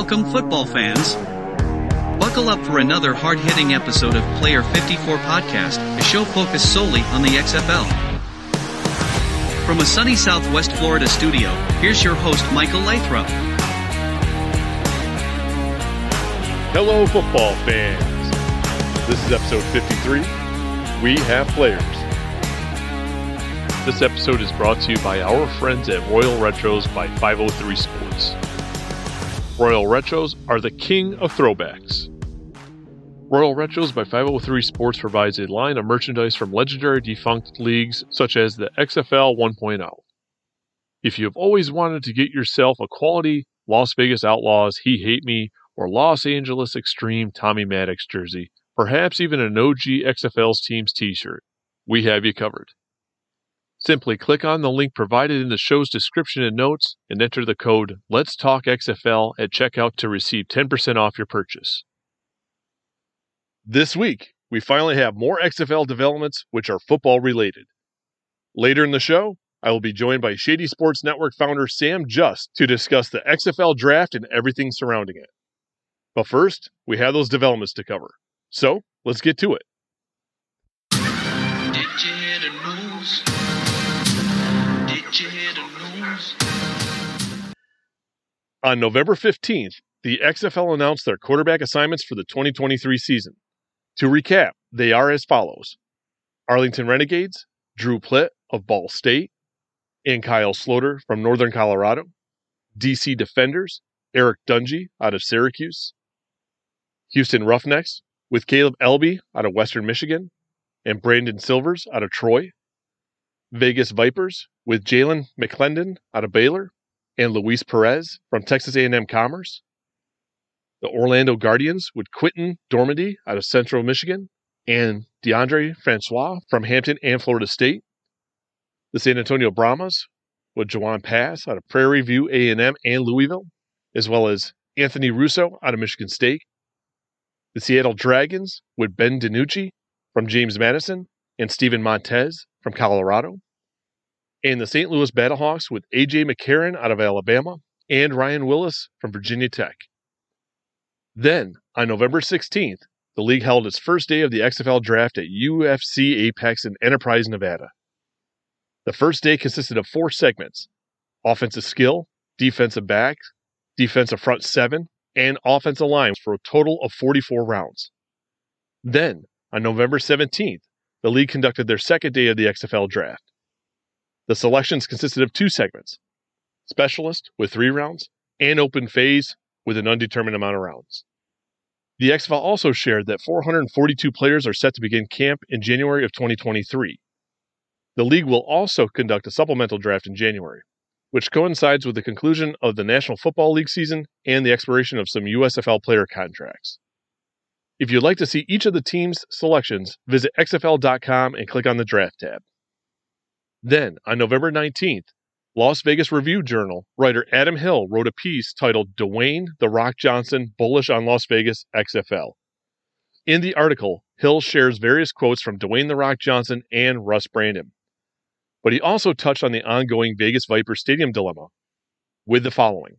Welcome, football fans. Buckle up for another hard hitting episode of Player 54 Podcast, a show focused solely on the XFL. From a sunny Southwest Florida studio, here's your host, Michael Lathrop. Hello, football fans. This is episode 53. We have players. This episode is brought to you by our friends at Royal Retros by 503 Sports. Royal Retros are the king of throwbacks. Royal Retros by 503 Sports provides a line of merchandise from legendary defunct leagues such as the XFL 1.0. If you have always wanted to get yourself a quality Las Vegas Outlaws He Hate Me or Los Angeles Extreme Tommy Maddox jersey, perhaps even an OG XFL's team's t shirt, we have you covered. Simply click on the link provided in the show's description and notes and enter the code Let's Talk XFL at checkout to receive 10% off your purchase. This week, we finally have more XFL developments which are football related. Later in the show, I will be joined by Shady Sports Network founder Sam Just to discuss the XFL draft and everything surrounding it. But first, we have those developments to cover. So, let's get to it. On November 15th, the XFL announced their quarterback assignments for the 2023 season. To recap, they are as follows. Arlington Renegades, Drew Plitt of Ball State, and Kyle Sloter from Northern Colorado, DC Defenders, Eric Dungey out of Syracuse, Houston Roughnecks with Kaleb Eleby out of Western Michigan, and Brandon Silvers out of Troy, Vegas Vipers with Jalan McClendon out of Baylor, and Luis Perez from Texas A&M Commerce, the Orlando Guardians with Quinten Dormady out of Central Michigan, and Deondre Francois from Hampton and Florida State, the San Antonio Brahmas with Jawon Pass out of Prairie View A&M and Louisville, as well as Anthony Russo out of Michigan State, the Seattle Dragons with Ben DiNucci from James Madison and Steven Montez from Colorado, and the St. Louis Battlehawks with A.J. McCarron out of Alabama and Ryan Willis from Virginia Tech. Then, on November 16th, the league held its first day of the XFL draft at UFC Apex in Enterprise, Nevada. The first day consisted of four segments offensive skill, defensive back, defensive front seven, and offensive line for a total of 44 rounds. Then, on November 17th, the league conducted their second day of the XFL draft. The selections consisted of two segments specialist with three rounds, and open phase with an undetermined amount of rounds. The XFL also shared that 442 players are set to begin camp in January of 2023. The league will also conduct a supplemental draft in January, which coincides with the conclusion of the National Football League season and the expiration of some USFL player contracts. If you'd like to see each of the team's selections, visit XFL.com and click on the draft tab. Then, on November 19th, Las Vegas Review Journal writer Adam Hill wrote a piece titled Dwayne The Rock Johnson Bullish on Las Vegas XFL. In the article, Hill shares various quotes from Dwayne The Rock Johnson and Russ Brandon. But he also touched on the ongoing Vegas Vipers stadium dilemma with the following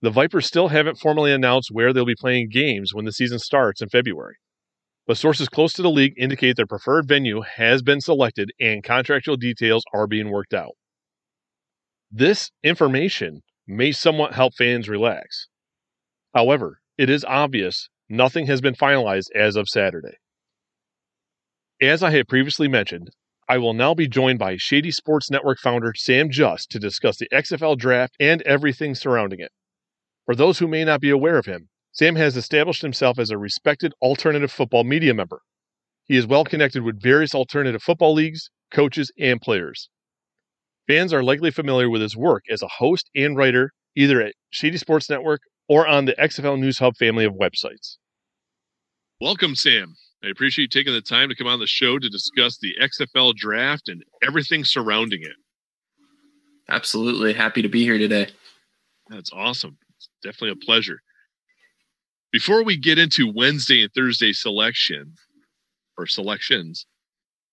The Vipers still haven't formally announced where they'll be playing games when the season starts in February but sources close to the league indicate their preferred venue has been selected and contractual details are being worked out. This information may somewhat help fans relax. However, it is obvious nothing has been finalized as of Saturday. As I had previously mentioned, I will now be joined by Shady Sports Network founder Sam Just to discuss the XFL draft and everything surrounding it. For those who may not be aware of him, Sam has established himself as a respected alternative football media member. He is well connected with various alternative football leagues, coaches, and players. Fans are likely familiar with his work as a host and writer either at Shady Sports Network or on the XFL News Hub family of websites. Welcome, Sam. I appreciate you taking the time to come on the show to discuss the XFL draft and everything surrounding it. Absolutely. Happy to be here today. That's awesome. It's definitely a pleasure. Before we get into Wednesday and Thursday selection or selections,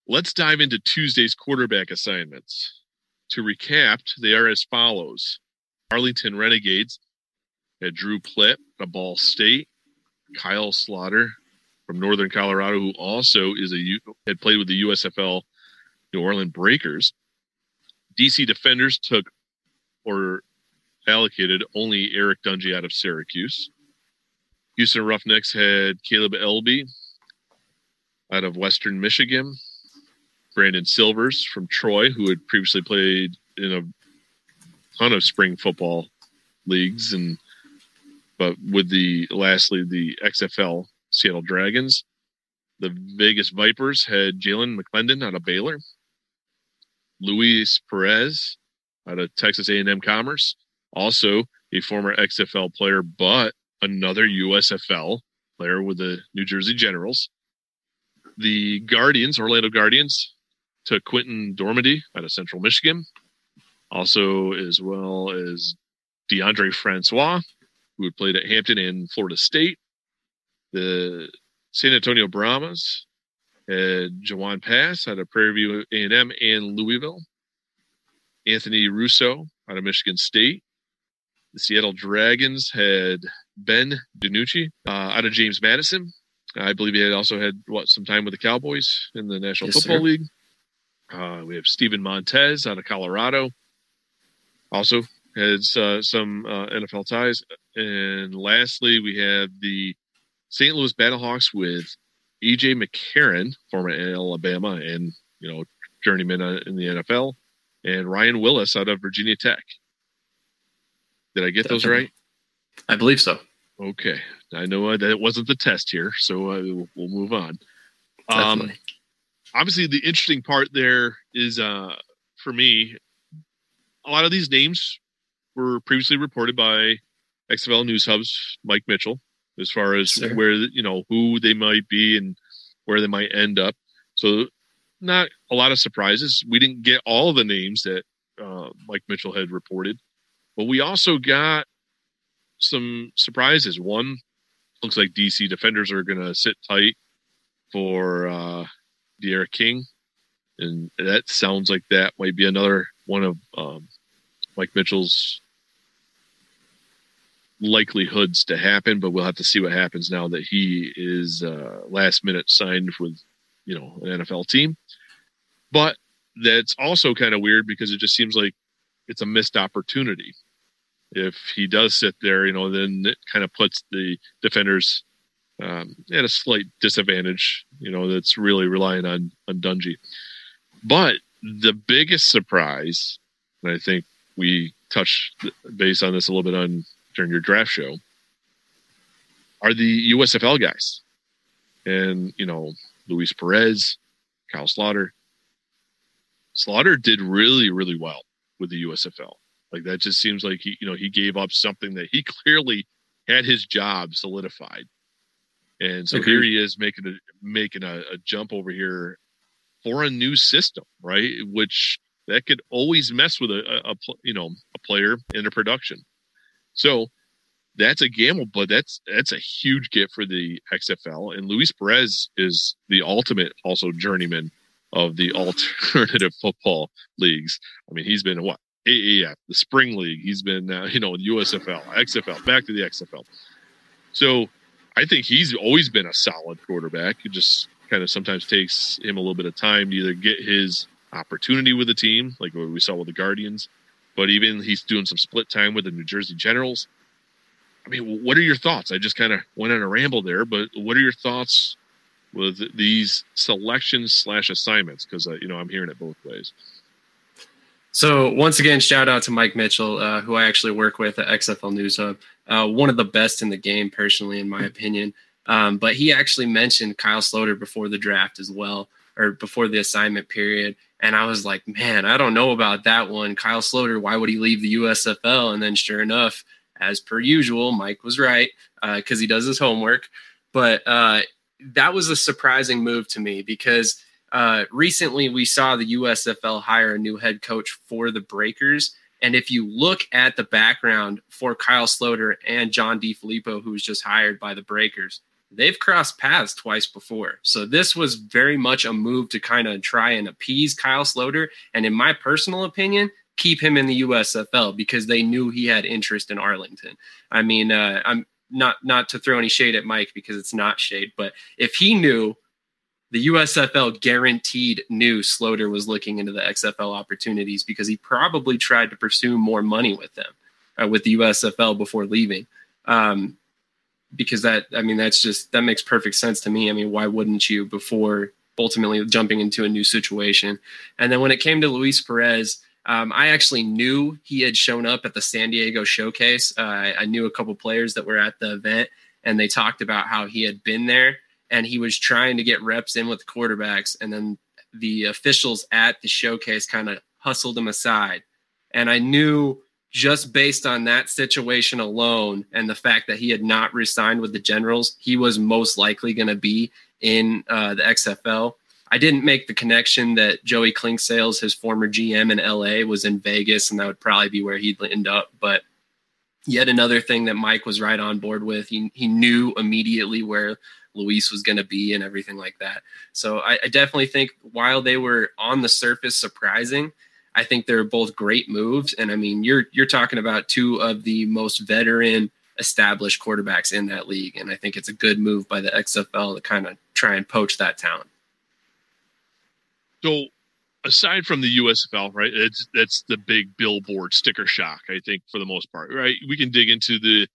let's dive into Tuesday's quarterback assignments. To recap, they are as follows Arlington Renegades, had Drew Plitt of Ball State, Kyle Sloter from Northern Colorado, who also is a U- had played with the USFL New Orleans Breakers. DC Defenders took or allocated only Eric Dungey out of Syracuse. Houston Roughnecks had Kaleb Eleby out of Western Michigan. Brandon Silvers from Troy, who had previously played in a ton of spring football leagues and but with the lastly the XFL Seattle Dragons. The Vegas Vipers had Jalan McClendon out of Baylor. Luis Perez out of Texas A&M Commerce, also a former XFL player, but another USFL player with the New Jersey Generals. The Guardians, Orlando Guardians, took Quinten Dormady out of Central Michigan, also as well as Deondre Francois, who had played at Hampton and Florida State. The San Antonio Brahmas had Jawon Pass out of Prairie View A&M and Louisville. Anthony Russo out of Michigan State. The Seattle Dragons had Ben DiNucci uh, out of James Madison. I believe he had also had what some time with the Cowboys in the National Yes, Football sir. League. Uh, we have Steven Montez out of Colorado. Also has uh, some uh, NFL ties. And lastly, we have the St. Louis Battlehawks with AJ McCarron, former Alabama and you know journeyman uh, in the NFL, and Ryan Willis out of Virginia Tech. Did I get those right? I believe so. Okay, I know uh, that it wasn't the test here, so uh, we'll, we'll move on. Um, Definitely. obviously, the interesting part there is uh, for me, a lot of these names were previously reported by XFL News Hub's Mike Mitchell, as far as Sure. where you know who they might be and where they might end up. So, not a lot of surprises. We didn't get all the names that uh, Mike Mitchell had reported, but we also got some surprises. One looks like DC defenders are going to sit tight for uh, D'Eriq King, and that sounds like that might be another one of um, Mike Mitchell's likelihoods to happen. But we'll have to see what happens now that he is uh, last minute signed with you know an NFL team. But that's also kind of weird because it just seems like it's a missed opportunity. If he does sit there, you know, then it kind of puts the defenders um, at a slight disadvantage. You know, that's really relying on on Dungey. But the biggest surprise, and I think we touched base on this a little bit on during your draft show, are the USFL guys, and you know, Luis Perez, Kyle Sloter. Sloter did really, really well with the USFL. Like that just seems like he, you know, he gave up something that he clearly had his job solidified. And so Agreed. here he is making a making a, a jump over here for a new system, right? Which that could always mess with a, a, a you know a player in a production. So that's a gamble, but that's that's a huge get for the XFL. And Luis Perez is the ultimate also journeyman of the alternative football leagues. I mean, he's been what AAF, the spring league. He's been uh, you know USFL, XFL, back to the XFL. So I think he's always been a solid quarterback. It just kind of sometimes takes him a little bit of time to either get his opportunity with the team, like what we saw with the Guardians, but even he's doing some split time with the New Jersey Generals. I mean, what are your thoughts? I just kind of went on a ramble there, but what are your thoughts with these selections slash assignments? Because uh, you know I'm hearing it both ways. So once again, shout out to Mike Mitchell, uh, who I actually work with at XFL News Hub. Uh, one of the best in the game, personally, in my opinion. Um, but he actually mentioned Kyle Sloter before the draft as well, or before the assignment period. And I was like, man, I don't know about that one. Kyle Sloter, why would he leave the USFL? And then, sure enough, as per usual, Mike was right because he does his homework. But uh, that was a surprising move to me because uh, recently we saw the USFL hire a new head coach for the Breakers. And if you look at the background for Kyle Sloter and John DiFilippo, who was just hired by the Breakers, they've crossed paths twice before. So this was very much a move to kind of try and appease Kyle Sloter. And in my personal opinion, keep him in the USFL because they knew he had interest in Arlington. I mean, uh, I'm not not to throw any shade at Mike because it's not shade, but if he knew the USFL guaranteed knew Sloter was looking into the XFL opportunities because he probably tried to pursue more money with them, uh, with the USFL before leaving. Um, because that, I mean, that's just, that makes perfect sense to me. I mean, why wouldn't you before ultimately jumping into a new situation? And then when it came to Luis Perez, um, I actually knew he had shown up at the San Diego showcase. Uh, I, I knew a couple players that were at the event and they talked about how he had been there and he was trying to get reps in with quarterbacks and then the officials at the showcase kind of hustled him aside. And i knew just based on that situation alone and the fact that he had not resigned with the generals he was most likely going to be in uh, the xfl i didn't make the connection that joey clinkscales his former gm in la was in vegas and that would probably be where he'd end up but yet another thing that mike was right on board with he, he knew immediately where Luis was going to be and everything like that. So I, I, definitely think while they were on the surface surprising, I think they're both great moves. And I mean, you're you're talking about two of the most veteran established quarterbacks in that league, and I think it's a good move by the XFL to kind of try and poach that talent. So aside from the USFL, right? It's that's the big billboard sticker shock, I think, for the most part, right? We can dig into the,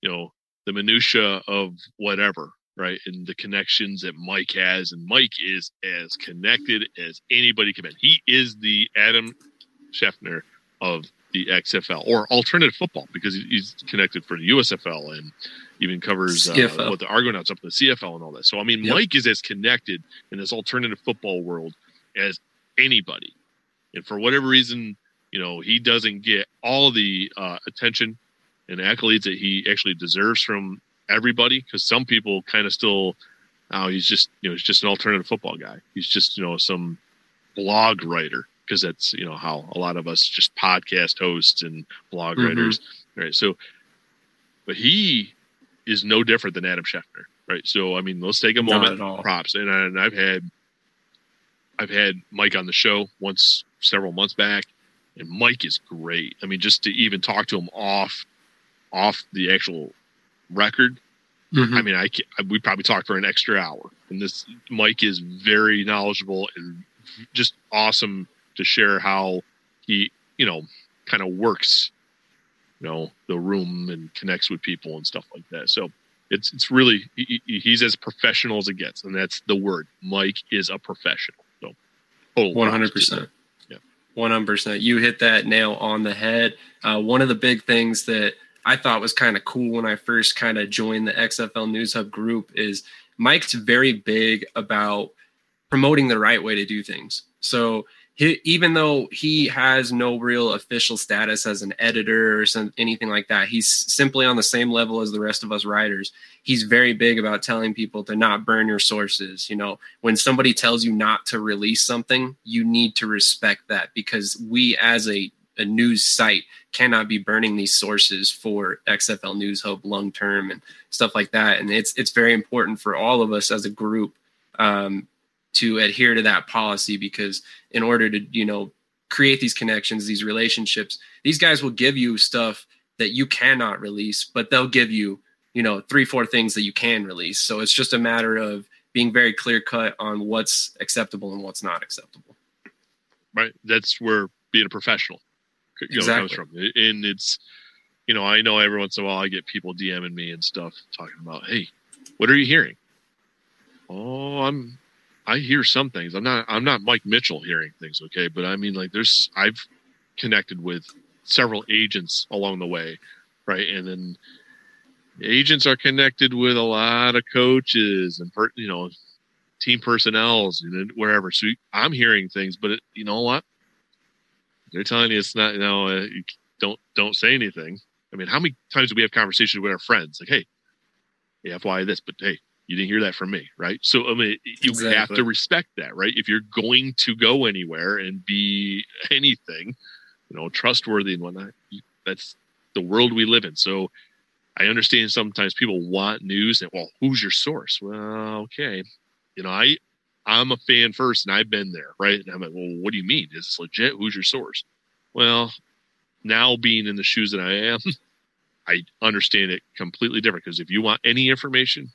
you know, the minutia of whatever, right? And the connections that Mike has, and Mike is as connected as anybody can be. He is the Adam Schefter of the XFL or alternative football because he's connected for the USFL and even covers uh, what the Argonauts up in the CFL and all that. So I mean, yep. Mike is as connected in this alternative football world as anybody. And for whatever reason, you know, he doesn't get all the uh, attention and accolades that he actually deserves from everybody because some people kind of still oh he's just you know he's just an alternative football guy he's just you know some blog writer because that's you know how a lot of us just podcast hosts and blog mm-hmm. writers right so but he is no different than adam schefter right so i mean let's take a moment props and, and i've had i've had mike on the show once several months back and mike is great i mean just to even talk to him off off the actual record. Mm-hmm. I mean, I, we probably talked for an extra hour, and this Mike is very knowledgeable and just awesome to share how he, you know, kind of works, you know, the room and connects with people and stuff like that. So it's it's really he, he's as professional as it gets, and that's the word. Mike is a professional. Hundred percent. Yeah. One hundred percent. You hit that nail on the head. Uh, one of the big things that I thought was kind of cool when I first kind of joined the XFL News Hub group is Mike's very big about promoting the right way to do things. So he, even though he has no real official status as an editor or some, anything like that, he's simply on the same level as the rest of us writers. He's very big about telling people to not burn your sources. You know, when somebody tells you not to release something, you need to respect that because we as a a news site cannot be burning these sources for XFL News Hub long term and stuff like that. And it's it's very important for all of us as a group um, to adhere to that policy because in order to you know create these connections, these relationships, these guys will give you stuff that you cannot release, but they'll give you you know three four things that you can release. So it's just a matter of being very clear cut on what's acceptable and what's not acceptable. Right. That's where being a professional you know, exactly. comes from. And it's, you know, I know every once in a while I get people DMing me and stuff talking about, hey, what are you hearing? Oh, I'm, I hear some things. I'm not, I'm not Mike Mitchell hearing things, okay, but I mean, like, there's, I've connected with several agents along the way, right, and then agents are connected with a lot of coaches and per, you know team personnels and wherever. So I'm hearing things, but it, you know what? They're telling you it's not, you know, uh, you don't don't say anything. I mean, how many times do we have conversations with our friends like, hey, yeah, FYI this, but hey, you didn't hear that from me, right? So I mean, you exactly. have to respect that, right? If you're going to go anywhere and be anything, you know, trustworthy and whatnot, that's the world we live in. So I understand sometimes people want news and well, who's your source? Well, okay, you know, I I'm a fan first, and I've been there, right? And I'm like, well, what do you mean? Is this legit? Who's your source? Well, now being in the shoes that I am, I understand it completely different because if you want any information,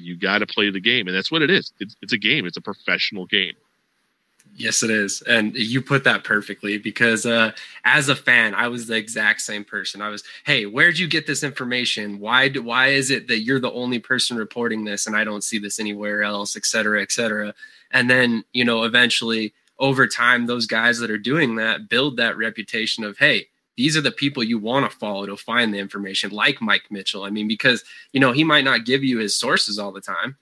you got to play the game, and that's what it is. It's, it's a game. It's a professional game. Yes, it is. And you put that perfectly because uh, as a fan, I was the exact same person. I was, hey, where'd you get this information? Why do, why is it that you're the only person reporting this and I don't see this anywhere else, et cetera, et cetera? And then, you know, eventually over time, those guys that are doing that build that reputation of, hey, these are the people you want to follow to find the information, like Mike Mitchell. I mean, because, you know, he might not give you his sources all the time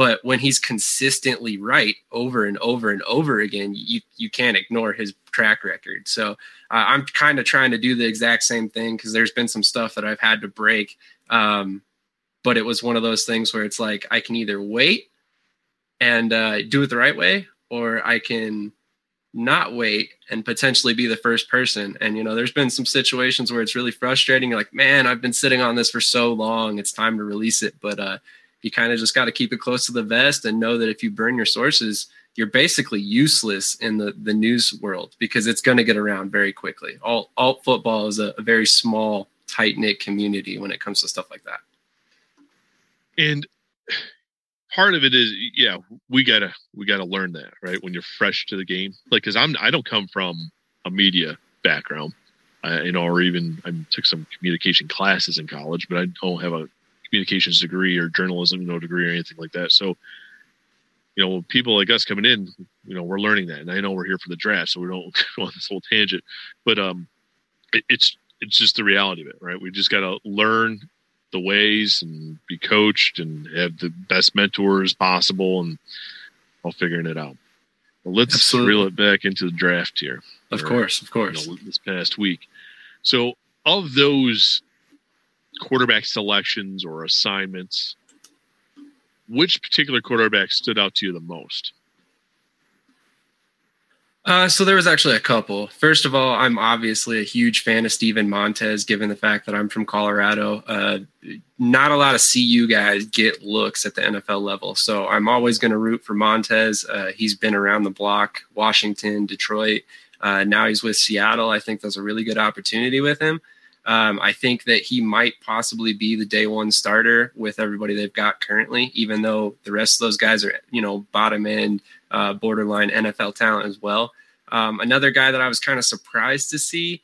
but when he's consistently right over and over and over again, you you can't ignore his track record. So uh, I'm kind of trying to do the exact same thing because there's been some stuff that I've had to break. Um, but it was one of those things where it's like I can either wait and uh, do it the right way, or I can not wait and potentially be the first person. And you know, there's been some situations where it's really frustrating. You're like, man, I've been sitting on this for so long. It's time to release it. But uh, you kind of just got to keep it close to the vest and know that if you burn your sources, you're basically useless in the, the news world because it's going to get around very quickly. Alt, alt football is a, a very small, tight knit community when it comes to stuff like that. And part of it is, yeah, we gotta we gotta learn that right when you're fresh to the game. Like, cause I'm I don't come from a media background, uh, you know, or even I took some communication classes in college, but I don't have a communications degree or journalism no degree or anything like that. So, you know, people like us coming in, you know, we're learning that, and I know we're here for the draft, so we don't go on this whole tangent. But um, it, it's it's just the reality of it, right? We just got to learn the ways and be coached and have the best mentors possible, and all figuring it out. Well, let's Absolutely. reel it back into the draft here. Of course, of course. You know, this past week. So, of those quarterback selections or assignments, which particular quarterback stood out to you the most? Uh, so there was actually a couple. First of all, I'm obviously a huge fan of Steven Montez, given the fact that I'm from Colorado. Uh, not a lot of CU guys get looks at the NFL level, so I'm always going to root for Montez. Uh, he's been around the block, Washington, Detroit. Uh, now he's with Seattle. I think there's a really good opportunity with him. Um, I think that he might possibly be the day one starter with everybody they've got currently, even though the rest of those guys are, you know, bottom end, uh, borderline NFL talent as well. Um, another guy that I was kind of surprised to see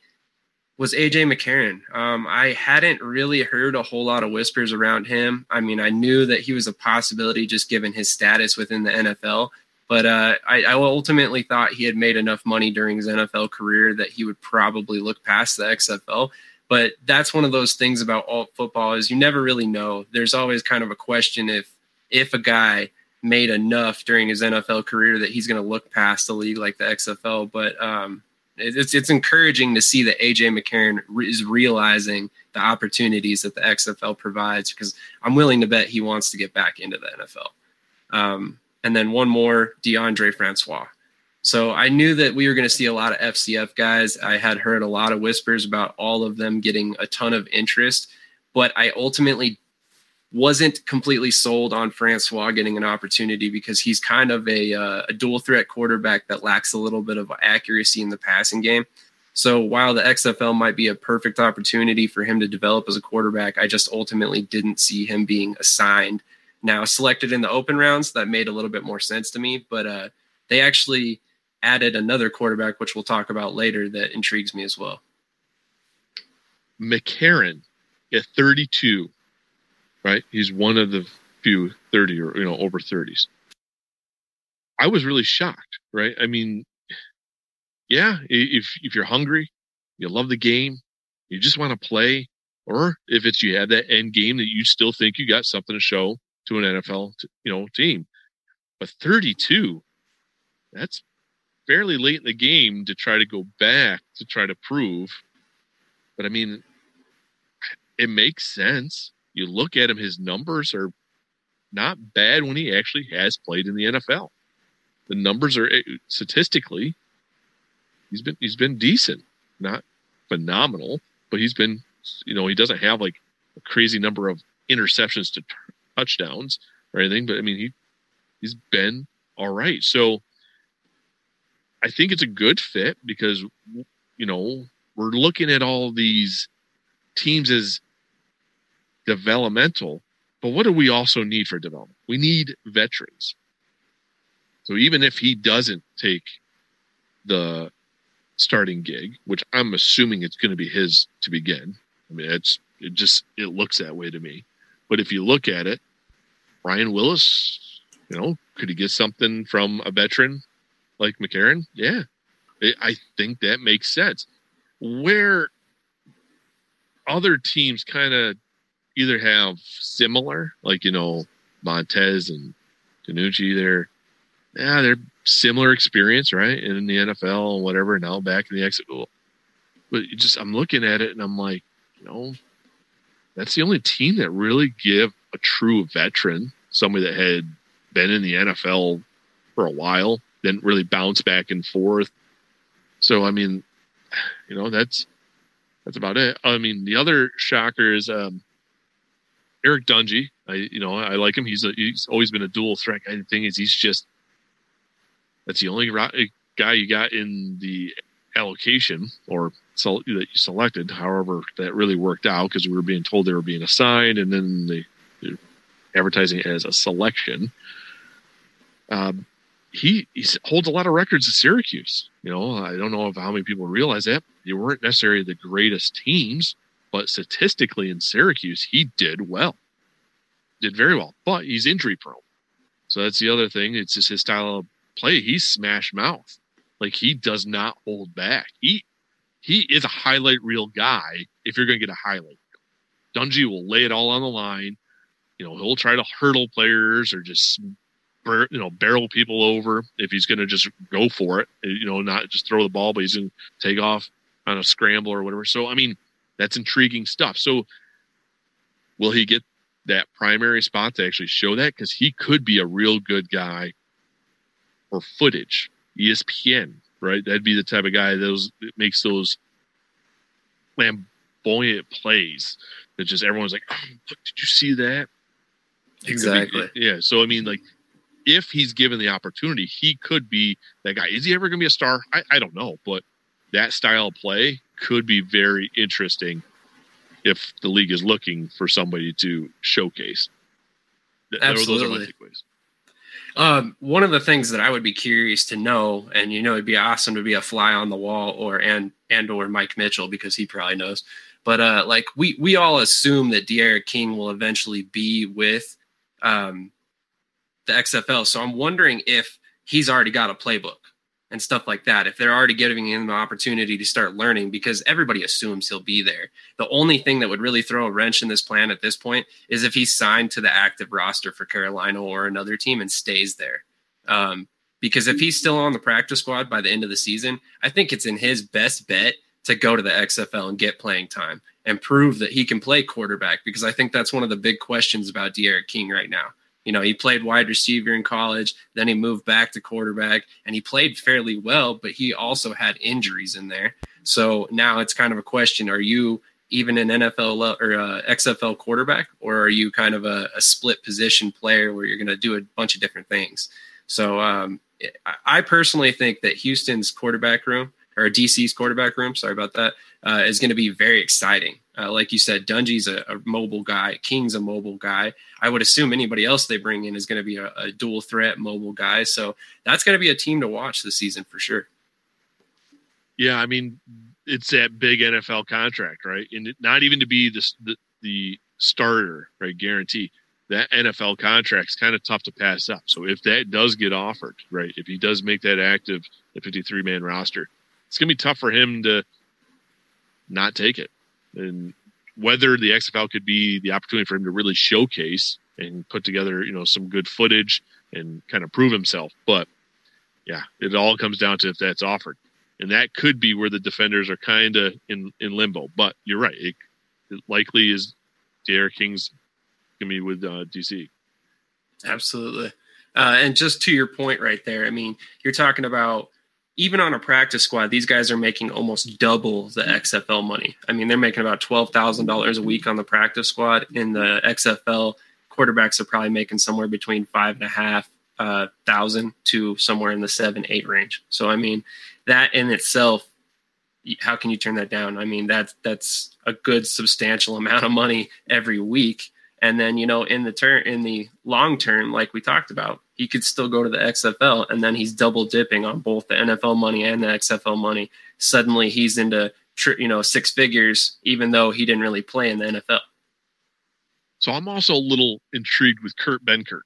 was AJ McCarron. Um, I hadn't really heard a whole lot of whispers around him. I mean, I knew that he was a possibility just given his status within the NFL, but uh, I, I, ultimately thought he had made enough money during his NFL career that he would probably look past the XFL. But that's one of those things about alt football is you never really know. There's always kind of a question if if a guy made enough during his NFL career that he's going to look past a league like the XFL. But um, it's it's encouraging to see that AJ McCarron is realizing the opportunities that the XFL provides because I'm willing to bet he wants to get back into the NFL. Um, and then one more, Deondre Francois. So I knew that we were going to see a lot of FCF guys. I had heard a lot of whispers about all of them getting a ton of interest, but I ultimately wasn't completely sold on Francois getting an opportunity because he's kind of a, uh, a dual threat quarterback that lacks a little bit of accuracy in the passing game. So while the XFL might be a perfect opportunity for him to develop as a quarterback, I just ultimately didn't see him being assigned. Now selected in the open rounds, that made a little bit more sense to me, but uh, they actually added another quarterback, which we'll talk about later, that intrigues me as well. McCarron at 32, right? He's one of the few 30 or, you know, over 30s. I was really shocked, right? I mean, yeah, if, if you're hungry, you love the game, you just want to play, or if it's you have that end game that you still think you got something to show to an NFL, you know, team. But 32, that's fairly late in the game to try to go back to try to prove. But I mean, it makes sense. You look at him, his numbers are not bad when he actually has played in the NFL. The numbers are eh, statistically, he's been he's been decent, not phenomenal, but he's been, you know, he doesn't have like a crazy number of interceptions to t- touchdowns or anything, but I mean he he's been all right. So I think it's a good fit because you know, we're looking at all these teams as developmental, but what do we also need for development? We need veterans. So even if he doesn't take the starting gig, which I'm assuming it's going to be his to begin. I mean, it's it just it looks that way to me. But if you look at it, Ryan Willis, you know, could he get something from a veteran like McCarron? Yeah, it, I think that makes sense. Where other teams kind of either have similar, like you know Montez and DiNucci, they're yeah they're similar experience, right, in the NFL and whatever. Now back in the exit, but just I'm looking at it and I'm like, you know, that's the only team that really give a true veteran, somebody that had been in the NFL for a while, didn't really bounce back and forth. So I mean, you know, that's that's about it. I mean, the other shocker is um, Eric Dungey. I you know I like him. He's a, he's always been a dual threat kind of thing. Is he's just that's the only guy you got in the allocation or that you selected. However, that really worked out because we were being told they were being assigned, and then the advertising as a selection. Um, he, he holds a lot of records at Syracuse. You know, I don't know how many people realize that they weren't necessarily the greatest teams, but statistically in Syracuse, he did well, did very well. But he's injury prone, so that's the other thing. It's just his style of play. He's smash mouth, like he does not hold back. He he is a highlight reel guy. If you're going to get a highlight, Dungey will lay it all on the line. You know, he'll try to hurdle players or just you know barrel people over if he's going to just go for it. Eh, you know, not just throw the ball, but he's going to take off on a scramble or whatever. So I mean, that's intriguing stuff. So will he get that primary spot to actually show that? Because he could be a real good guy for footage. ESPN, right? That'd be the type of guy those that makes those flamboyant plays that just everyone's like, oh, look, did you see that? Exactly. Yeah. So I mean, like, if he's given the opportunity, he could be that guy. Is he ever going to be a star? I, I don't know, but that style of play could be very interesting if the league is looking for somebody to showcase. Absolutely. Um, one of the things that I would be curious to know, and you know, it'd be awesome to be a fly on the wall, or and and or Mike Mitchell because he probably knows. But uh, like we we all assume that D'Eriq King will eventually be with um, the XFL. So I'm wondering if he's already got a playbook and stuff like that. If they're already giving him the opportunity to start learning, because everybody assumes he'll be there. The only thing that would really throw a wrench in this plan at this point is if he's signed to the active roster for Carolina or another team and stays there. Um, because if he's still on the practice squad by the end of the season, I think it's in his best bet to go to the XFL and get playing time and prove that he can play quarterback. Because I think that's one of the big questions about D'Eriq King right now. You know, he played wide receiver in college, then he moved back to quarterback, and he played fairly well, but he also had injuries in there. So now it's kind of a question: Are you even an NFL or a XFL quarterback, or are you kind of a, a split position player where you're going to do a bunch of different things? So um, I personally think that Houston's quarterback room or DC's quarterback room, sorry about that, uh, is going to be very exciting. Uh, like you said, Dungey's a, a, mobile guy. King's a mobile guy. I would assume anybody else they bring in is going to be a, a dual threat mobile guy. So that's going to be a team to watch this season for sure. Yeah, I mean, it's that big NFL contract, right? And not even to be the, the, the starter, right? Guarantee that NFL contract's kind of tough to pass up. So if that does get offered, right? If he does make that active, the 53 man roster, it's going to be tough for him to not take it and whether the XFL could be the opportunity for him to really showcase and put together, you know, some good footage and kind of prove himself. But yeah, it all comes down to if that's offered, and that could be where the defenders are kind of in in limbo. But you're right; it, it likely is D'Eriq King's gonna be with uh, DC. Absolutely, uh, and just to your point right there, I mean, you're talking about even on a practice squad, these guys are making almost double the XFL money. I mean, they're making about twelve thousand dollars a week on the practice squad. In the XFL, quarterbacks are probably making somewhere between five and a half uh, thousand to somewhere in the seven eight range. So I mean, that in itself, how can you turn that down? I mean, that's that's a good substantial amount of money every week. And then, you know, in the turn in the long term, like we talked about, he could still go to the XFL and then he's double dipping on both the NFL money and the XFL money. Suddenly he's into you know six figures, even though he didn't really play in the NFL. So I'm also a little intrigued with Kurt Benkert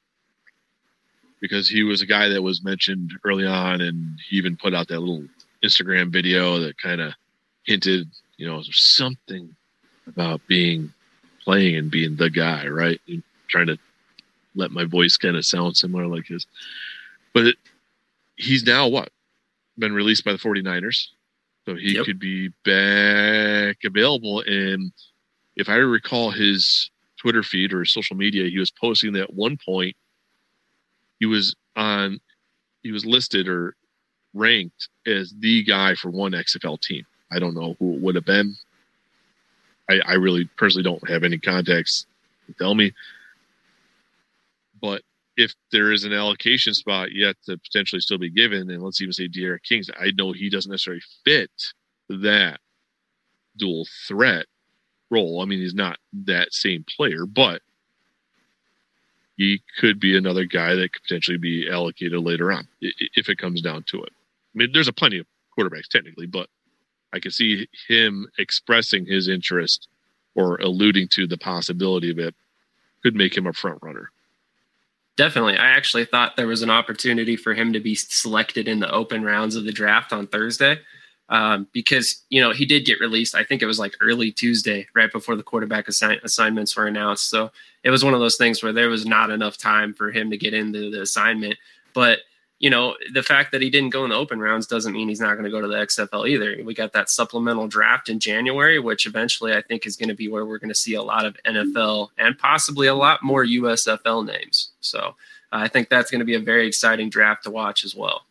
because he was a guy that was mentioned early on, and he even put out that little Instagram video that kind of hinted, you know, something about being playing and being the guy, right? And trying to let my voice kind of sound similar like his. But it, he's now what? Been released by the 49ers. So he yep. could be back available. And if I recall his Twitter feed or social media, he was posting that at one point he was on, he was listed or ranked as the guy for one XFL team. I don't know who it would have been. I, I really personally don't have any context to tell me. But if there is an allocation spot yet to potentially still be given, and let's even say D'Eriq Kings, I know he doesn't necessarily fit that dual threat role. I mean, he's not that same player, but he could be another guy that could potentially be allocated later on if it comes down to it. I mean, there's a plenty of quarterbacks technically, but I can see him expressing his interest or alluding to the possibility of it could make him a front runner. Definitely. I actually thought there was an opportunity for him to be selected in the open rounds of the draft on Thursday um, because, you know, he did get released. I think it was like early Tuesday, right before the quarterback assign- assignments were announced. So it was one of those things where there was not enough time for him to get into the assignment. But you know, the fact that he didn't go in the open rounds doesn't mean he's not going to go to the XFL either. We got that supplemental draft in January, which eventually I think is going to be where we're going to see a lot of NFL and possibly a lot more USFL names. So I think that's going to be a very exciting draft to watch as well.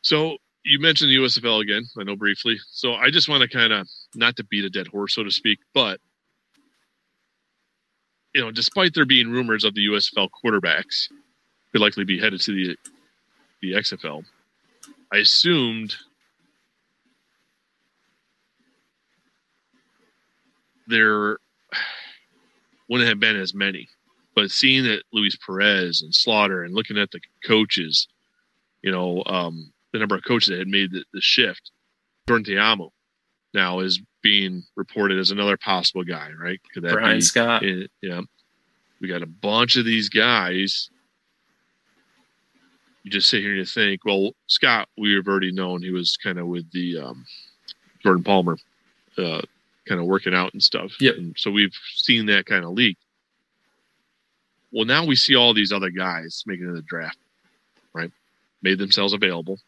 So you mentioned the USFL again, I know briefly. So I just want to kind of not to beat a dead horse, so to speak, but you know, despite there being rumors of the USFL quarterbacks, could likely be headed to the the XFL. I assumed there wouldn't have been as many, but seeing that Luis Perez and Sloter and looking at the coaches, you know, um, the number of coaches that had made the, the shift, Jordan Ta'amu now is being reported as another possible guy, right? Could that Brian be, Scott? yeah, we got a bunch of these guys you just sit here and you think, well, Scott, we have already known he was kind of with the um, Jordan Palmer, uh, kind of working out and stuff. Yep. And so we've seen that kind of leak. Well, now we see all these other guys making the draft, right? Made themselves available,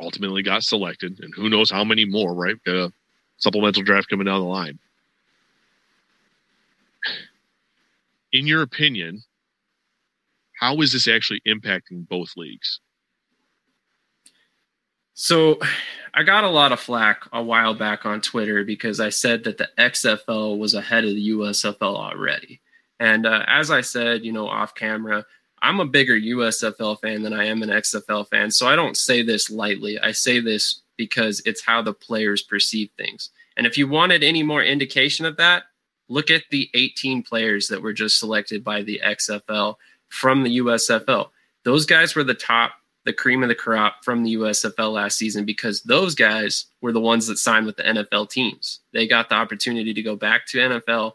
ultimately got selected, and who knows how many more, right? Got a supplemental draft coming down the line. In your opinion, how is this actually impacting both leagues? So I got a lot of flack a while back on Twitter because I said that the XFL was ahead of the USFL already. And uh, as I said, you know, off camera, I'm a bigger USFL fan than I am an XFL fan. So I don't say this lightly. I say this because it's how the players perceive things. And if you wanted any more indication of that, look at the 18 players that were just selected by the XFL from the USFL. Those guys were the top, the cream of the crop from the USFL last season because those guys were the ones that signed with the NFL teams. They got the opportunity to go back to NFL.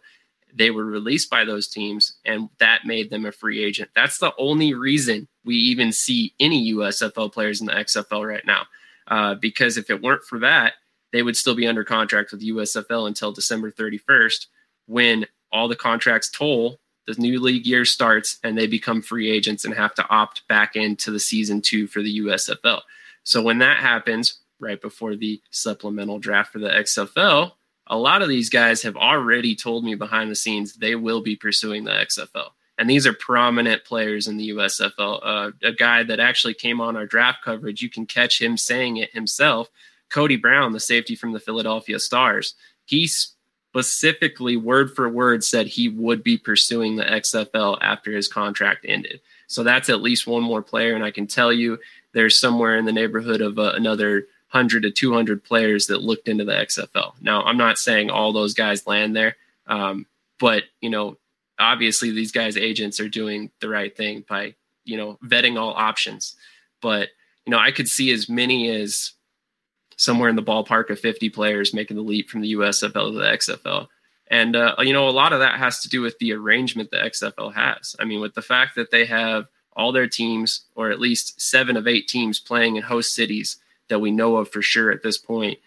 They were released by those teams, and that made them a free agent. That's the only reason we even see any USFL players in the XFL right now. Uh, because if it weren't for that, they would still be under contract with USFL until December 31st when all the contracts toll the new league year starts and they become free agents and have to opt back into the season two for the USFL. So when that happens, right before the supplemental draft for the XFL, a lot of these guys have already told me behind the scenes they will be pursuing the XFL. And these are prominent players in the USFL. Uh, a guy that actually came on our draft coverage, you can catch him saying it himself. Cody Brown, the safety from the Philadelphia Stars, he's specifically word for word said he would be pursuing the XFL after his contract ended. So that's at least one more player. And I can tell you there's somewhere in the neighborhood of uh, another 100 to 200 players that looked into the XFL. Now, I'm not saying all those guys land there, um, but you know, obviously these guys' agents are doing the right thing by you know vetting all options. But you know, I could see as many as somewhere in the ballpark of 50 players making the leap from the USFL to the XFL. And uh, you know, a lot of that has to do with the arrangement the XFL has. I mean, with the fact that they have all their teams, or at least seven of eight teams, playing in host cities that we know of for sure at this point.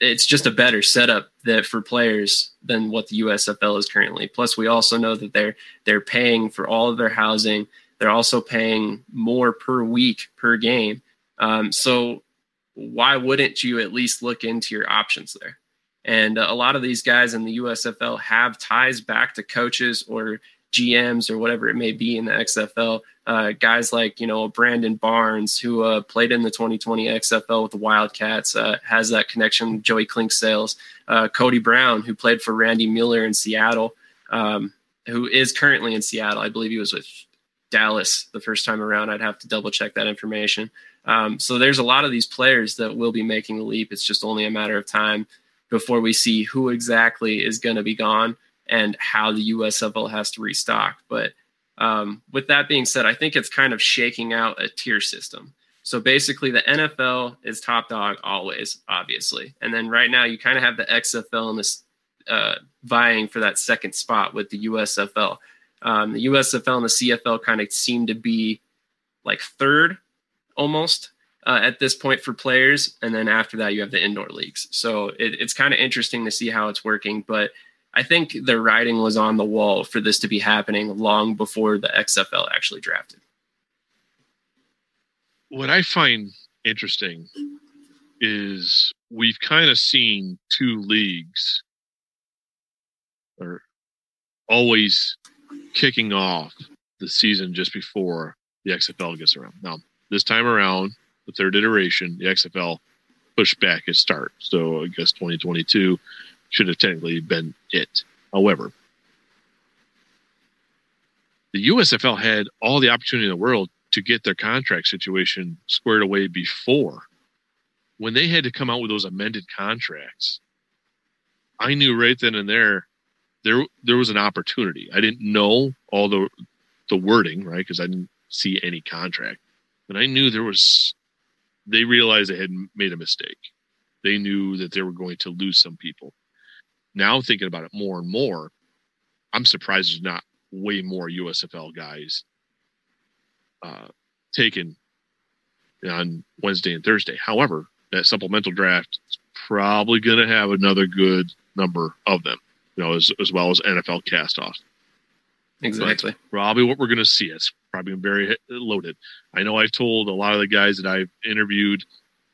It's just a better setup that for players than what the USFL is currently. Plus, we also know that they're they're paying for all of their housing. They're also paying more per week per game. Um, so why wouldn't you at least look into your options there? And uh, a lot of these guys in the USFL have ties back to coaches or GMs or whatever it may be in the XFL. Uh, guys like you know Brandon Barnes, who uh, played in the 2020 XFL with the Wildcats, uh, has that connection. Joey Clinkscales, uh, Cody Brown, who played for Randy Mueller in Seattle, um, who is currently in Seattle. I believe he was with Dallas the first time around. I'd have to double check that information. Um, so there's a lot of these players that will be making the leap. It's just only a matter of time before we see who exactly is going to be gone and how the USFL has to restock. But um, with that being said, I think it's kind of shaking out a tier system. So basically, the NFL is top dog always, obviously, and then right now you kind of have the XFL and this uh, vying for that second spot with the USFL. Um, the USFL and the CFL kind of seem to be like third almost uh, at this point for players, and then after that you have the indoor leagues. So it, it's kind of interesting to see how it's working, but I think the writing was on the wall for this to be happening long before the XFL actually drafted. What I find interesting is we've kind of seen two leagues are always kicking off the season just before the XFL gets around. Now, this time around, the third iteration, the XFL pushed back its start. So I guess 2022 should have technically been it. However, the USFL had all the opportunity in the world to get their contract situation squared away before. When they had to come out with those amended contracts, I knew right then and there there there was an opportunity. I didn't know all the the wording, right? Because I didn't see any contract. But I knew there was they realized they had made a mistake. They knew that they were going to lose some people now thinking about it more and more, I'm surprised there's not way more USFL guys uh, taken on Wednesday and Thursday. However, that supplemental draft is probably going to have another good number of them, you know, as, as well as NFL cast off. Exactly. probably what we're going to see. It's probably very loaded. I know I've told a lot of the guys that I've interviewed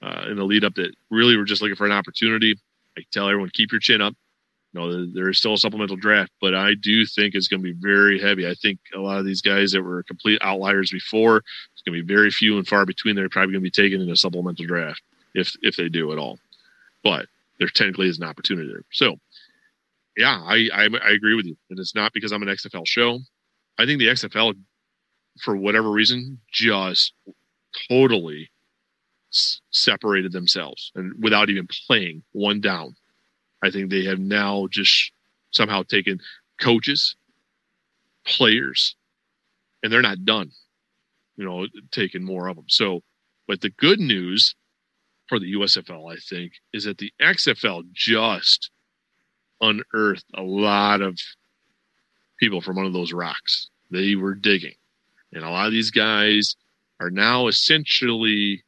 uh, in the lead up that really were just looking for an opportunity. I tell everyone, keep your chin up you know, there is still a supplemental draft, but I do think it's going to be very heavy. I think a lot of these guys that were complete outliers before, it's going to be very few and far between. They're probably going to be taken in a supplemental draft if if they do at all. But there technically is an opportunity there. So, yeah, I, I I agree with you, and it's not because I'm an XFL show. I think the XFL, for whatever reason, just totally separated themselves and without even playing one down I think they have now just somehow taken coaches, players, and they're not done, you know, taking more of them. So, but the good news for the USFL, I think, is that the XFL just unearthed a lot of people from one of those rocks. They were digging. And a lot of these guys are now essentially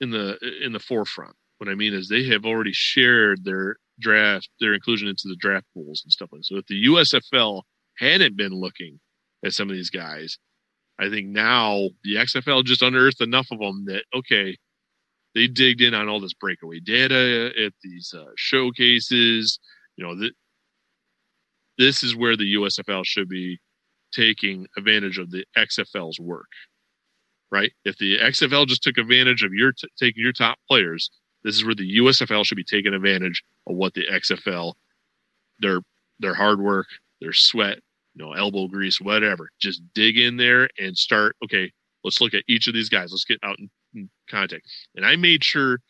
in the in the forefront. What I mean is they have already shared their draft, their inclusion into the draft pools and stuff like that. So if the USFL hadn't been looking at some of these guys, I think now the XFL just unearthed enough of them that okay, they digged in on all this breakaway data at these uh, showcases. You know that this is where the USFL should be taking advantage of the XFL's work, right? If the XFL just took advantage of your t- taking your top players this is where the USFL should be taking advantage of what the XFL, their their hard work, their sweat, you know, elbow grease, whatever. Just dig in there and start. Okay, let's look at each of these guys. Let's get out and contact. And I made sure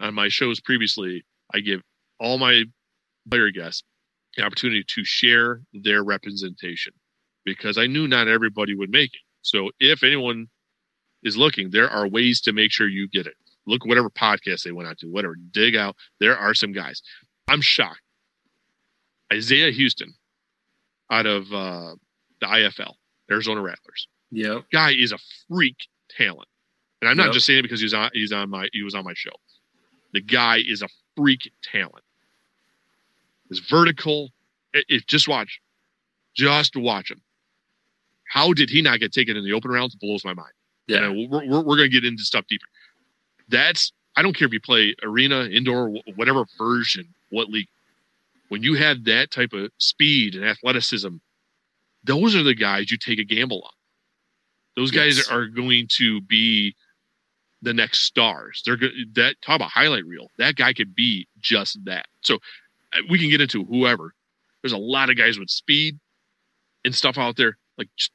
on my shows previously, I give all my player guests the opportunity to share their representation because I knew not everybody would make it. So if anyone is looking, there are ways to make sure you get it. Look whatever podcast they went out to, whatever. Dig out. There are some guys. I'm shocked. Isaiah Houston out of uh, the IFL, Arizona Rattlers. Yeah. Guy is a freak talent. And I'm not Yep. just saying it because he's on he's on my he was on my show. The guy is a freak talent. His vertical, it, it- just watch, just watch him. How did he not get taken in the open rounds? Blows my mind. Yeah. And we're, we're, we're going to get into stuff deeper. That's I don't care if you play arena, indoor, whatever version, what league. When you have that type of speed and athleticism, those are the guys you take a gamble on. Those guys Yes. are going to be the next stars. They're good. That talk about highlight reel. That guy could be just that. So uh, we can get into whoever. There's a lot of guys with speed and stuff out there. Like just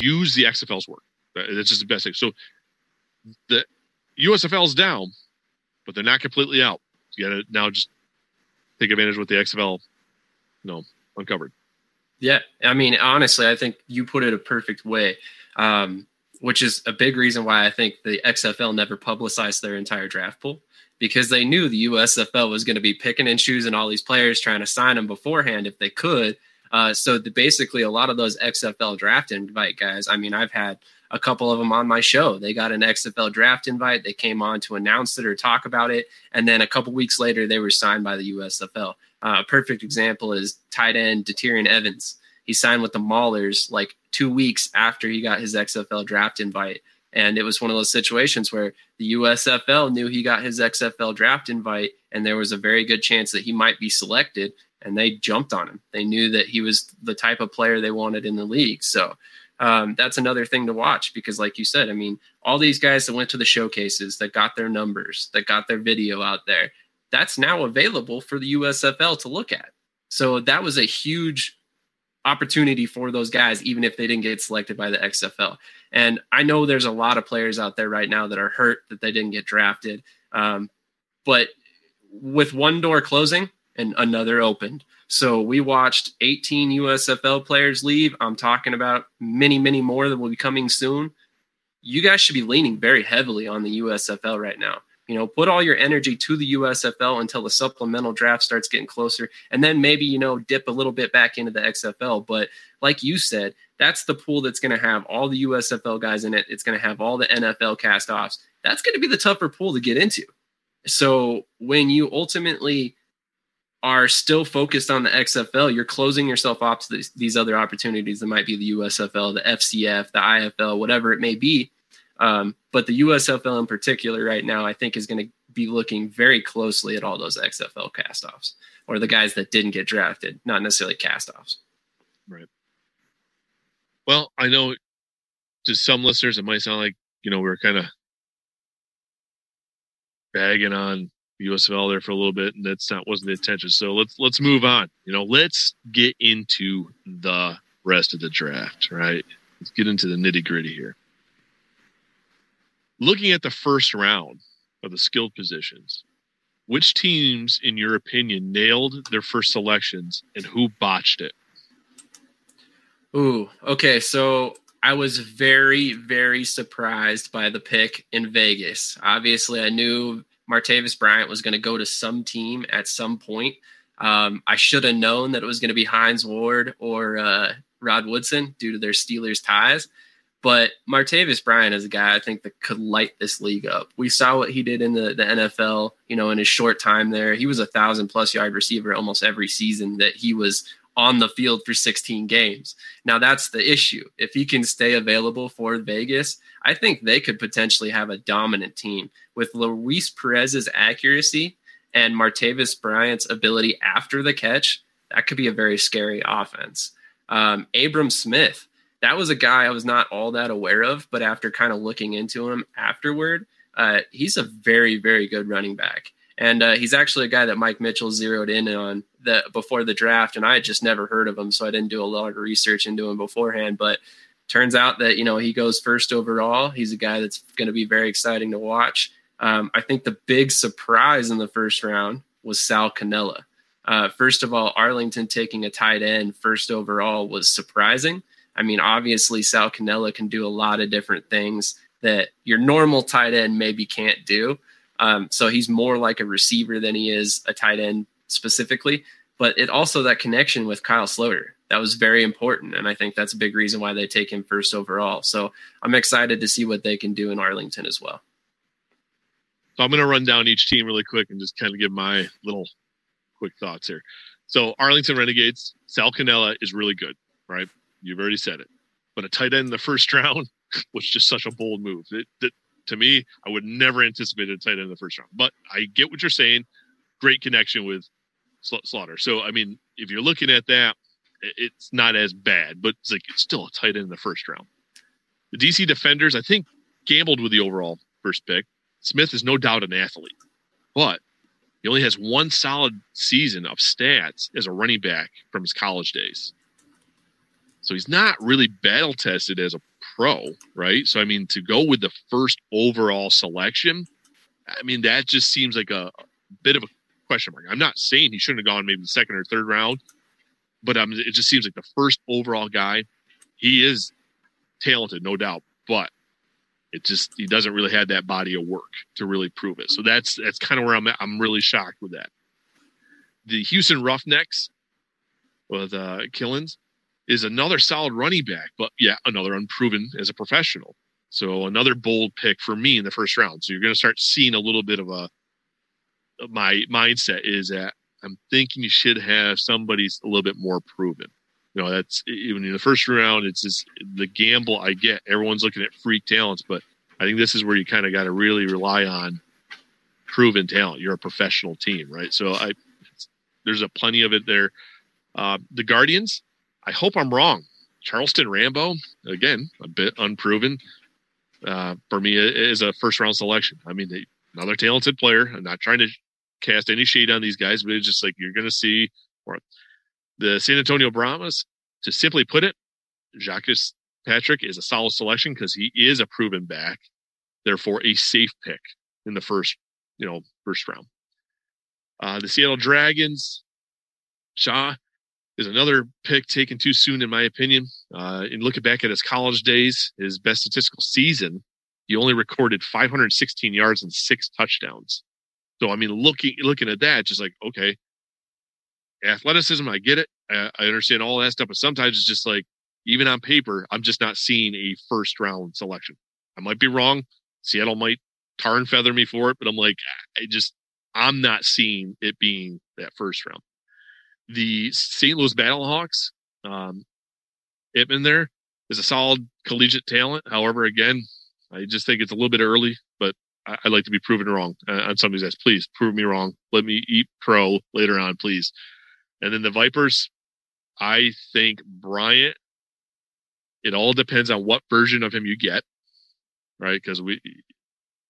use the XFL's work. That's just the best thing. So the USFL's down, but they're not completely out. You got to now just take advantage of what the XFL, you know, uncovered. Yeah, I mean, honestly, I think you put it a perfect way, um, which is a big reason why I think the XFL never publicized their entire draft pool because they knew the USFL was going to be picking and choosing all these players, trying to sign them beforehand if they could. Uh, so the, basically, a lot of those XFL draft invite guys. I mean, I've had a couple of them on my show. They got an XFL draft invite. They came on to announce it or talk about it, and then a couple weeks later, they were signed by the USFL. Uh, a perfect example is tight end Deterian Evans. He signed with the Maulers like two weeks after he got his XFL draft invite. And it was one of those situations where the USFL knew he got his XFL draft invite, and there was a very good chance that he might be selected. And they jumped on him. They knew that he was the type of player they wanted in the league. So um, that's another thing to watch because, like you said, I mean, all these guys that went to the showcases, that got their numbers, that got their video out there, that's now available for the USFL to look at. So that was a huge opportunity for those guys, even if they didn't get selected by the XFL. And I know there's a lot of players out there right now that are hurt that they didn't get drafted. Um, but with one door closing and another opened. So we watched 18 USFL players leave. I'm talking about many, many more that will be coming soon. You guys should be leaning very heavily on the USFL right now. You know, put all your energy to the USFL until the supplemental draft starts getting closer, and then maybe you know dip a little bit back into the XFL. But like you said, that's the pool that's going to have all the USFL guys in it. It's going to have all the NFL cast offs. That's going to be the tougher pool to get into. So when you ultimately are still focused on the XFL, you're closing yourself off to these, these other opportunities that might be the USFL, the FCF, the IFL, whatever it may be. Um, but the USFL in particular, right now, I think is going to be looking very closely at all those XFL castoffs or the guys that didn't get drafted, not necessarily castoffs. Right. Well, I know to some listeners it might sound like you know we're kind of bagging on USFL there for a little bit, and that's not wasn't the intention. So let's let's move on. You know, let's get into the rest of the draft. Right? Let's get into the nitty gritty here. Looking at the first round of the skilled positions, which teams, in your opinion, nailed their first selections, and who botched it? Ooh, okay. So I was very, very surprised by the pick in Vegas. Obviously, I knew Martavis Bryant was going to go to some team at some point. Um, I should have known that it was going to be Hines Ward or uh, Rod Woodson due to their Steelers ties. But Martavis Bryant is a guy I think that could light this league up. We saw what he did in the, the NFL, you know, in his short time there. He was a thousand plus yard receiver almost every season that he was on the field for 16 games. Now that's the issue. If he can stay available for Vegas, I think they could potentially have a dominant team with Luis Perez's accuracy and Martavis Bryant's ability after the catch. That could be a very scary offense. Um, Abram Smith, that was a guy I was not all that aware of, but after kind of looking into him afterward, uh, he's a very, very good running back. And uh, he's actually a guy that Mike Mitchell zeroed in on the before the draft, and I had just never heard of him, so I didn't do a lot of research into him beforehand. But turns out that you know he goes first overall. He's a guy that's going to be very exciting to watch. Um, I think the big surprise in the first round was Sal Cannella. Uh, first of all, Arlington taking a tight end first overall was surprising. I mean, obviously, Sal Cannella can do a lot of different things that your normal tight end maybe can't do. Um, so he's more like a receiver than he is a tight end specifically. But it also that connection with Kyle Sloter that was very important, and I think that's a big reason why they take him first overall. So I'm excited to see what they can do in Arlington as well. So I'm going to run down each team really quick and just kind of give my little quick thoughts here. So Arlington Renegades, Sal Cannella is really good, right? You've already said it. But a tight end in the first round was just such a bold move. It, that to me, I would never anticipate a tight end in the first round. But I get what you're saying. Great connection with Sloter. So I mean, if you're looking at that, it's not as bad, but it's like it's still a tight end in the first round. The DC defenders, I think, gambled with the overall first pick. Smith is no doubt an athlete, but he only has one solid season of stats as a running back from his college days. So he's not really battle tested as a pro, right? So, I mean, to go with the first overall selection, I mean, that just seems like a, a bit of a question mark. I'm not saying he shouldn't have gone maybe the second or third round, but um, it just seems like the first overall guy, he is talented, no doubt, but it just he doesn't really have that body of work to really prove it. So that's that's kind of where I'm at. I'm really shocked with that. The Houston Roughnecks with uh, Killens is another solid running back, but yeah, another unproven as a professional. So another bold pick for me in the first round. So you're going to start seeing a little bit of a my mindset is that I'm thinking you should have somebody's a little bit more proven you know, that's even in the first round, it's just the gamble I get. Everyone's looking at freak talents, but I think this is where you kind of got to really rely on proven talent. You're a professional team, right? So I, there's a plenty of it there. Uh, the Guardians, I hope I'm wrong. Charleston Rambo, again, a bit unproven. Uh, for me, is a first round selection. I mean, they, another talented player. I'm not trying to cast any shade on these guys, but it's just like you're going to see, the San Antonio Brahmas, to simply put it, Jacques Patrick is a solid selection because he is a proven back, therefore a safe pick in the first, you know, first round. Uh, the Seattle Dragons, Shaw is another pick taken too soon, in my opinion. Uh, in looking back at his college days, his best statistical season, he only recorded 516 yards and six touchdowns. So I mean, looking looking at that, just like okay, athleticism, I get it. I, I understand all that stuff, but sometimes it's just like, even on paper, I'm just not seeing a first round selection. I might be wrong. Seattle might tar and feather me for it, but I'm like, I just, I'm not seeing it being that first round. The St. Louis Battlehawks, um, Pittman there is a solid collegiate talent. However, again, I just think it's a little bit early, I, would like to be proven wrong on some of these guys. Please prove me wrong. Let me eat crow later on, please. And then the Vipers, I think Bryant, it all depends on what version of him you get, right? Because we,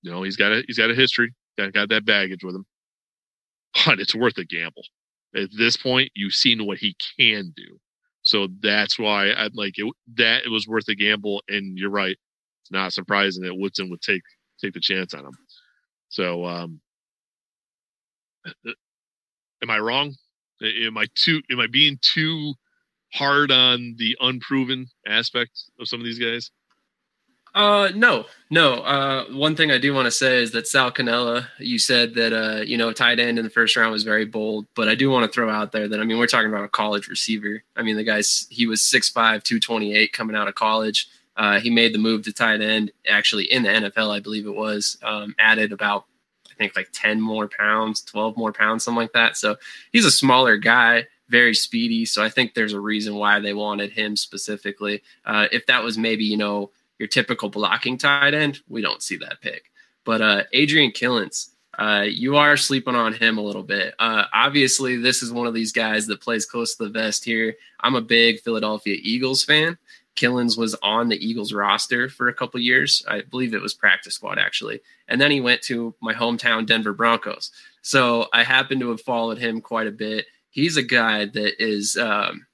you know, he's got a he's got a history, got got that baggage with him, but it's worth a gamble. At this point, you've seen what he can do, so that's why I like it. That it was worth a gamble, and you're right. It's not surprising that Woodson would take take the chance on him. So, um, am I wrong? Am I too? Am I being too hard on the unproven aspect of some of these guys? Uh, no, no. Uh, one thing I do want to say is that Sal Cannella, you said that uh, you know, tight end in the first round was very bold, but I do want to throw out there that I mean, we're talking about a college receiver. I mean, the guy's he was 6'5", 228 coming out of college. Uh, he made the move to tight end actually in the NFL, I believe it was. Um, added about I think like 10 more pounds, 12 more pounds, something like that. So he's a smaller guy, very speedy. So I think there's a reason why they wanted him specifically. Uh, if that was maybe, you know, your typical blocking tight end, we don't see that pick. But uh, Adrian Killens, uh, you are sleeping on him a little bit. Uh, obviously, this is one of these guys that plays close to the vest here. I'm a big Philadelphia Eagles fan, Killens was on the Eagles roster for a couple years. I believe it was practice squad actually. And then he went to my hometown Denver Broncos. So I happen to have followed him quite a bit. He's a guy that is um,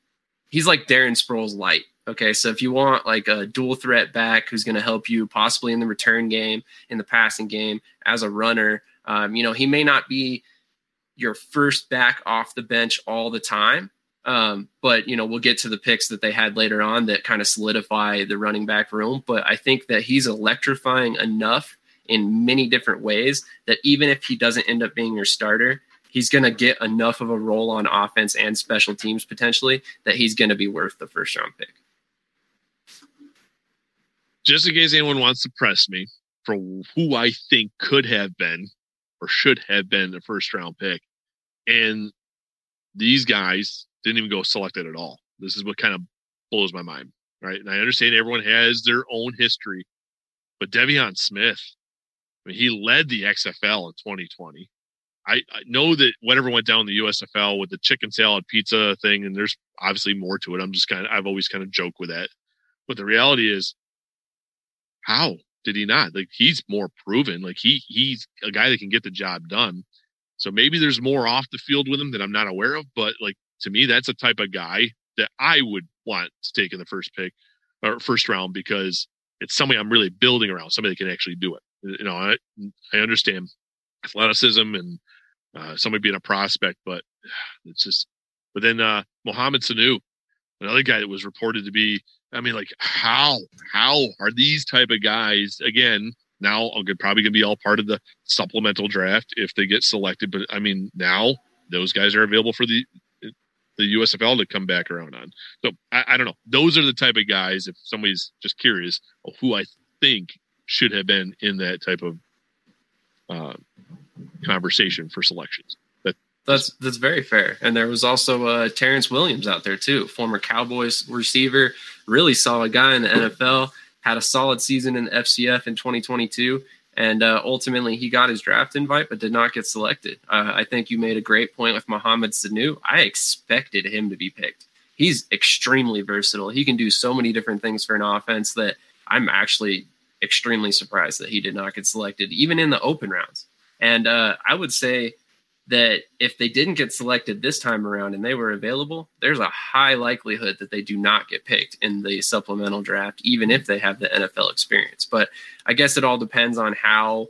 he's like Darren Sproles light. Okay, so if you want like a dual threat back who's going to help you possibly in the return game, in the passing game, as a runner, um, you know, he may not be your first back off the bench all the time. Um, but you know, we'll get to the picks that they had later on that kind of solidify the running back room. But I think that he's electrifying enough in many different ways that even if he doesn't end up being your starter, he's going to get enough of a role on offense and special teams potentially that he's going to be worth the first round pick. Just in case anyone wants to press me for who I think could have been or should have been the first round pick. And these guys didn't even go selected at all. This is what kind of blows my mind. Right. And I understand everyone has their own history, but De'Veon Smith, I mean, he led the XFL in 2020. I, I, know that whatever went down in the USFL with the chicken salad pizza thing, and there's obviously more to it. I'm just kind of, I've always kind of joked with that. But the reality is, how did he not? Like he's more proven. Like he he's a guy that can get the job done. So maybe there's more off the field with him that I'm not aware of. But like to me, that's a type of guy that I would want to take in the first pick or first round because it's somebody I'm really building around, somebody that can actually do it. You know, I I understand athleticism and uh, somebody being a prospect, but it's just. But then uh, Mohamed Sanu, another guy that was reported to be I mean, like how how are these type of guys again? Now I'm probably gonna be all part of the supplemental draft if they get selected. But I mean, now those guys are available for the the USFL to come back around on. So I, I don't know. Those are the type of guys. If somebody's just curious, who I think should have been in that type of uh, conversation for selections. That's that's very fair. And there was also uh, Terrance Williams out there too, former Cowboys receiver, really solid guy in the NFL. Had a solid season in the FCF in 2022, and uh, ultimately he got his draft invite, but did not get selected. Uh, I think you made a great point with Mohamed Sanu. I expected him to be picked. He's extremely versatile. He can do so many different things for an offense that I'm actually extremely surprised that he did not get selected, even in the open rounds. And uh, I would say that if they didn't get selected this time around and they were available, there's a high likelihood that they do not get picked in the supplemental draft, even if they have the NFL experience. But I guess it all depends on how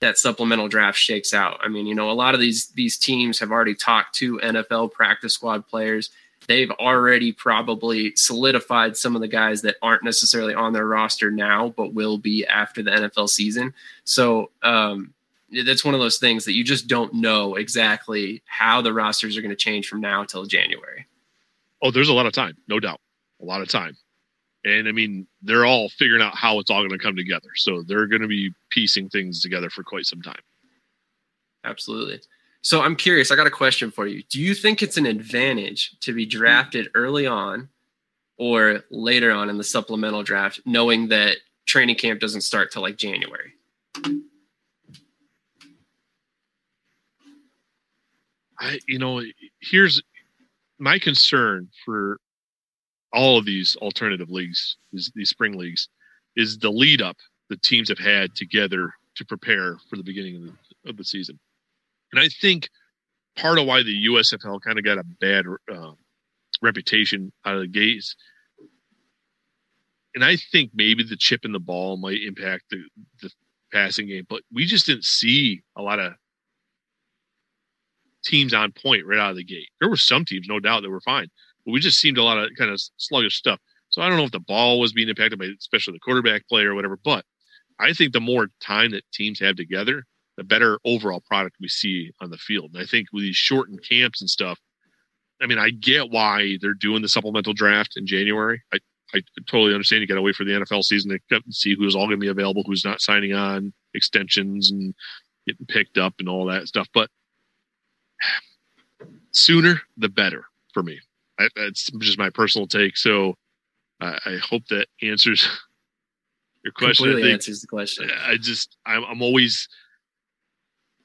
that supplemental draft shakes out. I mean, you know, a lot of these these teams have already talked to NFL practice squad players. They've already probably solidified some of the guys that aren't necessarily on their roster now, but will be after the NFL season. So, um, that's one of those things that you just don't know exactly how the rosters are going to change from now till January. Oh, there's a lot of time, no doubt, a lot of time. And I mean, they're all figuring out how it's all going to come together. So they're going to be piecing things together for quite some time. Absolutely. So I'm curious, I got a question for you. Do you think it's an advantage to be drafted early on or later on in the supplemental draft, knowing that training camp doesn't start till like January? I, you know, here's my concern for all of these alternative leagues, these, spring leagues, is the lead up the teams have had together to prepare for the beginning of the, of the season. And I think part of why the USFL kind of got a bad uh, reputation out of the gates, and I think maybe the chip in the ball might impact the, the passing game, but we just didn't see a lot of teams on point right out of the gate. There were some teams, no doubt, that were fine, but we just seemed a lot of kind of sluggish stuff. So I don't know if the ball was being impacted by, especially the quarterback play or whatever. But I think the more time that teams have together, the better overall product we see on the field. And I think with these shortened camps and stuff, I mean, I get why they're doing the supplemental draft in January. I, I totally understand. You got to wait for the NFL season to see who's all going to be available, who's not signing on extensions and getting picked up and all that stuff. But sooner the better for me. I, that's just my personal take. So I, I hope that answers your question. Completely think, answers the question. I just I'm, I'm always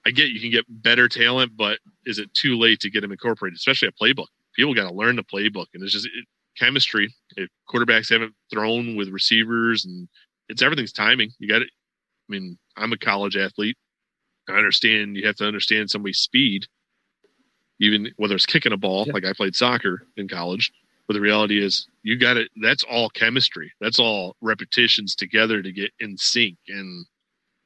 I get you can get better talent, but is it too late to get them incorporated? Especially a playbook. People got to learn the playbook, and it's just it, chemistry. If quarterbacks haven't thrown with receivers, and it's everything's timing. You got it. I mean, I'm a college athlete. I understand you have to understand somebody's speed even whether it's kicking a ball, yeah. like I played soccer in college, But the reality is, you got it. That's all chemistry. That's all repetitions together to get in sync. And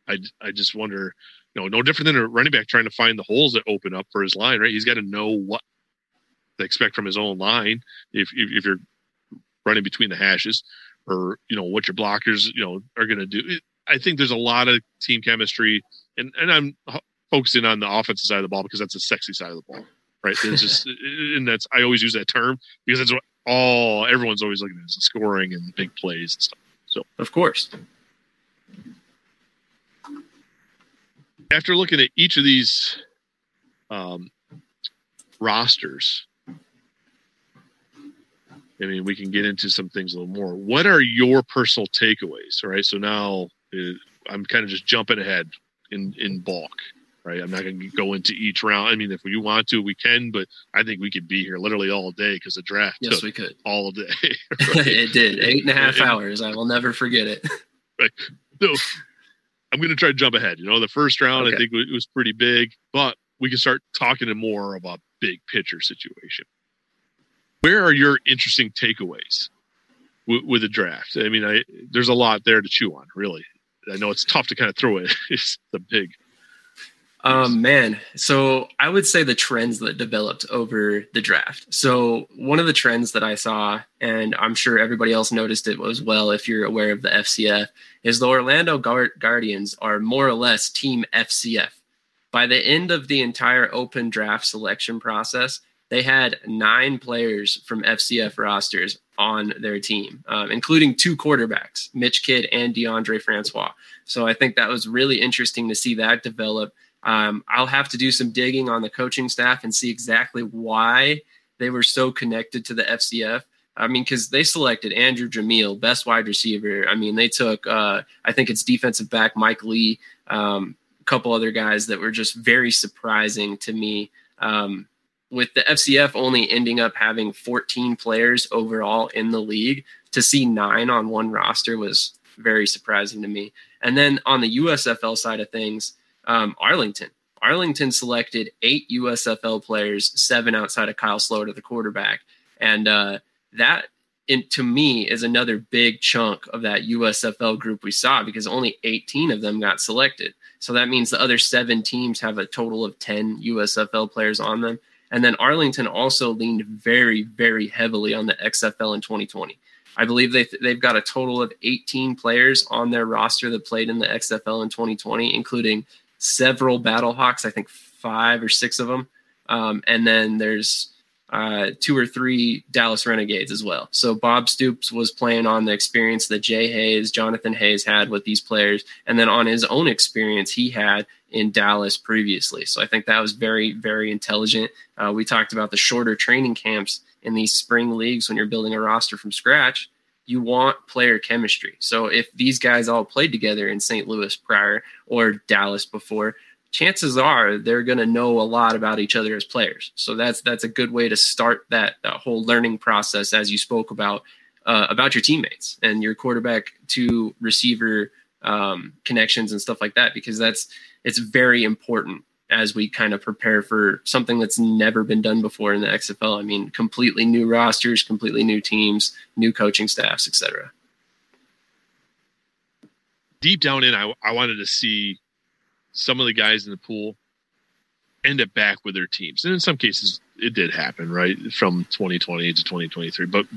I, I just wonder, you know, no different than a running back trying to find the holes that open up for his line, right? He's got to know what to expect from his own line. If, if, if you're running between the hashes, or you know what your blockers, you know, are going to do. I think there's a lot of team chemistry, and and I'm focusing on the offensive side of the ball because that's the sexy side of the ball, right? It's just, and that's I always use that term because that's what all everyone's always looking at is the scoring and big plays and stuff. So Of course. after looking at each of these um, rosters, I mean, we can get into some things a little more. What are your personal takeaways? All right, so now uh, I'm kind of just jumping ahead in in bulk. Right, I'm not going to go into each round. I mean, if we want to, we can, but I think we could be here literally all day because the draft Yes, took we could. all day. right? it did. Eight and a half And- hours. I will never forget it. So I'm going to try to jump ahead. You know, the first round I think it was pretty big, but we can start talking to more about big picture situation. Where are your interesting takeaways with, with the draft? I mean, I there's a lot there to chew on. Really, I know it's tough to kind of throw it. It's the big. Um, man, so I would say the trends that developed over the draft. So one of the trends that I saw, and I'm sure everybody else noticed it as well, if you're aware of the FCF, is the Orlando Guard- Guardians are more or less Team FCF. By the end of the entire open draft selection process, they had nine players from FCF rosters on their team, um, including two quarterbacks, Mitch Kidd and Deondre Francois. So I think that was really interesting to see that develop. Um, I'll have to do some digging on the coaching staff and see exactly why they were so connected to the FCF. I mean, because they selected Andrew Jameel, best wide receiver. I mean, they took, uh, I think it's defensive back Mike Lee, um, a couple other guys that were just very surprising to me. Um, with the FCF only ending up having 14 players overall in the league, to see nine on one roster was very surprising to me. And then on the USFL side of things, um, Arlington. Arlington selected eight USFL players, seven outside of Kyle Sloter, the quarterback, and uh, that, in, to me, is another big chunk of that USFL group we saw because only 18 of them got selected. So that means the other seven teams have a total of 10 USFL players on them. And then Arlington also leaned very, very heavily on the XFL in 2020. I believe they they've got a total of 18 players on their roster that played in the XFL in 2020, including several Battlehawks. I think five or six of them, um, and then there's uh, two or three Dallas Renegades as well. So Bob Stoops was playing on the experience that Jay Hayes, Jonathan Hayes had with these players, and then on his own experience he had in Dallas previously. So I think that was very, very intelligent. Uh, we talked about the shorter training camps in these spring leagues when you're building a roster from scratch. You want player chemistry. So if these guys all played together in St. Louis prior or Dallas before, chances are they're going to know a lot about each other as players. So that's that's a good way to start that, that whole learning process, as you spoke about uh, about your teammates and your quarterback to receiver um, connections and stuff like that, because that's it's very important as we kind of prepare for something that's never been done before in the XFL. I mean, completely new rosters, completely new teams, new coaching staffs, etc. Deep down in, I, I wanted to see some of the guys in the pool end up back with their teams, and in some cases, it did happen, right, from 2020 to 2023. But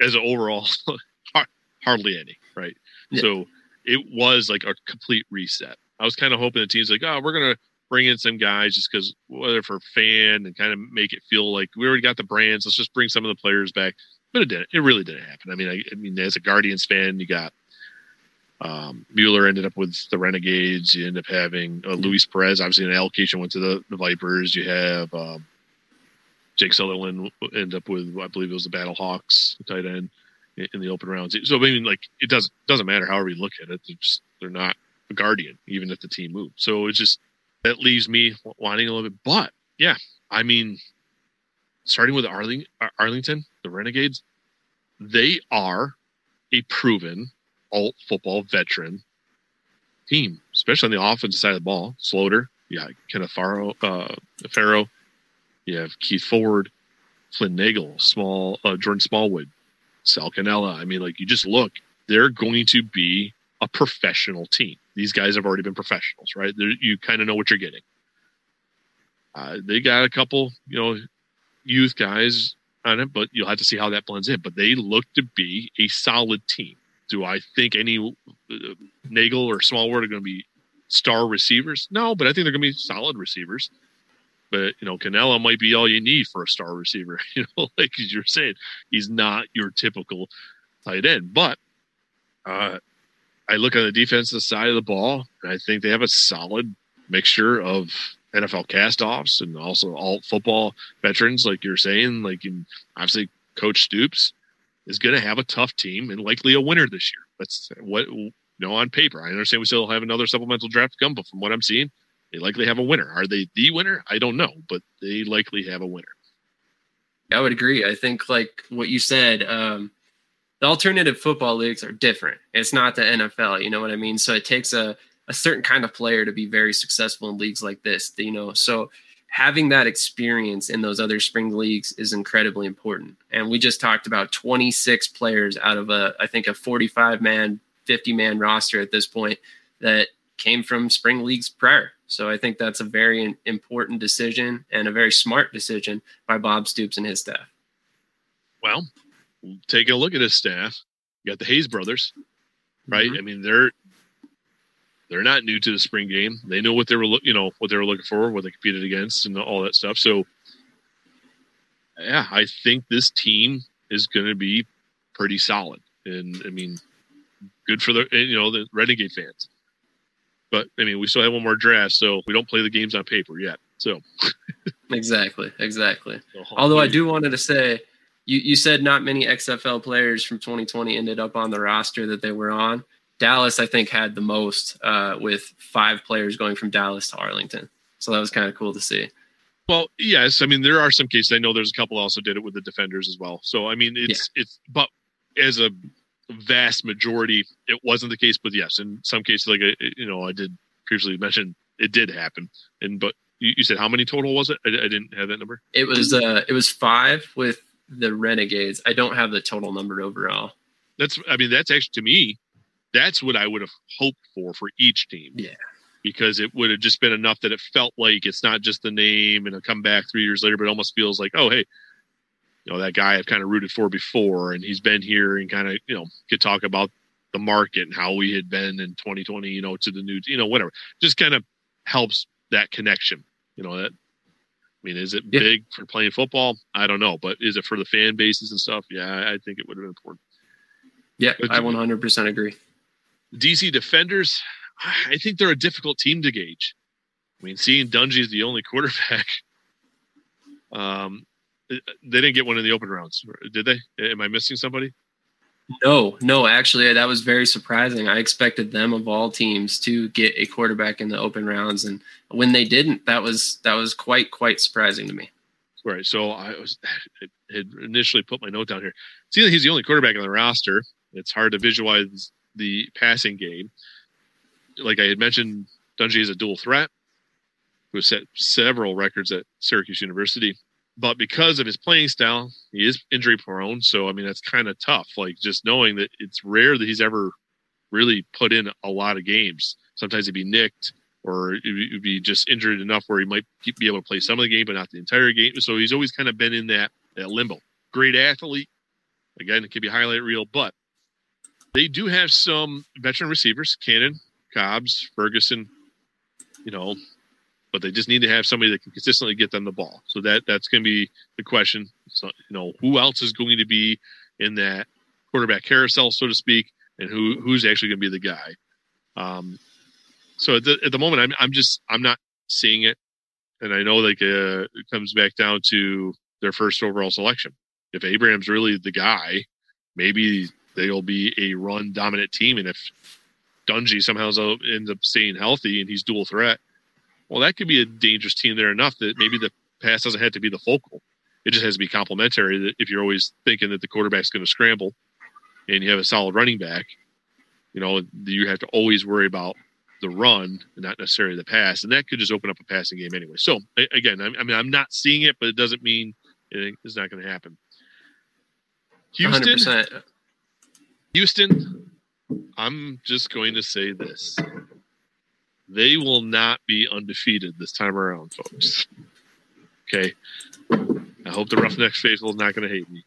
as an overall, hardly any, right? Yeah. So it was like a complete reset. I was kind of hoping the team's like, oh, we're gonna bring in some guys just because whether for fan and kind of make it feel like we already got the brands. Let's just bring some of the players back. But it didn't. It really didn't happen. I mean, I, I mean, as a Guardians fan, you got um, Mueller ended up with the Renegades. You end up having uh, Luis Perez, obviously an allocation went to the, the Vipers. You have um, Jake Sutherland end up with, I believe it was the Battle Hawks tight end in, in the open rounds. So I mean, like it doesn't doesn't matter however you look at it. They're just they're not a Guardian, even if the team moved. So it's just that leaves me wanting a little bit. But yeah, I mean, starting with Arling, Arlington, the Renegades, they are a proven alt football veteran team, especially on the offensive side of the ball. Sloter, yeah, Kenneth Farrow, uh, Farrow, you have Keith Ford, Flynn Nagel, small uh, Jordan Smallwood, Sal Cannella. I mean, like you just look, they're going to be a professional team. These guys have already been professionals, right? They're, you kind of know what you're getting. Uh, they got a couple, you know, youth guys on it, but you'll have to see how that blends in. But they look to be a solid team. Do I think any uh, Nagel or Smallwood are going to be star receivers? No, but I think they're going to be solid receivers. But you know, Cannella might be all you need for a star receiver. You know, like you're saying, he's not your typical tight end. But uh, I look on the defensive side of the ball, I think they have a solid mixture of NFL castoffs and also all football veterans, like you're saying. Like, in, obviously, Coach Stoops is going to have a tough team and likely a winner this year. That's what you know on paper. I understand we still have another supplemental draft to come, but from what I'm seeing, they likely have a winner. Are they the winner? I don't know, but they likely have a winner. I would agree. I think like what you said, um, the alternative football leagues are different. It's not the NFL, you know what I mean? So it takes a, a certain kind of player to be very successful in leagues like this, you know. So having that experience in those other spring leagues is incredibly important. And we just talked about 26 players out of a I think a 45 man, 50 man roster at this point that came from spring leagues prior. So I think that's a very important decision and a very smart decision by Bob Stoops and his staff. Well, taking a look at his staff, you got the Hayes brothers, right? Mm-hmm. I mean, they're they're not new to the spring game. They know what they were, you know, what they were looking for, what they competed against, and all that stuff. So, yeah, I think this team is going to be pretty solid, and I mean, good for the you know the Renegade fans. But I mean, we still have one more draft, so we don't play the games on paper yet. So, exactly, exactly. So Although I do wanted to say you, you said not many XFL players from 2020 ended up on the roster that they were on. Dallas, I think, had the most uh, with five players going from Dallas to Arlington. So that was kind of cool to see. Well, yes. I mean, there are some cases. I know there's a couple also did it with the defenders as well. So, I mean, it's, yeah. it's, but as a vast majority, it wasn't the case. But yes, in some cases, like, I, you know, I did previously mention it did happen. And, but you, you said how many total was it? I, I, didn't have that number. It was, uh, it was five with the Renegades. I don't have the total number overall. That's I mean that's actually to me that's what I would have hoped for for each team. Yeah. Because it would have just been enough that it felt like it's not just the name and it'll come back three years later, but it almost feels like, oh, hey, you know, that guy I've kind of rooted for before and he's been here and kind of, you know, could talk about the market and how we had been in 2020, you know, to the new, you know, whatever. Just kind of helps that connection, you know, that I mean, is it yeah. big for playing football? I don't know, but is it for the fan bases and stuff? Yeah, I think it would have been important. Yeah, but I 100% agree. DC Defenders, I think they're a difficult team to gauge. I mean, seeing Dungey is the only quarterback, um, they didn't get one in the open rounds, did they? Am I missing somebody? No, no, actually, that was very surprising. I expected them of all teams to get a quarterback in the open rounds, and when they didn't, that was that was quite quite surprising to me. Right. So I was had initially put my note down here. See that he's the only quarterback on the roster. It's hard to visualize the passing game. Like I had mentioned, Dungey is a dual threat who set several records at Syracuse University but because of his playing style, he is injury prone. So I mean, that's kind of tough. Like just knowing that it's rare that he's ever really put in a lot of games. Sometimes he'd be nicked, or he'd be just injured enough where he might be able to play some of the game, but not the entire game. So he's always kind of been in that that limbo. Great athlete. Again, it could be highlight reel, but they do have some veteran receivers: Cannon, Cobbs, Ferguson. You know, but they just need to have somebody that can consistently get them the ball. So that that's going to be the question. So you know, who else is going to be in that quarterback carousel, so to speak, and who who's actually going to be the guy. Um, so at the, at the moment, I'm I'm just I'm not seeing it, and I know like uh, it comes back down to their first overall selection. If Abraham's really the guy, maybe they'll be a run dominant team, and if Dungey somehow ends up staying healthy and he's dual threat, well, that could be a dangerous team there enough that maybe the pass doesn't have to be the focal. It just has to be complementary. That if you're always thinking that the quarterback's going to scramble, and you have a solid running back, you know you have to always worry about the run and not necessarily the pass, and that could just open up a passing game anyway. So again, I mean, I'm not seeing it, but it doesn't mean It is not going to happen. Houston, 100%. Houston, I'm just going to say this. They will not be undefeated this time around, folks. Okay. I hope the Roughnecks faithful is not going to hate me.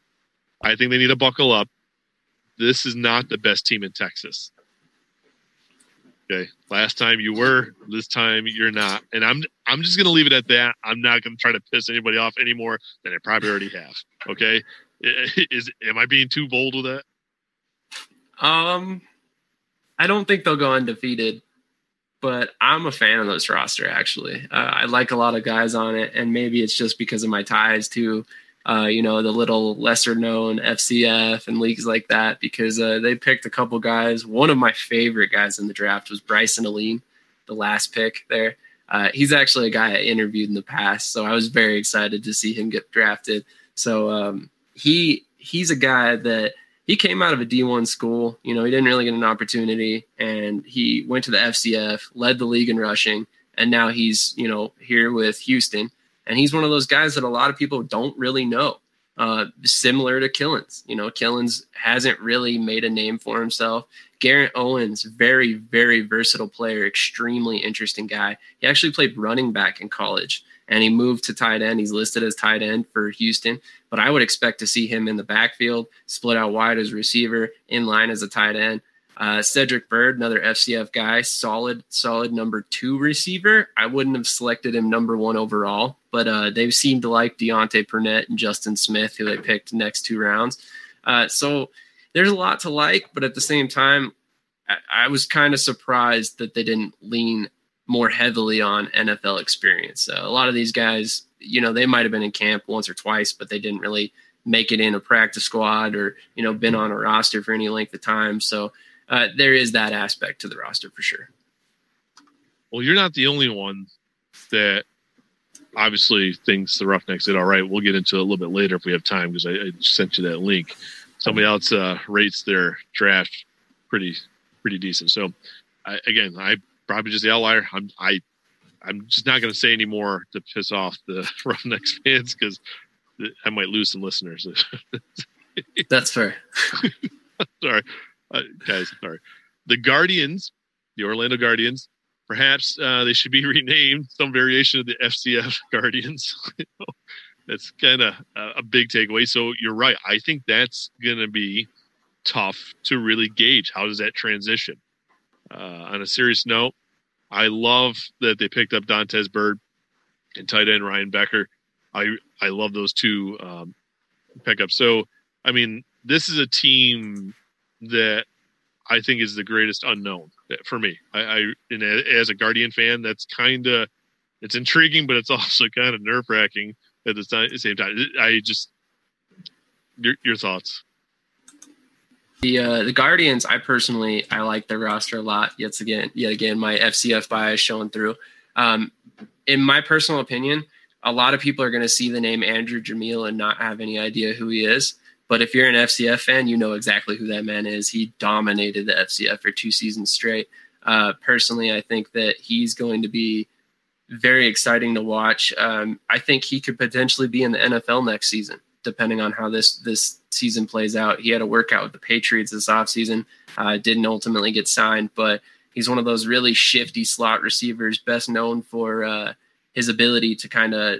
I think they need to buckle up. This is not the best team in Texas. Okay. Last time you were, this time you're not. And I'm I'm just gonna leave it at that. I'm not gonna try to piss anybody off anymore than I probably already have. Okay. Is am I being too bold with that? Um, I don't think they'll go undefeated, but I'm a fan of this roster. Actually, uh, I like a lot of guys on it, and maybe it's just because of my ties to, uh, you know, the little lesser known FCF and leagues like that. Because uh, they picked a couple guys. One of my favorite guys in the draft was Bryson Aline, the last pick there. Uh, he's actually a guy I interviewed in the past, so I was very excited to see him get drafted. So um, he he's a guy that he came out of a D1 school. You know, he didn't really get an opportunity and he went to the FCF, led the league in rushing, and now he's, you know, here with Houston. And he's one of those guys that a lot of people don't really know. Uh, similar to Killens. You know, Killens hasn't really made a name for himself. Garrett Owens, very, very versatile player, extremely interesting guy. He actually played running back in college and he moved to tight end. He's listed as tight end for Houston, but I would expect to see him in the backfield, split out wide as receiver, in line as a tight end. Uh, Cedric Byrd, another FCF guy, solid, solid number two receiver. I wouldn't have selected him number one overall, but uh, they seemed to like Deontay Burnett and Justin Smith, who they picked next two rounds. Uh, so there's a lot to like, but at the same time, I, I was kind of surprised that they didn't lean more heavily on NFL experience. So a lot of these guys, you know, they might have been in camp once or twice, but they didn't really make it in a practice squad or, you know, been on a roster for any length of time. So uh, there is that aspect to the roster for sure. Well, you're not the only one that obviously thinks the Roughnecks did all right. We'll get into it a little bit later if we have time because I, I sent you that link. Somebody else uh, rates their draft pretty pretty decent. So I, again, I probably just the outlier. I'm I I'm just not going to say any more to piss off the Roughnecks fans because I might lose some listeners. That's fair. sorry, uh, guys. Sorry. The Guardians, the Orlando Guardians. Perhaps uh, they should be renamed some variation of the FCF Guardians. that's kind of a big takeaway. So you're right. I think that's going to be tough to really gauge. How does that transition? Uh, on a serious note, I love that they picked up Dantes Bird and tight end Ryan Becker. I I love those two um, pickups. So I mean, this is a team that I think is the greatest unknown for me. I, I and as a Guardian fan, that's kind of it's intriguing, but it's also kind of nerve wracking at the same time. I just your your thoughts. The uh, the Guardians, I personally I like their roster a lot. Yet again, yet again, my FCF bias showing through. Um, in my personal opinion, a lot of people are going to see the name Andrew Jamiel and not have any idea who he is. But if you're an FCF fan, you know exactly who that man is. He dominated the FCF for two seasons straight. Uh, personally, I think that he's going to be very exciting to watch. Um, I think he could potentially be in the NFL next season depending on how this this season plays out. He had a workout with the Patriots this offseason, uh, didn't ultimately get signed, but he's one of those really shifty slot receivers, best known for uh, his ability to kind of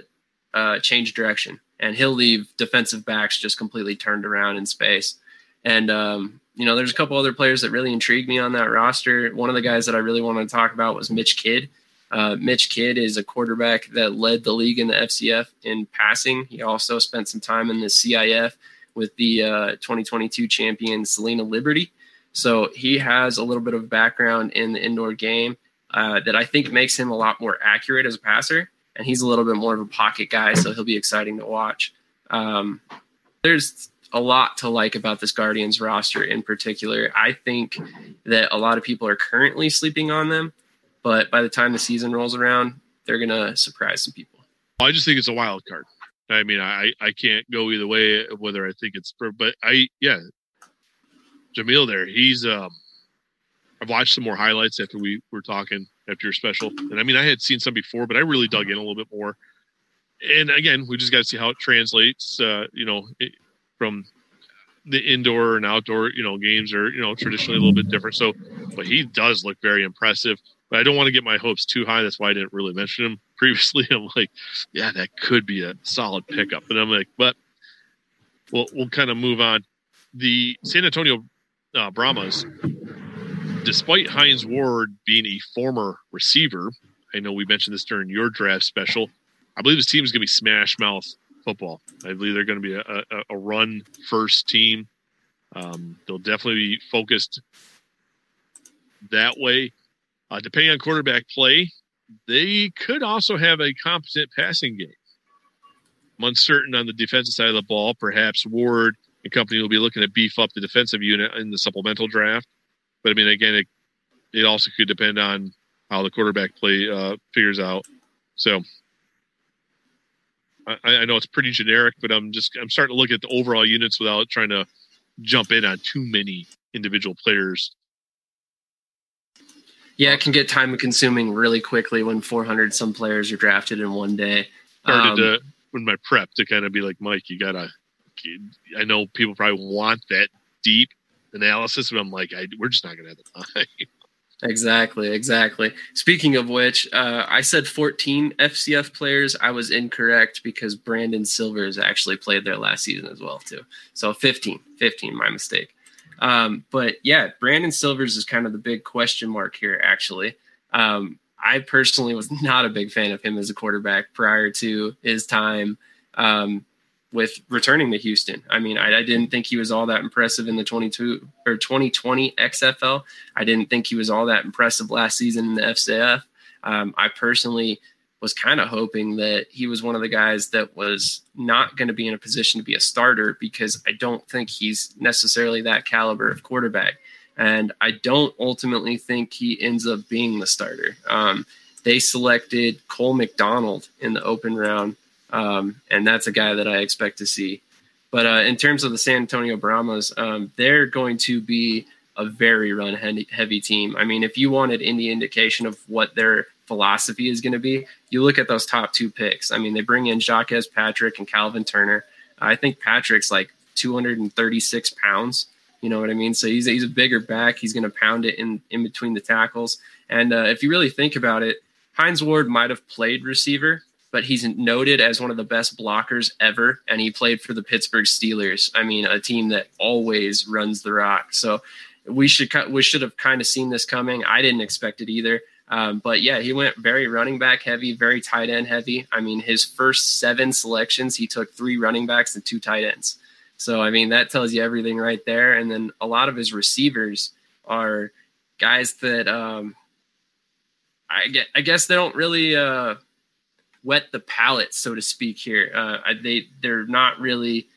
uh, change direction. And he'll leave defensive backs just completely turned around in space. And, um, you know, there's a couple other players that really intrigued me on that roster. One of the guys that I really wanted to talk about was Mitch Kidd. Uh, Mitch Kidd is a quarterback that led the league in the FCF in passing. He also spent some time in the CIF with the uh, 2022 champion Salina Liberty. So he has a little bit of background in the indoor game uh, that I think makes him a lot more accurate as a passer. And he's a little bit more of a pocket guy, so he'll be exciting to watch. Um, there's a lot to like about this Guardians roster in particular. I think that a lot of people are currently sleeping on them but by the time the season rolls around, they're gonna surprise some people. I just think it's a wild card. I mean, I I can't go either way whether I think it's but I yeah, Jamiel there. He's um, I've watched some more highlights after we were talking after your special, and I mean I had seen some before, but I really dug in a little bit more. and again, we just got to see how it translates. Uh, you know, it, from the indoor and outdoor, you know, games are you know traditionally a little bit different. So, but he does look very impressive. But I don't want to get my hopes too high. That's why I didn't really mention him previously. I'm like, yeah, that could be a solid pickup. And I'm like, but we'll we'll kind of move on. The San Antonio uh, Brahmas, despite Hines Ward being a former receiver, I know we mentioned this during your draft special. I believe this team is going to be smash mouth football. I believe they're going to be a, a, a run first team. Um, they'll definitely be focused that way. Uh, depending on quarterback play, they could also have a competent passing game. I'm uncertain on the defensive side of the ball. Perhaps Ward and company will be looking to beef up the defensive unit in the supplemental draft. But I mean, again, it, it also could depend on how the quarterback play uh, figures out. So I, I know it's pretty generic, but I'm just I'm starting to look at the overall units without trying to jump in on too many individual players. Yeah, it can get time consuming really quickly when 400 some players are drafted in one day. Started Um, to when my prep to kind of be like, Mike, you gotta. I know people probably want that deep analysis, but I'm like, I, we're just not gonna have the time. Exactly, exactly. Speaking of which, uh, I said 14 FCF players. I was incorrect because Brandon Silvers actually played there last season as well too. So 15, 15, my mistake. Um, but yeah, Brandon Silvers is kind of the big question mark here. Actually, um, I personally was not a big fan of him as a quarterback prior to his time um, with returning to Houston. I mean, I, I didn't think he was all that impressive in the 22 or 2020 XFL. I didn't think he was all that impressive last season in the FCF. Um, I personally was kind of hoping that he was one of the guys that was not going to be in a position to be a starter because I don't think he's necessarily that caliber of quarterback. And I don't ultimately think he ends up being the starter. Um, they selected Cole McDonald in the open round, um, and that's a guy that I expect to see. But uh, in terms of the San Antonio Brahmas, um, they're going to be a very run heavy team. I mean, if you wanted any indication of what their philosophy is going to be, you look at those top two picks. I mean, they bring in Jacques Patrick and Calvin Turner. I think Patrick's like 236 pounds. You know what I mean? So he's, he's a bigger back. He's going to pound it in, in between the tackles. And uh, if you really think about it, Hines Ward might have played receiver, but he's noted as one of the best blockers ever. And he played for the Pittsburgh Steelers. I mean, a team that always runs the rock. So we should we should have kind of seen this coming. I didn't expect it either. Um, but yeah, he went very running back heavy, very tight end heavy. I mean, his first seven selections, he took three running backs and two tight ends. So I mean, that tells you everything right there. And then a lot of his receivers are guys that um, I get. I guess they don't really uh, wet the palate, so to speak. Here, uh, they they're not really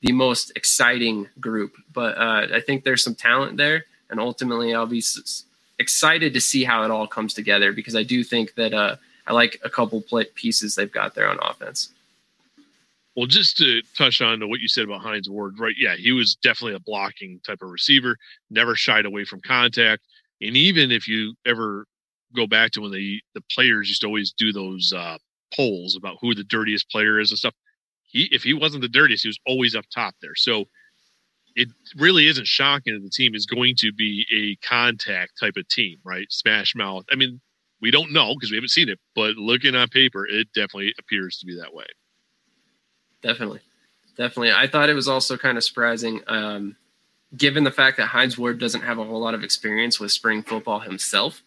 the most exciting group, but uh, I think there's some talent there, and ultimately, I'll be excited to see how it all comes together because I do think that uh, I like a couple pieces they've got there on offense. Well, just to touch on to what you said about Hines Ward, right? Yeah, he was definitely a blocking type of receiver, never shied away from contact. And even if you ever go back to when the the players used to always do those uh, polls about who the dirtiest player is and stuff, he if he wasn't the dirtiest, he was always up top there. So it really isn't shocking that the team is going to be a contact type of team, right? Smash mouth. I mean, we don't know because we haven't seen it, but looking on paper, it definitely appears to be that way. Definitely, definitely. I thought it was also kind of surprising, um, given the fact that Hines Ward doesn't have a whole lot of experience with spring football himself.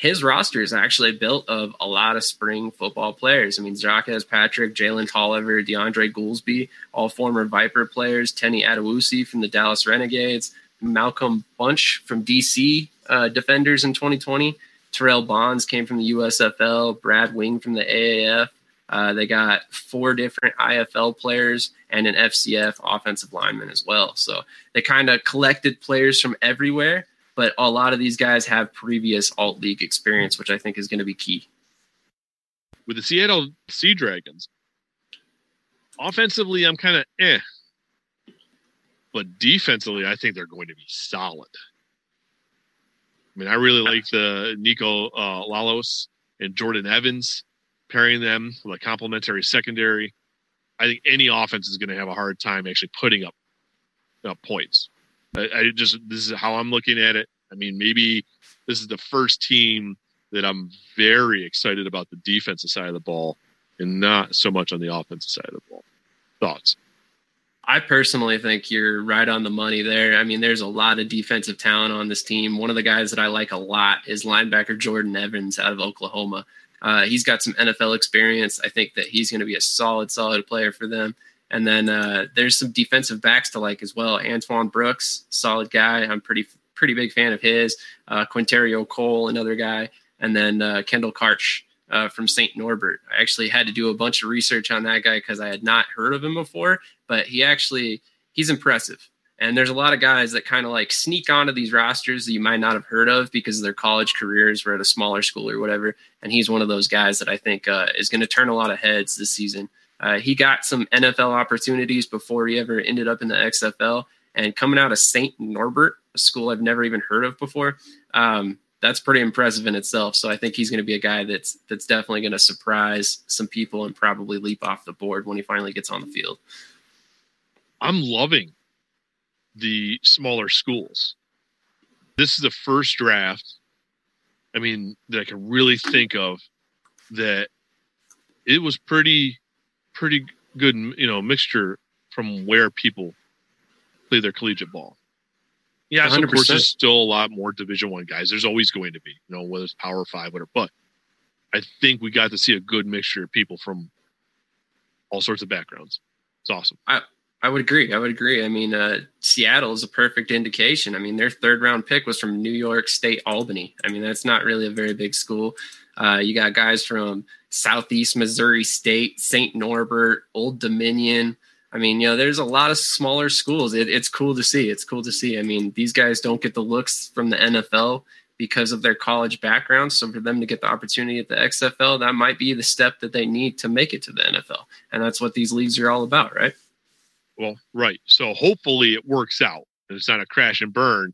His roster is actually built of a lot of spring football players. I mean, Jacques Patrick, Jalen Tolliver, DeAndre Goolsby, all former Viper players. Tenny Adewusi from the Dallas Renegades, Malcolm Bunch from DC uh, Defenders in 2020. Terrell Bonds came from the USFL. Brad Wing from the AAF. Uh, they got four different IFL players and an FCF offensive lineman as well. So they kind of collected players from everywhere, but a lot of these guys have previous alt league experience, which I think is going to be key. With the Seattle Sea Dragons, offensively, I'm kind of eh. But defensively, I think they're going to be solid. I mean, I really like the Niko uh, Lalos and Jordan Evans. pairing them with a complementary secondary, I think any offense is going to have a hard time actually putting up, up points. I, I just this is how I'm looking at it. I mean, maybe this is the first team that I'm very excited about the defensive side of the ball and not so much on the offensive side of the ball. Thoughts? I personally think you're right on the money there. I mean, there's a lot of defensive talent on this team. One of the guys that I like a lot is linebacker Jordan Evans out of Oklahoma. Uh, he's got some NFL experience. I think that he's going to be a solid, solid player for them. And then uh, there's some defensive backs to like as well. Antoine Brooks, solid guy. I'm pretty pretty big fan of his. Uh, Quinterio Cole, another guy, and then uh, Kendall Karch uh, from St. Norbert. I actually had to do a bunch of research on that guy because I had not heard of him before, but he actually he's impressive. And there's a lot of guys that kind of like sneak onto these rosters that you might not have heard of because their college careers were at a smaller school or whatever. And he's one of those guys that I think uh, is going to turn a lot of heads this season. Uh, he got some NFL opportunities before he ever ended up in the XFL. And coming out of St. Norbert, a school I've never even heard of before, um, that's pretty impressive in itself. So I think he's going to be a guy that's that's definitely going to surprise some people and probably leap off the board when he finally gets on the field. I'm loving the smaller schools. This is the first draft. I mean, that I can really think of that it was pretty, pretty good, you know, mixture from where people play their collegiate ball. Yeah, so of course, there's still a lot more Division One guys. There's always going to be, you know, whether it's Power Five, whatever. But I think we got to see a good mixture of people from all sorts of backgrounds. It's awesome. I I would agree. I would agree. I mean, uh, Seattle is a perfect indication. I mean, their third round pick was from New York State Albany. I mean, that's not really a very big school. Uh, you got guys from Southeast Missouri State, St. Norbert, Old Dominion. I mean, you know, there's a lot of smaller schools. It, it's cool to see. It's cool to see. I mean, these guys don't get the looks from the NFL because of their college background. So for them to get the opportunity at the XFL, that might be the step that they need to make it to the NFL. And that's what these leagues are all about, right? Well, right. So hopefully it works out it's not a crash and burn,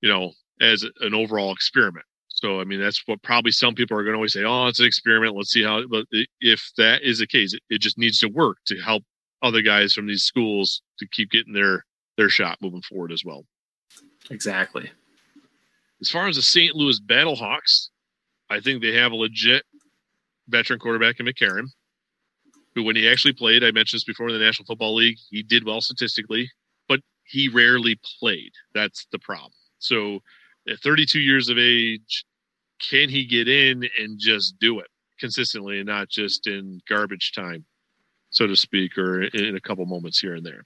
you know, as an overall experiment. So, I mean, that's what probably some people are going to always say, oh, it's an experiment. Let's see how, but if that is the case, it, just needs to work to help other guys from these schools to keep getting their their shot moving forward as well. Exactly. As far as the St. Louis Battlehawks, I think they have a legit veteran quarterback in McCarron, who, when he actually played, I mentioned this before in the National Football League, he did well statistically, but he rarely played. That's the problem. So, at 32 years of age, can he get in and just do it consistently and not just in garbage time? so to speak, or in a couple moments here and there.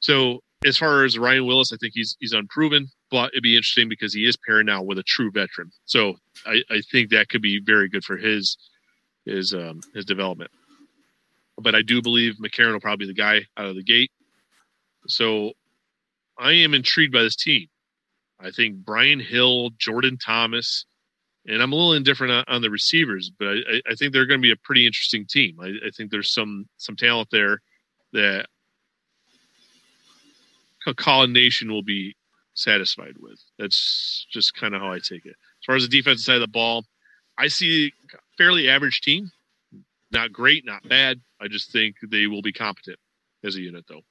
So as far as Ryan Willis, I think he's he's unproven, but it'd be interesting because he is paired now with a true veteran. So I, I think that could be very good for his his um, his development. But I do believe McCarron will probably be the guy out of the gate. So I am intrigued by this team. I think Brian Hill, Jordan Thomas, and I'm a little indifferent on, the receivers, but I, I, think they're going to be a pretty interesting team. I, I, think there's some some talent there that Colin Nation will be satisfied with. That's just kind of how I take it. As far as the defensive side of the ball, I see a fairly average team. Not great, not bad. I just think they will be competent as a unit, though.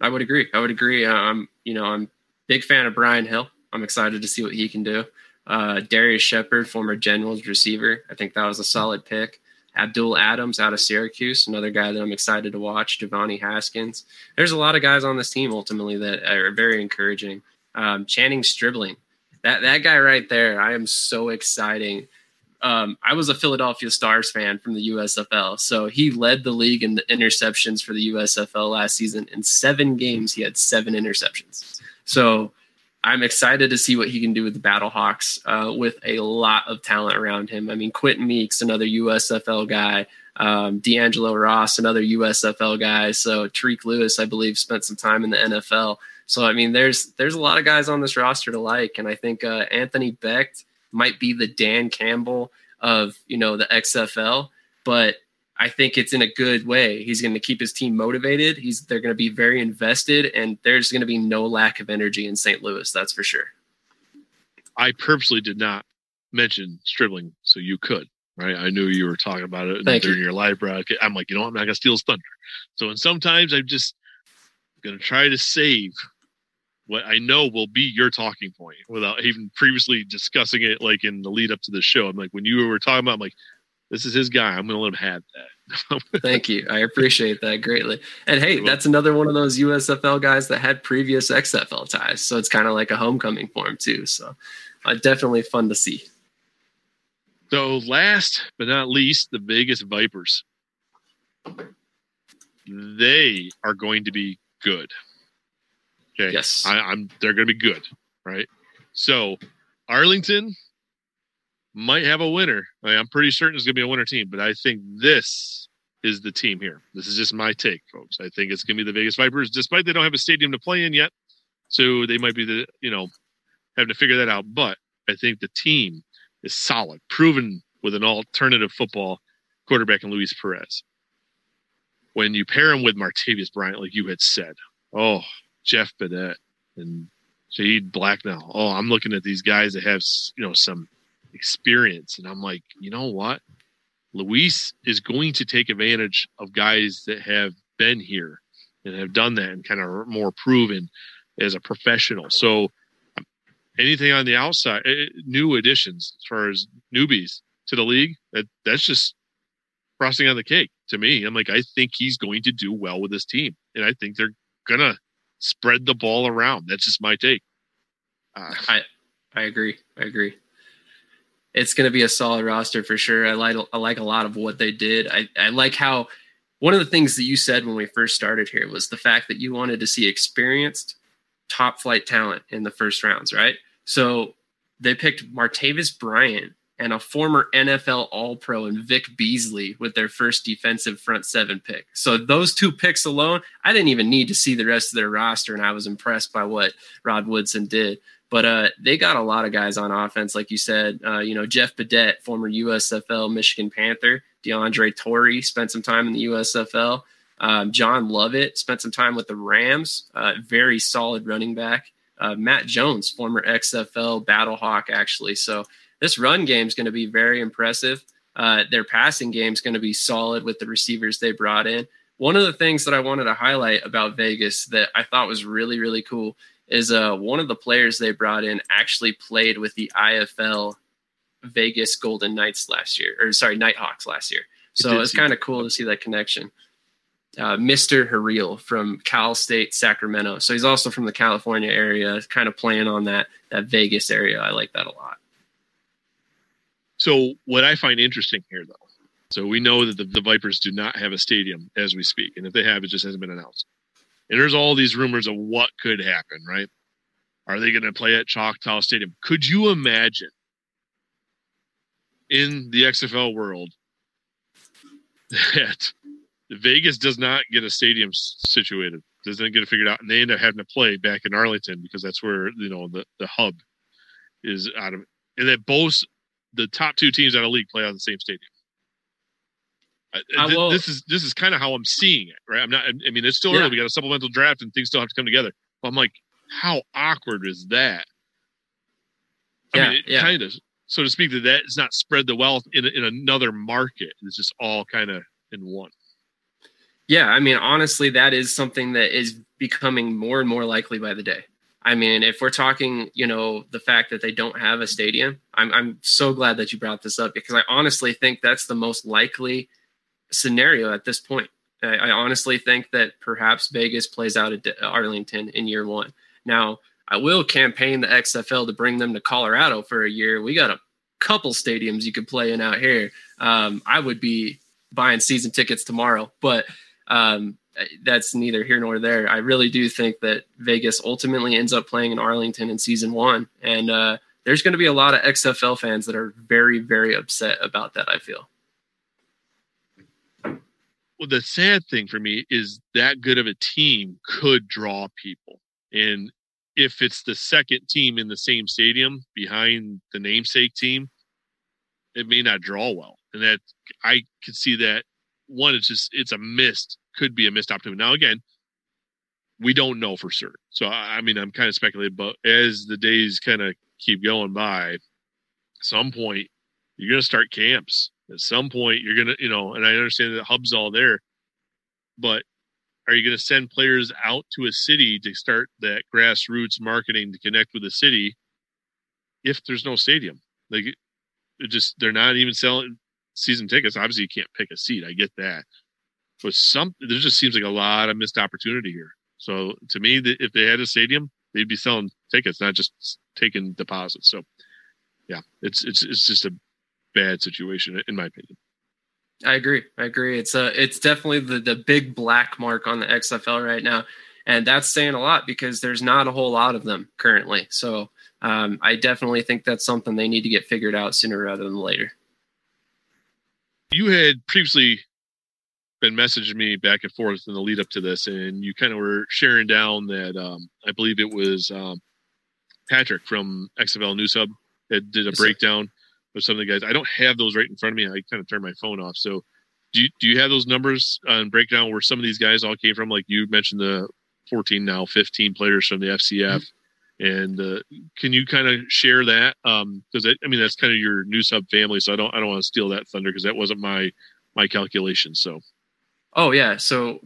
I would agree. I would agree. I'm, you know, I'm big fan of Brian Hill. I'm excited to see what he can do. Uh, Darius Shepherd, former Generals receiver. I think that was a solid pick. Abdul Adams out of Syracuse, another guy that I'm excited to watch. Devonni Haskins. There's a lot of guys on this team ultimately that are very encouraging. Um, Channing Stribling, that that guy right there, I am so exciting. Um, I was a Philadelphia Stars fan from the USFL, so he led the league in the interceptions for the USFL last season. In seven games, he had seven interceptions. So I'm excited to see what he can do with the Battlehawks uh, with a lot of talent around him. I mean, Quinton Meeks, another USFL guy, um, D'Angelo Ross, another USFL guy. So Tariq Lewis, I believe, spent some time in the NFL. So I mean, there's there's a lot of guys on this roster to like, and I think uh, Anthony Becht might be the Dan Campbell of you know the XFL, but I think it's in a good way. He's going to keep his team motivated. He's they're going to be very invested, and there's going to be no lack of energy in St. Louis. That's for sure. I purposely did not mention Stribling, so you could. right? I knew you were talking about it Thank during you. your live broadcast. I'm like, you know, what? I'm not gonna steal his thunder. So, and sometimes I'm just gonna try to save what I know will be your talking point without even previously discussing it, like in the lead up to the show. I'm like, when you were talking about, I'm like, this is his guy. I'm gonna let him have that. Thank you. I appreciate that greatly. And hey, that's another one of those USFL guys that had previous XFL ties. So it's kind of like a homecoming for him too. So uh, definitely fun to see. So last but not least, the Vegas Vipers. They are going to be good. Okay. Yes. I, I'm they're gonna be good, right? So Arlington might have a winner. I, I'm pretty certain it's gonna be a winner team, but I think this is the team here. This is just my take, folks. I think it's gonna be the Vegas Vipers, despite they don't have a stadium to play in yet. So they might be the you know having to figure that out. But I think the team is solid, proven with an alternative football quarterback in Luis Perez. When you pair him with Martavis Bryant, like you had said, oh, Jeff Bennett and Jade Blacknell. Oh, I'm looking at these guys that have you know some experience, and I'm like, you know what? Luis is going to take advantage of guys that have been here and have done that and kind of more proven as a professional. So anything on the outside, eh, new additions as far as newbies to the league, that that's just frosting on the cake to me. I'm like, I think he's going to do well with this team, and I think they're gonna spread the ball around. That's just my take. Uh, I I agree. I agree. It's going to be a solid roster for sure. I like I like a lot of what they did. I I like how one of the things that you said when we first started here was the fact that you wanted to see experienced top flight talent in the first rounds, right? So they picked Martavis Bryant and a former NFL All Pro and Vic Beasley with their first defensive front seven pick. So those two picks alone, I didn't even need to see the rest of their roster, and I was impressed by what Rod Woodson did. But uh, they got a lot of guys on offense, like you said. Uh, you know, Jeff Badet, former USFL Michigan Panther, DeAndre Torrey spent some time in the USFL. Um, John Lovett spent some time with the Rams. Uh, very solid running back. Uh, Matt Jones, former XFL Battlehawk, actually. So this run game is going to be very impressive. Uh, their passing game is going to be solid with the receivers they brought in. One of the things that I wanted to highlight about Vegas that I thought was really, really cool is uh, one of the players they brought in actually played with the IFL Vegas Golden Knights last year, or sorry, Nighthawks last year. So it's kind of cool to see that connection. Uh, Mr. Harrell from Cal State Sacramento. So he's also from the California area, kind of playing on that that Vegas area. I like that a lot. So what I find interesting here, though, so we know that the, the Vipers do not have a stadium as we speak, and if they have, it just hasn't been announced. And there's all these rumors of what could happen, right? Are they going to play at Choctaw Stadium? Could you imagine in the XFL world that Vegas does not get a stadium situated, doesn't get it figured out, and they end up having to play back in Arlington because that's where you know the the hub is out of, and that both the top two teams out of the league play on the same stadium. I- will- this is this is kind of how I'm seeing it, right? I'm not. I mean, it's still Yeah. early. We got a supplemental draft, and things still have to come together. But I'm like, how awkward is that? I Yeah, mean, it yeah. kind of, so to speak, that that is not spread the wealth in in another market. It's just all kind of in one. Yeah, I mean, honestly, that is something that is becoming more and more likely by the day. I mean, if we're talking, you know, the fact that they don't have a stadium, I'm I'm so glad that you brought this up because I honestly think that's the most likely scenario at this point. I, I honestly think that perhaps Vegas plays out at Arlington in year one. Now, I will campaign the XFL to bring them to Colorado for a year. We got a couple stadiums you could play in out here. Um, I would be buying season tickets tomorrow, but um, that's neither here nor there. I really do think that Vegas ultimately ends up playing in Arlington in season one, and uh, there's going to be a lot of XFL fans that are very, very upset about that. I feel. The sad thing for me is that good of a team could draw people, and if it's the second team in the same stadium behind the namesake team, it may not draw well, and that I could see that one. It's just it's a missed, could be a missed opportunity. Now again, we don't know for certain, so I mean I'm kind of speculating, but as the days kind of keep going by, some point you're going to start camps At some point, you're gonna, you know, and I understand that hub's all there, but are you going to send players out to a city to start that grassroots marketing to connect with the city if there's no stadium? Like, it just they're not even selling season tickets. Obviously, you can't pick a seat. I get that, but some there just seems like a lot of missed opportunity here. So to me, if they had a stadium, they'd be selling tickets, not just taking deposits. So yeah, it's it's it's just a bad situation in my opinion. I agree. I agree. It's a it's definitely the the big black mark on the XFL right now, and that's saying a lot because there's not a whole lot of them currently. So um, I definitely think that's something they need to get figured out sooner rather than later. You had previously been messaging me back and forth in the lead up to this, and you kind of were sharing down that um, I believe it was um, Patrick from XFL News Hub that did a yes, breakdown sir. Of some of the guys. I don't have those right in front of me. I kind of turned my phone off. So, do you, do you have those numbers on breakdown where some of these guys all came from? Like you mentioned, the 14 now 15 players from the FCF. Mm-hmm. And uh, can you kind of share that? Because um, I mean that's kind of your news hub family, so I don't I don't want to steal that thunder because that wasn't my my calculation. So Oh yeah. So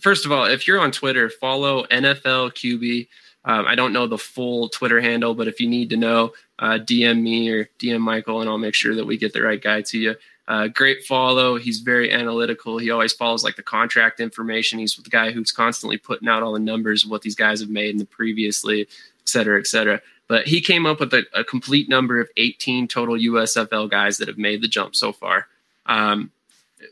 first of all, if you're on Twitter, follow NFL QB. Um, I don't know the full Twitter handle, but if you need to know, uh, DM me or DM Michael, and I'll make sure that we get the right guy to you. Uh, great follow. He's very analytical. He always follows like the contract information. He's the guy who's constantly putting out all the numbers of what these guys have made in the previously, et cetera, et cetera. But he came up with a, a complete number of 18 total USFL guys that have made the jump so far. Um,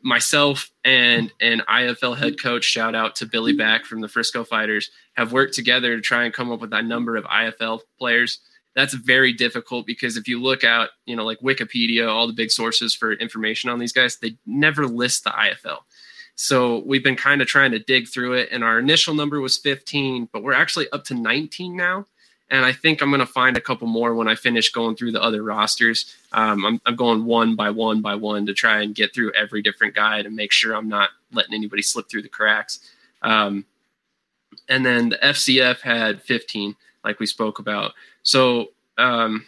myself and an IFL head coach, shout out to Billy Back from the Frisco Fighters, have worked together to try and come up with a number of IFL players. That's very difficult because if you look at, you know, like Wikipedia, all the big sources for information on these guys, they never list the IFL. So we've been kind of trying to dig through it, and our initial number was 15, but we're actually up to 19 now and I think I'm going to find a couple more when I finish going through the other rosters. Um, I'm, I'm, going one by one by one to try and get through every different guide and make sure I'm not letting anybody slip through the cracks. Um, and then the FCF had 15, like we spoke about. So um,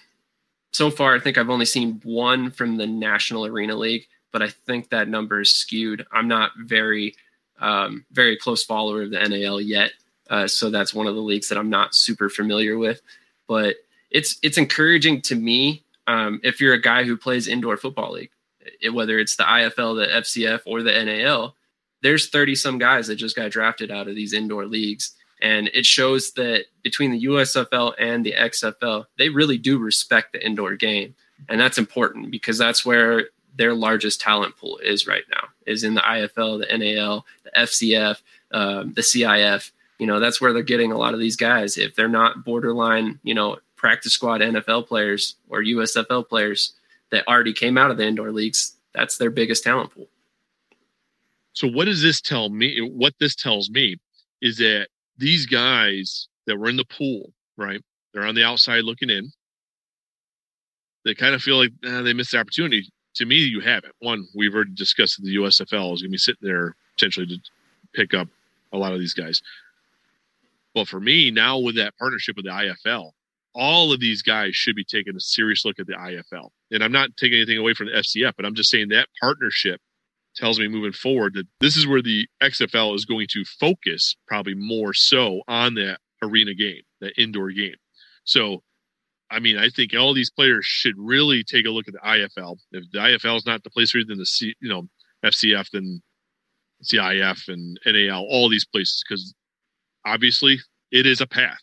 so far, I think I've only seen one from the National Arena League, but I think that number is skewed. I'm not very um, very close follower of the NAL yet. Uh, so that's one of the leagues that I'm not super familiar with, but it's it's encouraging to me um, if you're a guy who plays indoor football league, it, whether it's the IFL, the FCF, or the NAL. There's 30 some guys that just got drafted out of these indoor leagues, and it shows that between the USFL and the XFL, they really do respect the indoor game, and that's important because that's where their largest talent pool is right now is in the IFL, the NAL, the FCF, um, the CIF you know that's where they're getting a lot of these guys. If they're not borderline you know practice squad nfl players or usfl players that already came out of the indoor leagues that's their biggest talent pool. So what does this tell me what this tells me is that these guys that were in the pool right they're on the outside looking in they kind of feel like eh, they missed the opportunity. To me you haven't one we've already discussed that the usfl is going to be sitting there potentially to pick up a lot of these guys well, for me, now with that partnership with the IFL, all of these guys should be taking a serious look at the IFL. And I'm not taking anything away from the FCF, but I'm just saying that partnership tells me moving forward that this is where the XFL is going to focus probably more so on that arena game, that indoor game. So, I mean, I think all these players should really take a look at the IFL. If the IFL is not the place for you, then the C, you know, FCF, then CIF and NAL, all these places, because obviously it is a path,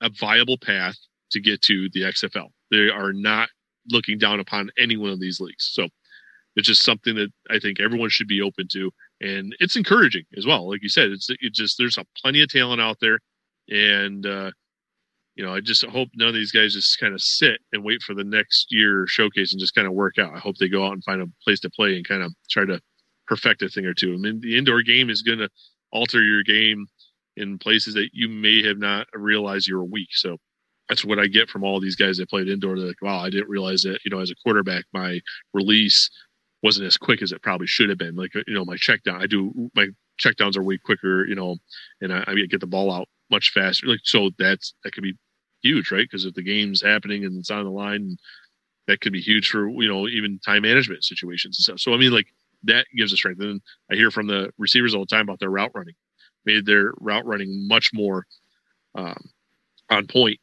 a viable path to get to the XFL. They are not looking down upon any one of these leagues. So it's just something that I think everyone should be open to. And it's encouraging as well. Like you said, it's it just there's a plenty of talent out there. And uh, you know, I just hope none of these guys just kind of sit and wait for the next year showcase and just kind of work out. I hope they go out and find a place to play and kind of try to perfect a thing or two. I mean, the indoor game is going to alter your game in places that you may have not realized you're weak. So that's what I get from all these guys that played indoor. They're like, wow, I didn't realize that, you know, as a quarterback, my release wasn't as quick as it probably should have been. Like, you know, my check down, I do, my check downs are way quicker, you know, and I, I get the ball out much faster. Like, so that's, that could be huge, right? Because if the game's happening and it's on the line, that could be huge for you know even time management situations and stuff. So I mean, like that gives a strength. And I hear from the receivers all the time about their route running, made their route running much more um, on point.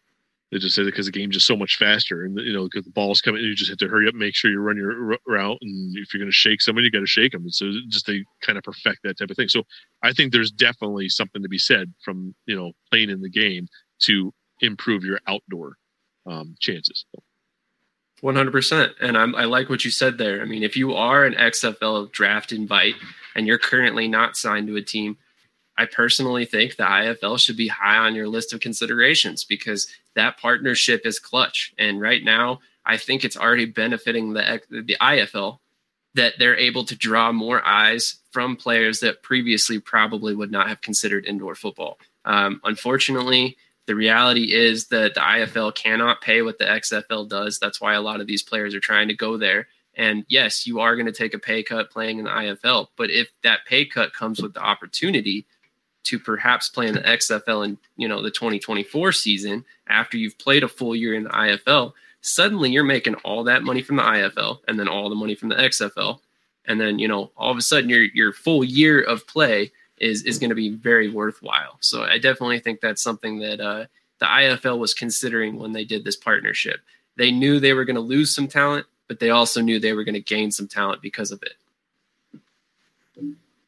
They just said because the game's just so much faster, and you know because the ball's coming, you just have to hurry up, make sure you run your r- route, and if you're going to shake somebody, you got to shake them. And so just they kind of perfect that type of thing. So I think there's definitely something to be said from you know playing in the game to improve your outdoor um, chances. 100%. And I'm, I like what you said there. I mean, if you are an XFL draft invite and you're currently not signed to a team, I personally think the IFL should be high on your list of considerations because that partnership is clutch. And right now, I think it's already benefiting the the IFL that they're able to draw more eyes from players that previously probably would not have considered indoor football. Um, unfortunately, the reality is that the IFL cannot pay what the XFL does. That's why a lot of these players are trying to go there. And yes, you are going to take a pay cut playing in the IFL, but if that pay cut comes with the opportunity to perhaps play in the XFL in you know the 2024 season after you've played a full year in the IFL, suddenly you're making all that money from the IFL and then all the money from the XFL, and then you know all of a sudden your your full year of play is is going to be very worthwhile. So I definitely think that's something that uh, the IFL was considering when they did this partnership. They knew they were going to lose some talent, but they also knew they were going to gain some talent because of it.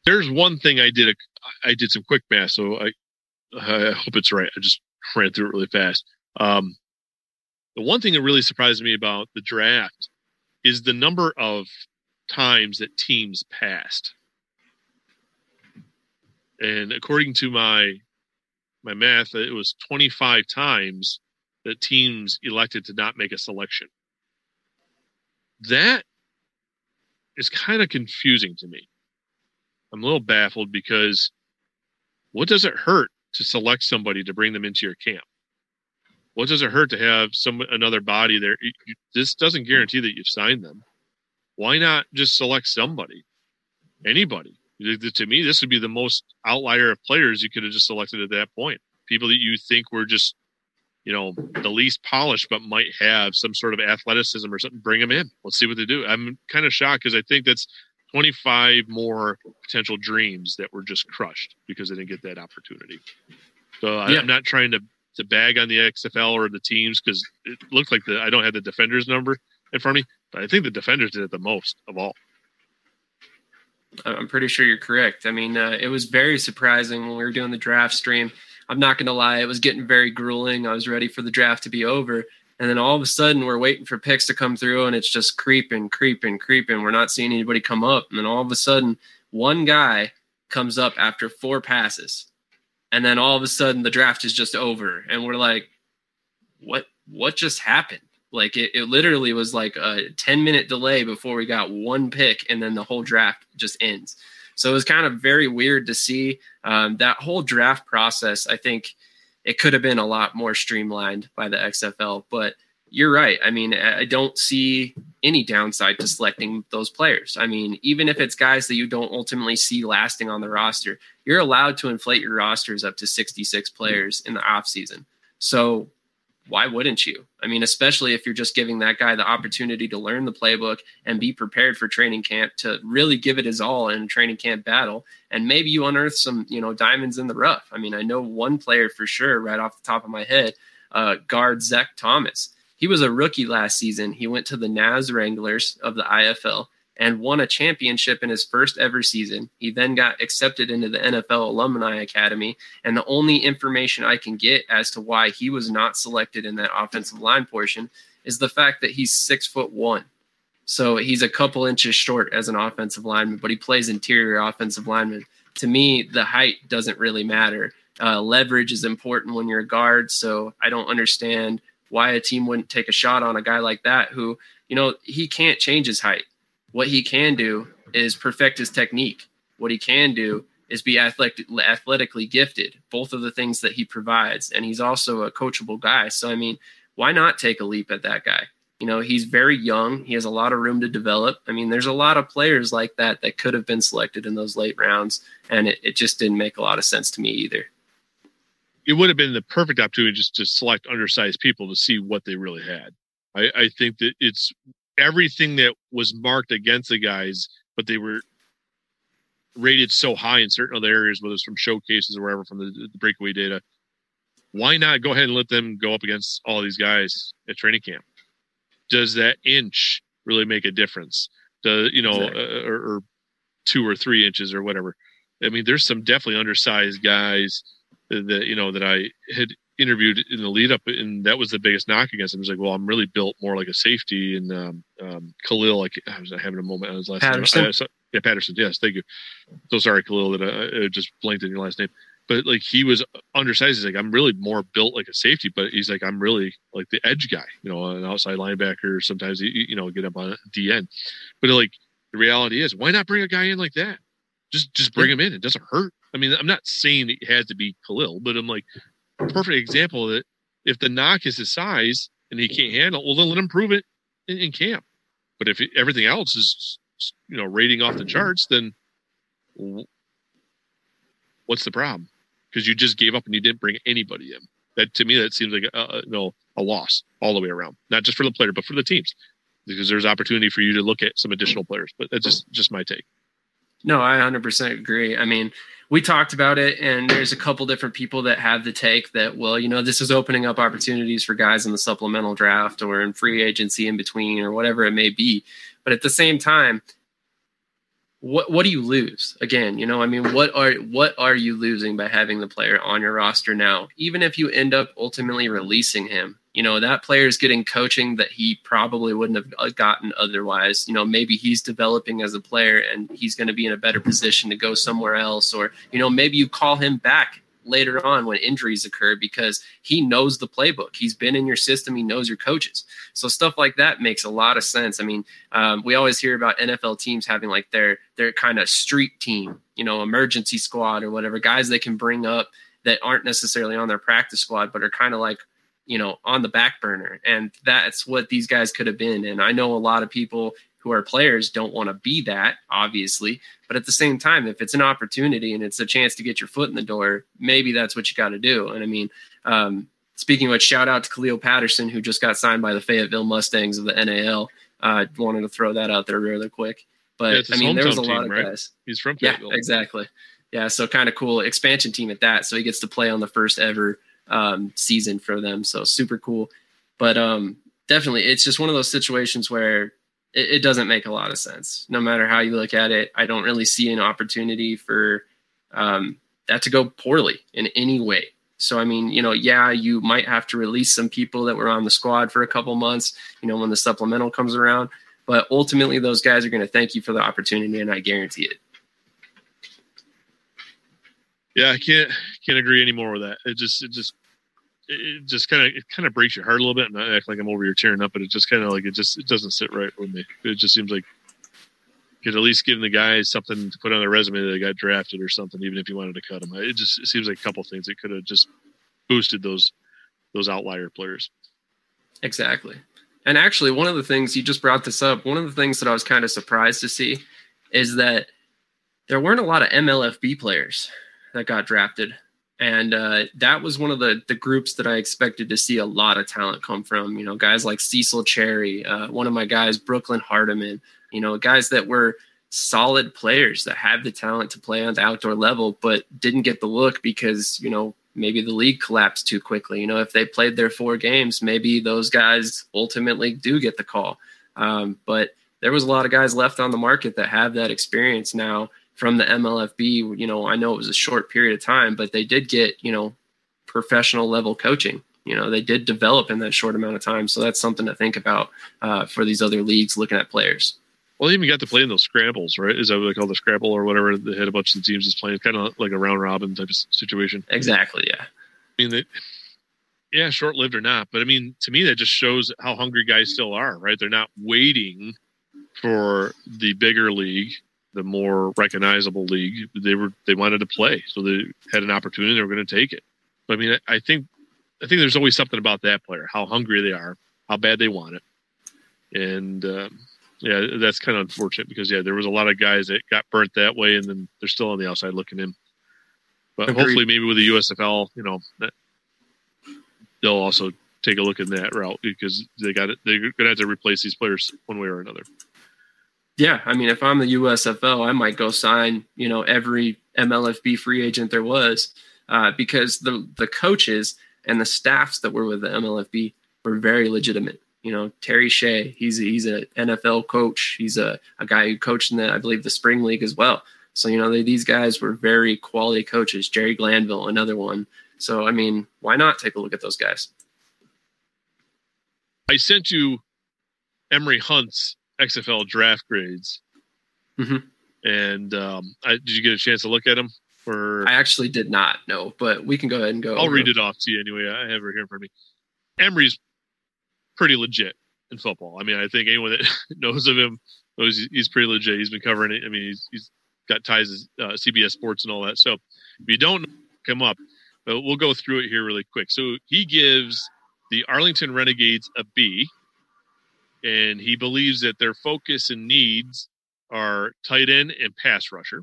There's one thing I did. A, I did some quick math, so I I hope it's right. I just ran through it really fast. Um, the one thing that really surprised me about the draft is the number of times that teams passed. And according to my my math, it was 25 times that teams elected to not make a selection. That is kind of confusing to me. I'm a little baffled because what does it hurt to select somebody to bring them into your camp? What does it hurt to have some another body there? This doesn't guarantee that you've signed them. Why not just select somebody, anybody? To me, this would be the most outlier of players you could have just selected at that point. People that you think were just, you know, the least polished, but might have some sort of athleticism or something. Bring them in. Let's see what they do. I'm kind of shocked because I think that's 25 more potential dreams that were just crushed because they didn't get that opportunity. So yeah. I'm not trying to to bag on the XFL or the teams because it looked like the I don't have the defenders number in front of me, but I think the defenders did it the most of all. I'm pretty sure you're correct. I mean, uh, it was very surprising when we were doing the draft stream. I'm not going to lie, it was getting very grueling. I was ready for the draft to be over. And then all of a sudden, we're waiting for picks to come through, and it's just creeping, creeping, creeping. We're not seeing anybody come up. And then all of a sudden, one guy comes up after four passes. And then all of a sudden, the draft is just over. And we're like, what? What just happened? Like it, it literally was like a 10 minute delay before we got one pick, and then the whole draft just ends. So it was kind of very weird to see um, that whole draft process. I think it could have been a lot more streamlined by the XFL, but you're right. I mean, I don't see any downside to selecting those players. I mean, even if it's guys that you don't ultimately see lasting on the roster, you're allowed to inflate your rosters up to 66 players in the offseason. So why wouldn't you? I mean, especially if you're just giving that guy the opportunity to learn the playbook and be prepared for training camp to really give it his all in training camp battle. And maybe you unearth some, you know, diamonds in the rough. I mean, I know one player for sure, right off the top of my head, uh, guard Zach Thomas. He was a rookie last season. He went to the Naz Wranglers of the IFL and won a championship in his first ever season. He then got accepted into the NFL Alumni Academy. And the only information I can get as to why he was not selected in that offensive line portion is the fact that he's six foot one. So he's a couple inches short as an offensive lineman, but he plays interior offensive lineman. To me, the height doesn't really matter. Uh, leverage is important when you're a guard. So I don't understand why a team wouldn't take a shot on a guy like that who, you know, he can't change his height what he can do is perfect his technique. What he can do is be athletic, athletically gifted, both of the things that he provides. And he's also a coachable guy. So, I mean, why not take a leap at that guy? You know, he's very young. He has a lot of room to develop. I mean, there's a lot of players like that that could have been selected in those late rounds. And it, it just didn't make a lot of sense to me either. It would have been the perfect opportunity just to select undersized people to see what they really had. I, I think that it's everything that was marked against the guys, but they were rated so high in certain other areas, whether it's from showcases or wherever from the, the breakaway data. Why not go ahead and let them go up against all these guys at training camp? Does that inch really make a difference? The you know, exactly. uh, or, or two or three inches or whatever. I mean, there's some definitely undersized guys that you know that I had interviewed in the lead up, and that was the biggest knock against him. He was like, "Well, I'm really built more like a safety." And um, um, Khalil, like I was having a moment on his last Patterson. name. I, yeah, Patterson. Yes, thank you. So sorry, Khalil, that I, I just blanked in your last name. But like he was undersized. He's like, I'm really more built like a safety, but he's like, I'm really like the edge guy, you know, an outside linebacker. Sometimes you, know get up on DN, but like the reality is, why not bring a guy in like that? Just just bring him in. It doesn't hurt. I mean, I'm not saying it has to be Khalil, but I'm like, perfect example that if the knock is his size and he can't handle, well, then let him prove it in, in camp. But if everything else is, you know, rating off the charts, then what's the problem? Because you just gave up and you didn't bring anybody in. That to me, that seems like a, a, no a loss all the way around, not just for the player, but for the teams, because there's opportunity for you to look at some additional players. But that's just just my take. No, I 100% agree. I mean, we talked about it, and there's a couple different people that have the take that, well, you know, this is opening up opportunities for guys in the supplemental draft or in free agency in between or whatever it may be. But at the same time, what what do you lose again you know i mean what are what are you losing by having the player on your roster now even if you end up ultimately releasing him you know that player is getting coaching that he probably wouldn't have uh, gotten otherwise you know maybe he's developing as a player and he's going to be in a better position to go somewhere else or you know maybe you call him back later on when injuries occur because he knows the playbook. He's been in your system. He knows your coaches. So stuff like that makes a lot of sense. I mean, um, we always hear about NFL teams having like their their kind of street team, you know, emergency squad or whatever guys they can bring up that aren't necessarily on their practice squad, but are kind of like you know on the back burner and that's what these guys could have been and i know a lot of people who are players don't want to be that, obviously. But at the same time, if it's an opportunity and it's a chance to get your foot in the door, maybe that's what you got to do. And I mean, um, speaking of which, shout out to Khalil Patterson, who just got signed by the Fayetteville Mustangs of the NAL. I uh, wanted to throw that out there really quick. But yeah, I mean, there was a lot of right? guys. He's from Fayetteville. Yeah, exactly. Yeah, so kind of cool expansion team at that. So he gets to play on the first ever um, season for them. So super cool. But um, definitely, it's just one of those situations where it, it, doesn't make a lot of sense. No matter how you look at it, I don't really see an opportunity for um, that to go poorly in any way. So I mean, you know, yeah, you might have to release some people that were on the squad for a couple months, you know, when the supplemental comes around. But ultimately, those guys are going to thank you for the opportunity, and I guarantee it. Yeah, I can't can't agree anymore with that. It just it just it just kind of it kind of breaks your heart a little bit, and I act like I'm over here tearing up, but it just kind of like it just it doesn't sit right with me. It just seems like could at least give the guys something to put on their resume that they got drafted or something, even if you wanted to cut them. It just it seems like a couple things that could have just boosted those those outlier players. Exactly. And actually, one of the things you just brought this up, one of the things that I was kind of surprised to see is that there weren't a lot of MLFB players that got drafted and uh, that was one of the the groups that I expected to see a lot of talent come from. You know, guys like Cecil Cherry, uh, one of my guys, Brooklyn Hardiman. You know, guys that were solid players that had the talent to play on the outdoor level, but didn't get the look because you know maybe the league collapsed too quickly. You know, if they played their four games, maybe those guys ultimately do get the call. Um, but there was a lot of guys left on the market that have that experience now from the MLFB. You know, I know it was a short period of time, but they did get, you know, professional level coaching. You know, they did develop in that short amount of time. So that's something to think about uh, for these other leagues looking at players. Well, they even got to play in those scrambles, right? Is that what they call the scramble or whatever? They had a bunch of teams just playing, It's kind of like a round robin type of situation. Exactly. Yeah. I mean, they, yeah, short lived or not, but I mean, to me, that just shows how hungry guys still are, right? They're not waiting for the bigger league the more recognizable league, they were they wanted to play, so they had an opportunity. They were going to take it. But I mean, I, I think I think there's always something about that player, how hungry they are, how bad they want it, and um, yeah, that's kind of unfortunate because yeah, there was a lot of guys that got burnt that way, and then they're still on the outside looking in. But Agreed. hopefully, maybe with the USFL, you know, that, they'll also take a look in that route because they got it. They're going to have to replace these players one way or another. Yeah, I mean, if I'm the USFL, I might go sign, you know, every MLFB free agent there was, uh, because the the coaches and the staffs that were with the MLFB were very legitimate. You know, Terry Shea, he's a, he's an NFL coach. He's a, a guy who coached in the, I believe, the spring league as well. So you know, they, these guys were very quality coaches. Jerry Glanville, another one. So I mean, why not take a look at those guys? I sent you Emory Hunt's XFL draft grades. Mhm. And um, I, did you get a chance to look at them? Or I actually did not know, but we can go ahead and go. I'll over read it off to you anyway. I have it here in front of me. Emory's pretty legit in football. I mean, I think anyone that knows of him knows he's- he's pretty legit. He's been covering it. I mean, he's, he's got ties to uh, CBS Sports and all that. So if you don't come up, but we'll go through it here really quick. So he gives the Arlington Renegades a B, and he believes that their focus and needs are tight end and pass rusher.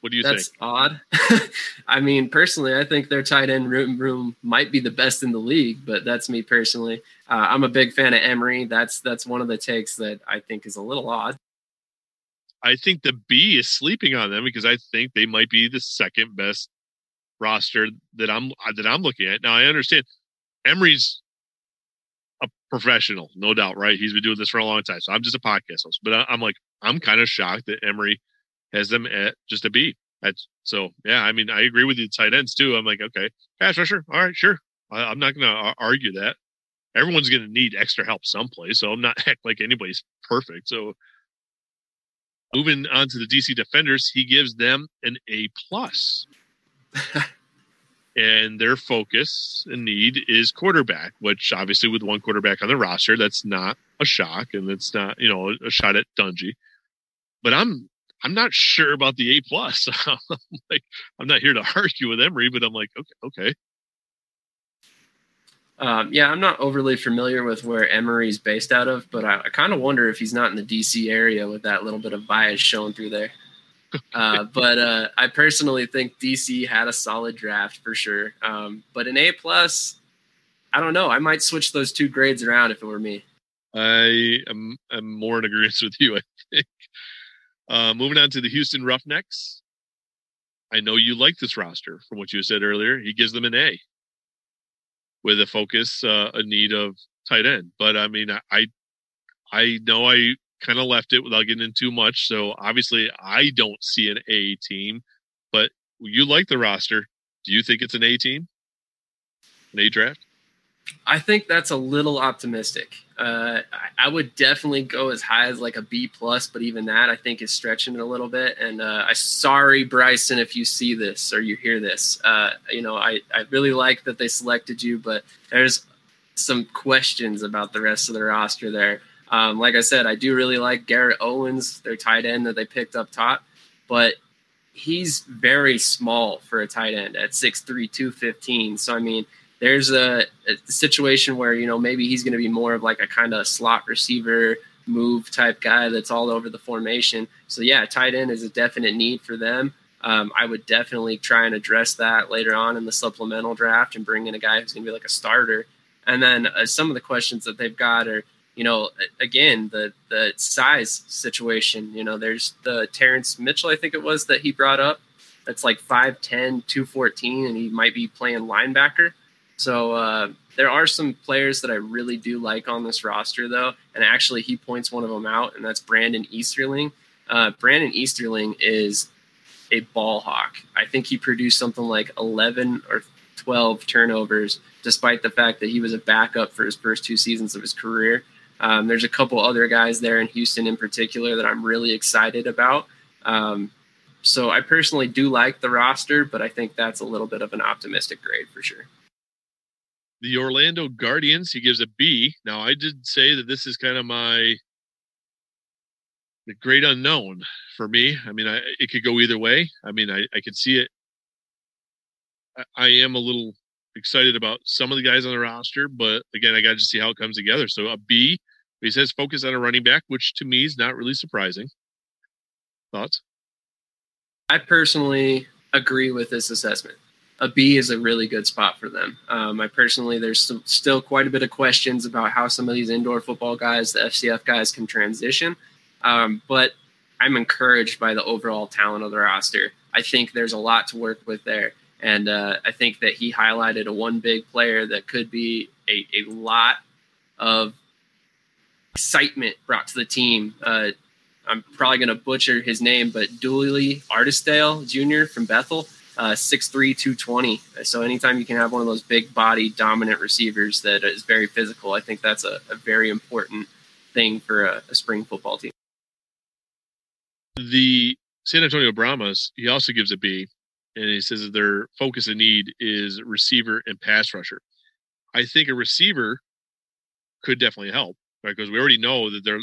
What do you That's think? odd. I mean, personally, I think their tight end room room might be the best in the league, but that's me personally. Uh, I'm a big fan of Emory. That's that's one of the takes that I think is a little odd. I think the B is sleeping on them because I think they might be the second best roster that I'm uh, that I'm looking at. Now I understand Emory's a professional, no doubt, right? He's been doing this for a long time. So I'm just a podcast host, but I, I'm like I'm kind of shocked that Emory has them at just a B. That's so yeah. I mean, I agree with the tight ends too. I'm like, okay, pass rusher, all right, sure. I, I'm not going to argue that. Everyone's going to need extra help someplace, so I'm not like anybody's perfect. So moving on to the DC Defenders, he gives them an A plus, and their focus and need is quarterback. Which obviously, with one quarterback on the roster, that's not a shock, and it's not you know a shot at Dungey. But I'm I'm not sure about the A plus. Like I'm not here to argue with Emory, but I'm like okay, okay. Um, yeah, I'm not overly familiar with where Emory's based out of, but I, I kind of wonder if he's not in the DC area with that little bit of bias showing through there. Uh, but uh, I personally think DC had a solid draft for sure. Um, but an A plus, I don't know. I might switch those two grades around if it were me. I am am more in agreement with you. I think. Uh, moving on to the Houston Roughnecks. I know you like this roster from what you said earlier. He gives them an A with a focus, uh, a need of tight end. But I mean, I, I know I kind of left it without getting in too much. So obviously, I don't see an A team. But you like the roster. Do you think it's an A team? An A draft? I think that's a little optimistic. Uh, I, I would definitely go as high as like a B plus, but even that I think is stretching it a little bit. And uh, I sorry, Bryson, if you see this or you hear this. Uh, you know, I I really like that they selected you, but there's some questions about the rest of the roster there. Um, like I said, I do really like Garrett Owens, their tight end that they picked up top, but he's very small for a tight end at 6'3", 215. So I mean there's a, a situation where you know maybe he's going to be more of like a kind of slot receiver move type guy that's all over the formation. So yeah, tight end is a definite need for them. Um, I would definitely try and address that later on in the supplemental draft and bring in a guy who's going to be like a starter. And then uh, some of the questions that they've got are, you know, again the the size situation. You know, there's the Terrence Mitchell, I think it was that he brought up. That's like 5'10", 214, and he might be playing linebacker. So uh, there are some players that I really do like on this roster, though, and actually he points one of them out, and that's Brandon Easterling. Uh, Brandon Easterling is a ball hawk. I think he produced something like 11 or 12 turnovers, despite the fact that he was a backup for his first two seasons of his career. Um, there's a couple other guys there in Houston in particular that I'm really excited about. Um, so I personally do like the roster, but I think that's a little bit of an optimistic grade for sure. the Orlando Guardians, he gives a B. Now, I did say that this is kind of my the great unknown for me. I mean, I, it could go either way. I mean, I, I could see it. I, I am a little excited about some of the guys on the roster, but again, I got to see how it comes together. So a B. He says focus on a running back, which to me is not really surprising. Thoughts? I personally agree with this assessment. a B is a really good spot for them. Um, I personally, there's some, still quite a bit of questions about how some of these indoor football guys, the FCF guys, can transition. Um, but I'm encouraged by the overall talent of the roster. I think there's a lot to work with there. And uh, I think that he highlighted a one big player that could be a, a lot of excitement brought to the team. Uh, I'm probably going to butcher his name, but Dooley Artisdale Jr. from Bethel uh, 6'3", 220. So anytime you can have one of those big body dominant receivers that is very physical, I think that's a, a very important thing for a, a, spring football team. The San Antonio Brahmas, he also gives a B, and he says that their focus and need is receiver and pass rusher. I think a receiver could definitely help, right? Because we already know that they're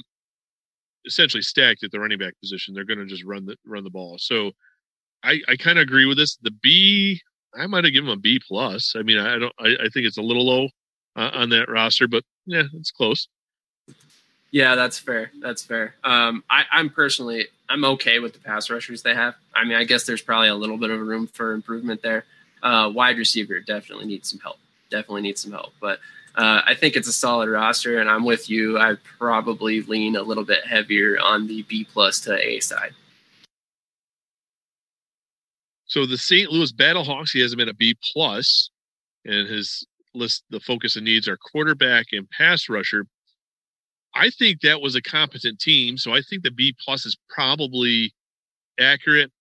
essentially stacked at the running back position. They're going to just run the run the ball. So I, I kind of agree with this. The B, I might have given him a B plus. I mean, I don't. I, I think it's a little low uh, on that roster, but yeah, it's close. Yeah, that's fair. That's fair. Um, I, I'm personally, I'm okay with the pass rushers they have. I mean, I guess there's probably a little bit of room for improvement there. Uh, wide receiver definitely needs some help. Definitely needs some help. But uh, I think it's a solid roster, and I'm with you. I probably lean a little bit heavier on the B plus to A side. So the St. Louis Battlehawks, he has him in a B plus, and his list the focus and needs are quarterback and pass rusher. I think that was a competent team, so I think the B plus is probably accurate.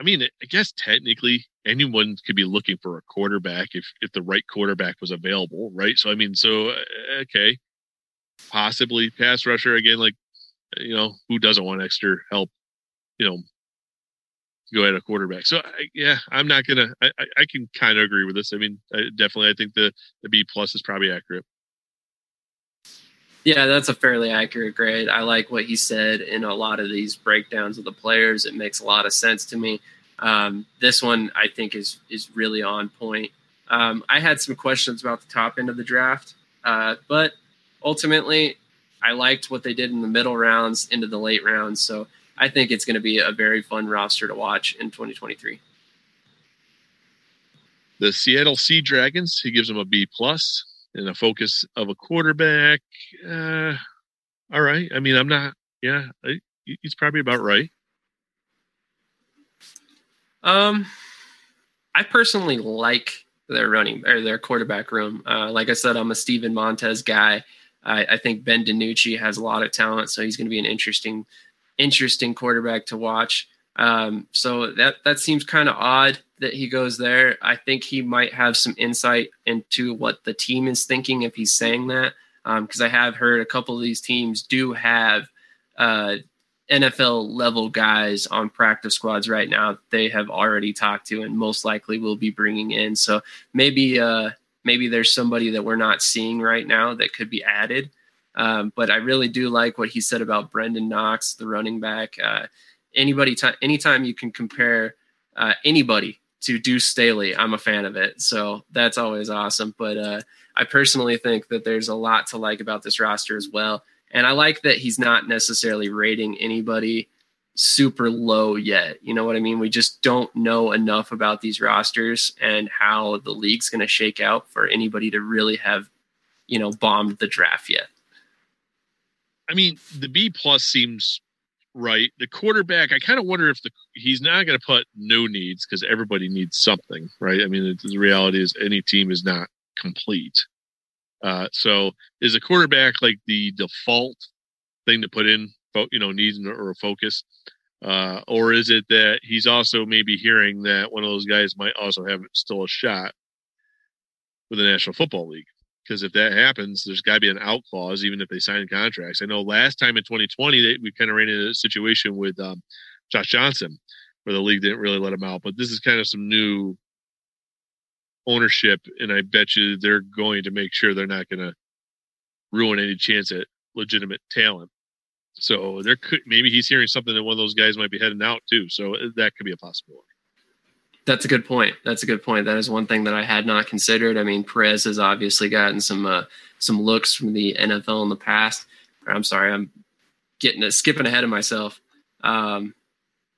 I mean, I guess technically anyone could be looking for a quarterback if if the right quarterback was available, right? So I mean, so uh, okay, possibly pass rusher again. Like, you know, who doesn't want extra help? You know, go at a quarterback. So I, yeah, I'm not gonna. I, I can kind of agree with this. I mean, I, definitely, I think the the B plus is probably accurate. Yeah, that's a fairly accurate grade. I like what he said in a lot of these breakdowns of the players. It makes a lot of sense to me. Um, this one I think is is really on point. Um, I had some questions about the top end of the draft, uh, but ultimately, I liked what they did in the middle rounds into the late rounds. So I think it's going to be a very fun roster to watch in 2023. The Seattle Sea Dragons, he gives them a B plus and a focus of a quarterback. Uh, all right. I mean, I'm not. Yeah, he's probably about right. Um, I personally like their running or their quarterback room. Uh, like I said, I'm a Steven Montez guy. I, I, think Ben DiNucci has a lot of talent, so he's going to be an interesting interesting quarterback to watch. Um, so that that seems kind of odd that he goes there. I think he might have some insight into what the team is thinking if he's saying that, because um, I have heard a couple of these teams do have uh, NFL level guys on practice squads right now. They have already talked to and most likely will be bringing in. So maybe uh, maybe there's somebody that we're not seeing right now that could be added. Um, but I really do like what he said about Brenden Knox, the running back. Uh, anybody, anytime you can compare uh, anybody to Deuce Staley, I'm a fan of it. So that's always awesome. But uh, I personally think that there's a lot to like about this roster as well. And I like that he's not necessarily rating anybody super low yet. You know what I mean? We just don't know enough about these rosters and how the league's going to shake out for anybody to really have, you know, bombed the draft yet. I mean, the B plus seems right. The quarterback, I kind of wonder if the he's not going to put no needs because everybody needs something, right? I mean, the reality is any team is not complete. Uh, so is a quarterback like the default thing to put in, you know, needs or a focus? Uh, or is it that he's also maybe hearing that one of those guys might also have still a shot with the National Football League? Because if that happens, there's got to be an out clause, even if they sign contracts. I know last time in 2020, they, we kind of ran into a situation with um, Josh Johnson where the league didn't really let him out. But this is kind of some new ownership, and I bet you they're going to make sure they're not going to ruin any chance at legitimate talent. So there could maybe he's hearing something that one of those guys might be heading out too. So uh, that could be a possibility. That's a good point. That's a good point. That is one thing that I had not considered. I mean, Perez has obviously gotten some uh, some looks from the NFL in the past. I'm sorry, I'm getting skipping ahead of myself. Um,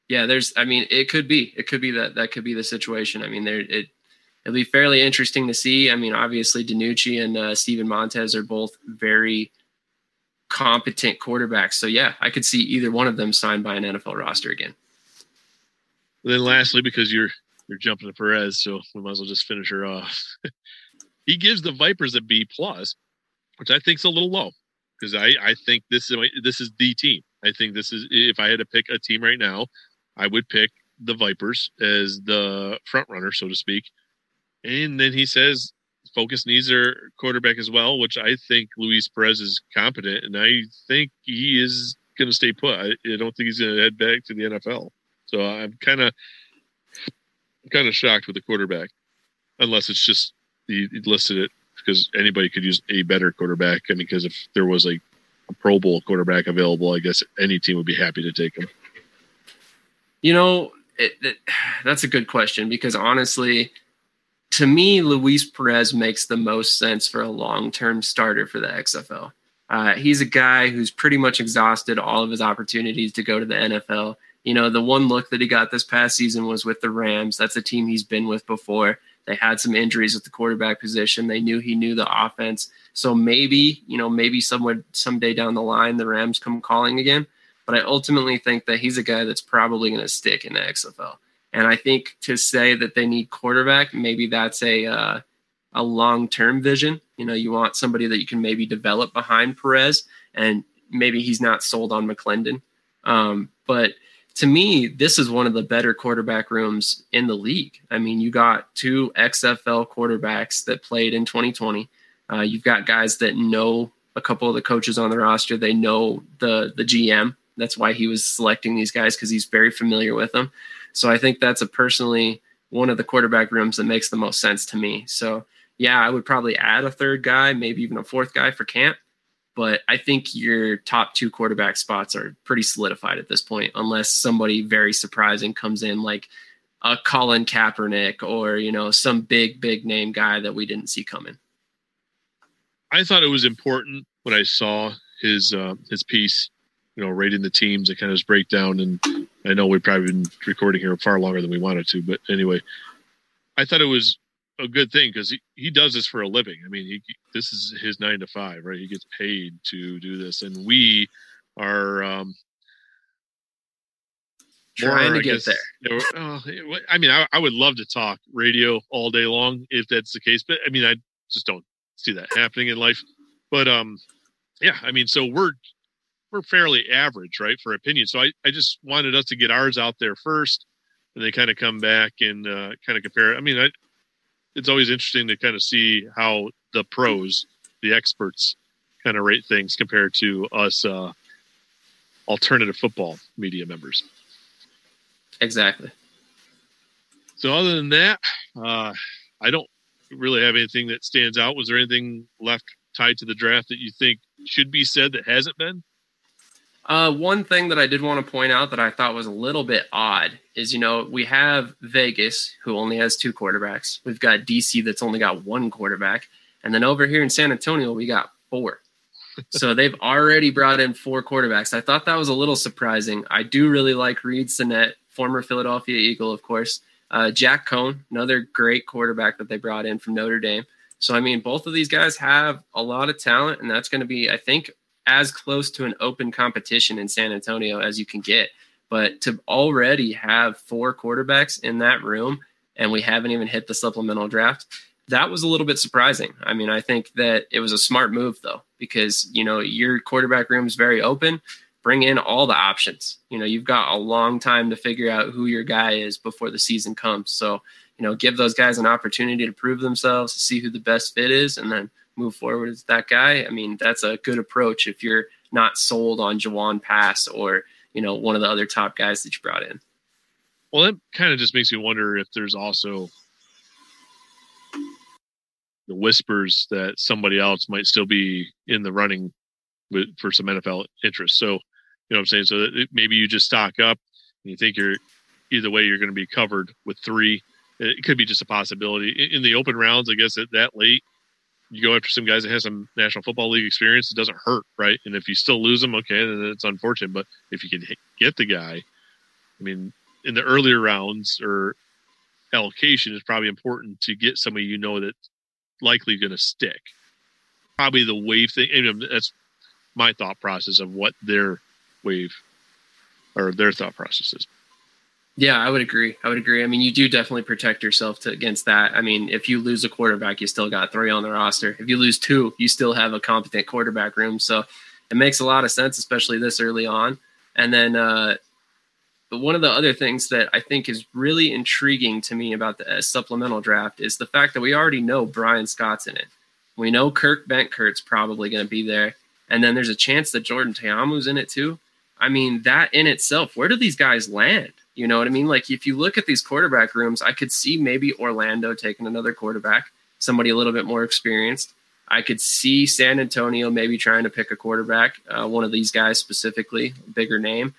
yeah, there's. I mean, it could be. It could be that that could be the situation. I mean, there. It it'll be fairly interesting to see. I mean, obviously, DiNucci and uh, Steven Montez are both very competent quarterbacks. So, yeah, I could see either one of them signed by an NFL roster again. Then, lastly, because you're you're jumping to Perez, so we might as well just finish her off. he gives the Vipers a B plus, which I think is a little low because I I think this is this is the team. I think this is if I had to pick a team right now, I would pick the Vipers as the front runner, so to speak. And then he says focus needs their quarterback as well, which I think Luis Perez is competent, and I think he is going to stay put. I, I don't think he's going to head back to the NFL. So I'm kind of kind of shocked with the quarterback, unless it's just he listed it because anybody could use a better quarterback. I mean, because if there was like a Pro Bowl quarterback available, I guess any team would be happy to take him. You know, it, it, that's a good question because honestly, to me, Luis Perez makes the most sense for a long term starter for the XFL. Uh, he's a guy who's pretty much exhausted all of his opportunities to go to the NFL. You know, the one look that he got this past season was with the Rams. That's a team he's been with before. They had some injuries at the quarterback position. They knew he knew the offense. So maybe, you know, maybe somewhere someday down the line the Rams come calling again. But I ultimately think that he's a guy that's probably going to stick in the XFL. And I think to say that they need quarterback, maybe that's a uh, a long term vision. You know, you want somebody that you can maybe develop behind Perez, and maybe he's not sold on McClendon. Um, but to me, this is one of the better quarterback rooms in the league. I mean, you got two XFL quarterbacks that played in 2020. Uh, you've got guys that know a couple of the coaches on the roster. They know the the GM. That's why he was selecting these guys because he's very familiar with them. So I think that's a personally one of the quarterback rooms that makes the most sense to me. So yeah, I would probably add a third guy, maybe even a fourth guy for camp. But I think your top two quarterback spots are pretty solidified at this point, unless somebody very surprising comes in like a Colin Kaepernick or, you know, some big, big name guy that we didn't see coming. I thought it was important when I saw his uh, his piece, you know, rating the teams and kind of his breakdown. And I know we've probably been recording here far longer than we wanted to, but anyway, I thought it was a good thing because he, he does this for a living. I mean, he this is his nine to five, right? He gets paid to do this, and we are um, trying to get guess, there. Uh, I mean, I, I would love to talk radio all day long if that's the case, but I mean, I just don't see that happening in life. But um, yeah, I mean, so we're we're fairly average, right, for opinion. So I I just wanted us to get ours out there first, and then kind of come back and uh, kind of compare. I mean, I it's always interesting to kind of see how the pros, the experts, kind of rate things compared to us uh, alternative football media members. Exactly. So other than that, uh, I don't really have anything that stands out. Was there anything left tied to the draft that you think should be said that hasn't been? Uh, one thing that I did want to point out that I thought was a little bit odd is, you know, we have Vegas, who only has two quarterbacks. We've got DC, that's only got one quarterback. And then over here in San Antonio, we got four. so they've already brought in four quarterbacks. I thought that was a little surprising. I do really like Reid Sinnett, former Philadelphia Eagle, of course. Uh, Jack Coan, another great quarterback that they brought in from Notre Dame. So, I mean, both of these guys have a lot of talent, and that's going to be, I think, as close to an open competition in San Antonio as you can get. But to already have four quarterbacks in that room, and we haven't even hit the supplemental draft, that was a little bit surprising. I mean, I think that it was a smart move though, because you know your quarterback room is very open. Bring in all the options. You know, you've got a long time to figure out who your guy is before the season comes. So, you know, give those guys an opportunity to prove themselves, see who the best fit is, and then move forward as that guy, I mean, that's a good approach if you're not sold on Jawon Pass or, you know, one of the other top guys that you brought in. Well, that kind of just makes me wonder if there's also the whispers that somebody else might still be in the running with, for some NFL interest. So, you know what I'm saying? So maybe you just stock up and you think you're either way, you're going to be covered with three. It could be just a possibility in the open rounds. I guess at that late, you go after some guys that have some National Football League experience, it doesn't hurt, right? And if you still lose them, okay, then it's unfortunate. But if you can get the guy, I mean, in the earlier rounds or allocation is probably important to get somebody you know that's likely going to stick. Probably the wave thing. And that's my thought process of what their wave or their thought process is. Yeah, I would agree. I would agree. I mean, you do definitely protect yourself to, against that. I mean, if you lose a quarterback, you still got three on the roster. If you lose two, you still have a competent quarterback room. So it makes a lot of sense, especially this early on. And then, uh, but one of the other things that I think is really intriguing to me about the uh, supplemental draft is the fact that we already know Brian Scott's in it. We know Kirk Benkert's probably going to be there. And then there's a chance that Jordan Ta'amu's in it too. I mean, that in itself, where do these guys land? You know what I mean? Like if you look at these quarterback rooms, I could see maybe Orlando taking another quarterback, somebody a little bit more experienced. I could see San Antonio maybe trying to pick a quarterback, uh, one of these guys specifically, bigger name.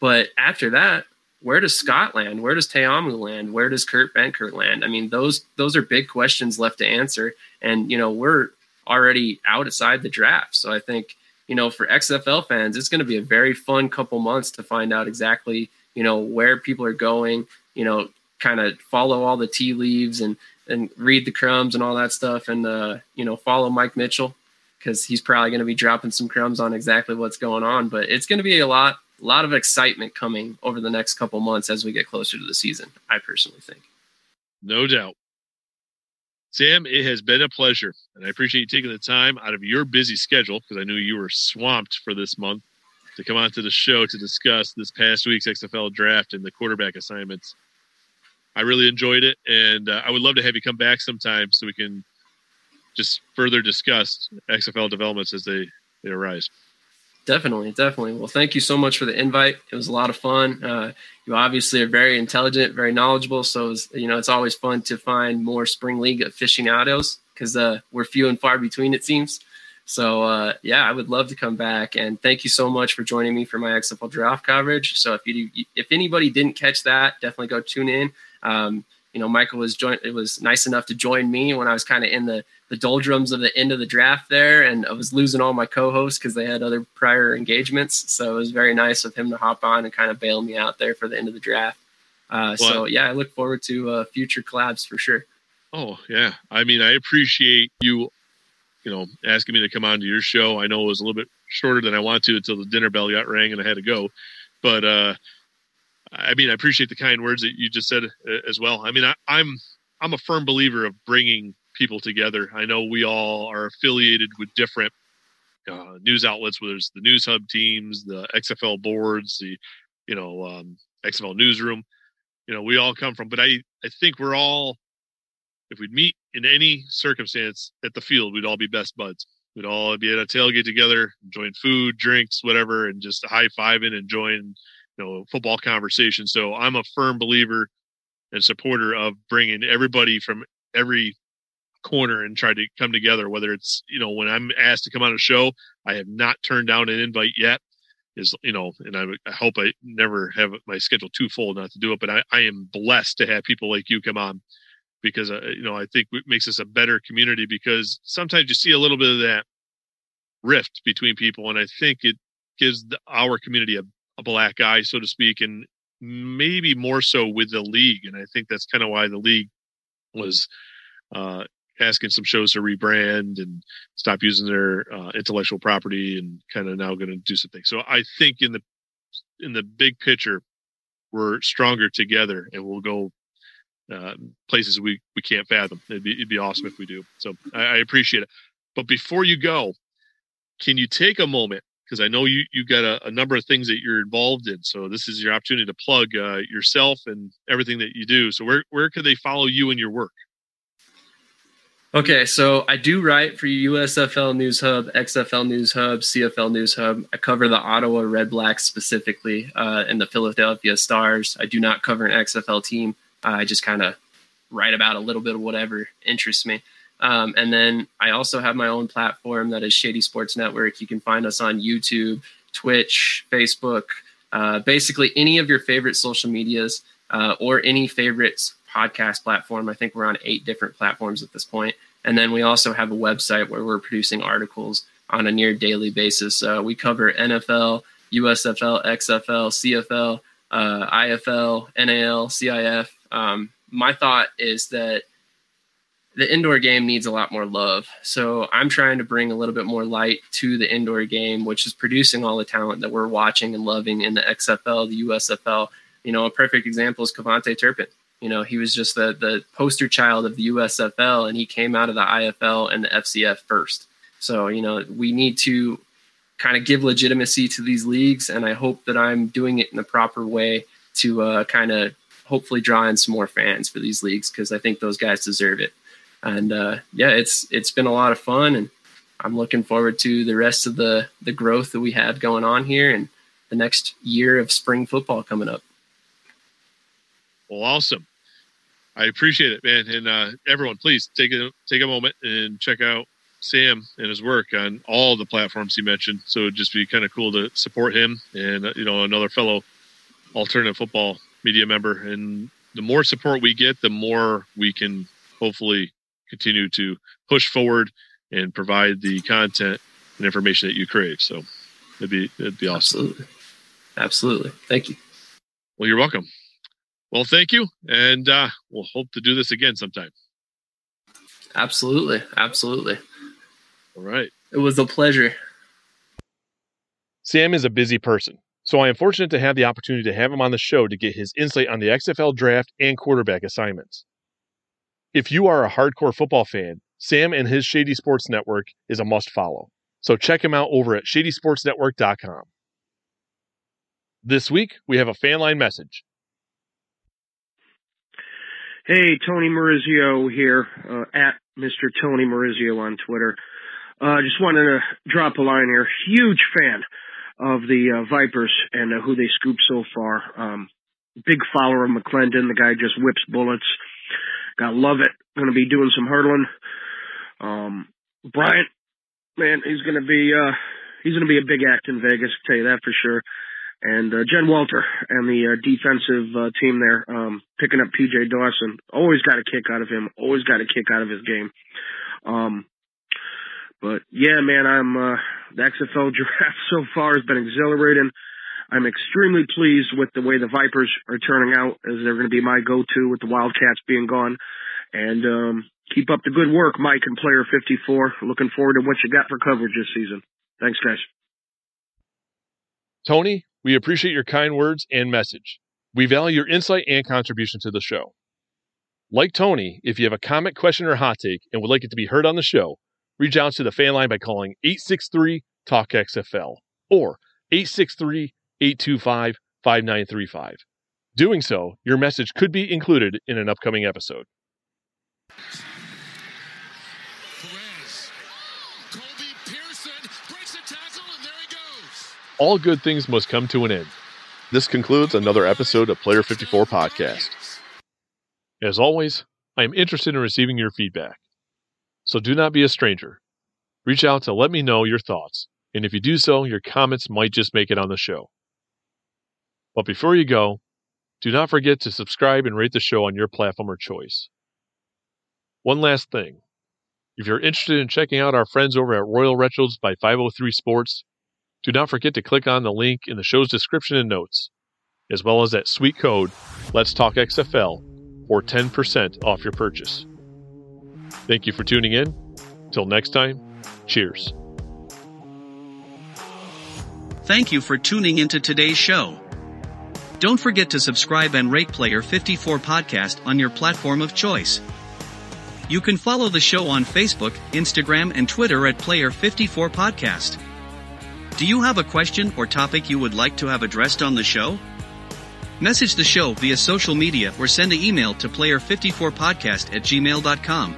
But after that, where does Scott land? Where does Ta'amu land? Where does Kurt Benkert land? I mean, those those are big questions left to answer. And you know, we're already outside the draft, so I think you know for XFL fans, it's going to be a very fun couple months to find out exactly you know where people are going you know kind of follow all the tea leaves and and read the crumbs and all that stuff and uh you know follow mike mitchell because he's probably going to be dropping some crumbs on exactly what's going on. But it's going to be a lot a lot of excitement coming over the next couple months as we get closer to the season i personally think. No doubt. Sam it has been a pleasure and i appreciate you taking the time out of your busy schedule because i knew you were swamped for this month to come onto the show to discuss this past week's XFL draft and the quarterback assignments. I really enjoyed it, and uh, I would love to have you come back sometime so we can just further discuss XFL developments as they, they arise. Definitely, definitely. Well, thank you so much for the invite. It was a lot of fun. Uh, you obviously are very intelligent, very knowledgeable. So, was, you know, it's always fun to find more spring league aficionados because uh, we're few and far between, it seems. So uh, yeah, I would love to come back. And thank you so much for joining me for my XFL draft coverage. So if you if anybody didn't catch that, definitely go tune in. Um, you know, Michael was joined. It was nice enough to join me when I was kind of in the the doldrums of the end of the draft there, and I was losing all my co-hosts because they had other prior engagements. So it was very nice of him to hop on and kind of bail me out there for the end of the draft. Uh, so yeah, I look forward to uh, future collabs for sure. Oh yeah, I mean, I appreciate you you know, asking me to come on to your show. I know it was a little bit shorter than I wanted to until the dinner bell got rang and I had to go. But uh, I mean, I appreciate the kind words that you just said uh, as well. I mean, I, I'm I'm a firm believer of bringing people together. I know we all are affiliated with different uh, news outlets, whether it's the news hub teams, the XFL boards, the you know um, XFL newsroom. You know, we all come from, but I I think we're all if we'd meet in any circumstance at the field, we'd all be best buds. We'd all be at a tailgate together, enjoying food, drinks, whatever, and just high fiving, and enjoying, you know, football conversation. So I'm a firm believer and supporter of bringing everybody from every corner and try to come together. Whether it's, you know, when I'm asked to come on a show, I have not turned down an invite yet. Is you know, and I, I hope I never have my schedule too full not to do it. But I, I am blessed to have people like you come on because uh, you know I think it makes us a better community because sometimes you see a little bit of that rift between people, and I think it gives the, our community a, a black eye, so to speak, and maybe more so with the league. And I think that's kind of why the league was uh, asking some shows to rebrand and stop using their uh, intellectual property and kind of now going to do something. So I think in the in the big picture, we're stronger together, and we'll go uh, places we we can't fathom. It'd be it'd be awesome if we do. So I, I appreciate it. But before you go, can you take a moment because I know you you got a, a, number of things that you're involved in. So this is your opportunity to plug uh, yourself and everything that you do. So where where could they follow you and your work? Okay, so I do write for USFL News Hub, XFL News Hub, CFL News Hub. I cover the Ottawa Red Blacks specifically uh, and the Philadelphia Stars. I do not cover an XFL team. I just kind of write about a little bit of whatever interests me. Um, and then I also have my own platform that is Shady Sports Network. You can find us on YouTube, Twitch, Facebook, uh, basically any of your favorite social medias uh, or any favorite podcast platform. I think we're on eight different platforms at this point. And then we also have a website where we're producing articles on a near daily basis. Uh, we cover NFL, USFL, XFL, CFL, uh, IFL, NAL, CIF, um, my thought is that the indoor game needs a lot more love. So I'm trying to bring a little bit more light to the indoor game, which is producing all the talent that we're watching and loving in the XFL, the USFL. You know, a perfect example is KaVontae Turpin. You know, he was just the the poster child of the USFL, and he came out of the IFL and the FCF first. So you know, we need to kind of give legitimacy to these leagues, and I hope that I'm doing it in the proper way to uh, kind of hopefully draw in some more fans for these leagues because I think those guys deserve it. And uh, yeah, it's it's been a lot of fun, and I'm looking forward to the rest of the the growth that we have going on here and the next year of spring football coming up. Well, awesome. I appreciate it, man. And uh, everyone, please take a take a moment and check out Sam and his work on all the platforms he mentioned. So it'd just be kind of cool to support him and uh, you know another fellow alternative football media member. And the more support we get, the more we can hopefully continue to push forward and provide the content and information that you crave. So it'd be it'd be awesome. Absolutely, absolutely. Thank you. Well, you're welcome. Well, thank you, and uh, we'll hope to do this again sometime. Absolutely, absolutely. All right. It was a pleasure. Sam is a busy person, so I am fortunate to have the opportunity to have him on the show to get his insight on the XFL draft and quarterback assignments. If you are a hardcore football fan, Sam and his Shady Sports Network is a must follow. So check him out over at shadysportsnetwork.com. This week, we have a fan line message. Hey, Tony Marizio here, uh, at Mr. Tony Marizio on Twitter. Uh, just wanted to drop a line here. Huge fan of the uh, Vipers and uh, who they scooped so far. Um, big follower of McClendon. The guy just whips bullets. Gotta love it. Going to be doing some hurdling. Um, Bryant, man, he's going to be uh, he's going to be a big act in Vegas. I'll tell you that for sure and uh, Jen Walter and the uh, defensive uh, team there, um, picking up PJ Dawson. Always got a kick out of him. Always got a kick out of his game. Um, but yeah, man, I'm uh, the XFL draft so far has been exhilarating. I'm extremely pleased with the way the Vipers are turning out, as they're going to be my go-to with the Wildcats being gone. And um, keep up the good work, Mike and Player 54. Looking forward to what you got for coverage this season. Thanks, guys. Tony, we appreciate your kind words and message. We value your insight and contribution to the show. Like Tony, if you have a comment, question, or hot take and would like it to be heard on the show, reach out to the fan line by calling 863 Talk XFL or 863 825 5935. Doing so, your message could be included in an upcoming episode. all good things must come to an end. This concludes another episode of Player 54 Podcast. As always, I am interested in receiving your feedback. So do not be a stranger. Reach out to let me know your thoughts, and if you do so, your comments might just make it on the show. But before you go, do not forget to subscribe and rate the show on your platform of choice. One last thing. If you're interested in checking out our friends over at Royal Retros by 503 Sports, do not forget to click on the link in the show's description and notes, as well as that sweet code, Let's Talk XFL, for 10% off your purchase. Thank you for tuning in. Till next time, cheers. Thank you for tuning into today's show. Don't forget to subscribe and rate Player 54 Podcast on your platform of choice. You can follow the show on Facebook, Instagram, and Twitter at Player 54 Podcast. Do you have a question or topic you would like to have addressed on the show? Message the show via social media or send an email to player54podcast at gmail.com.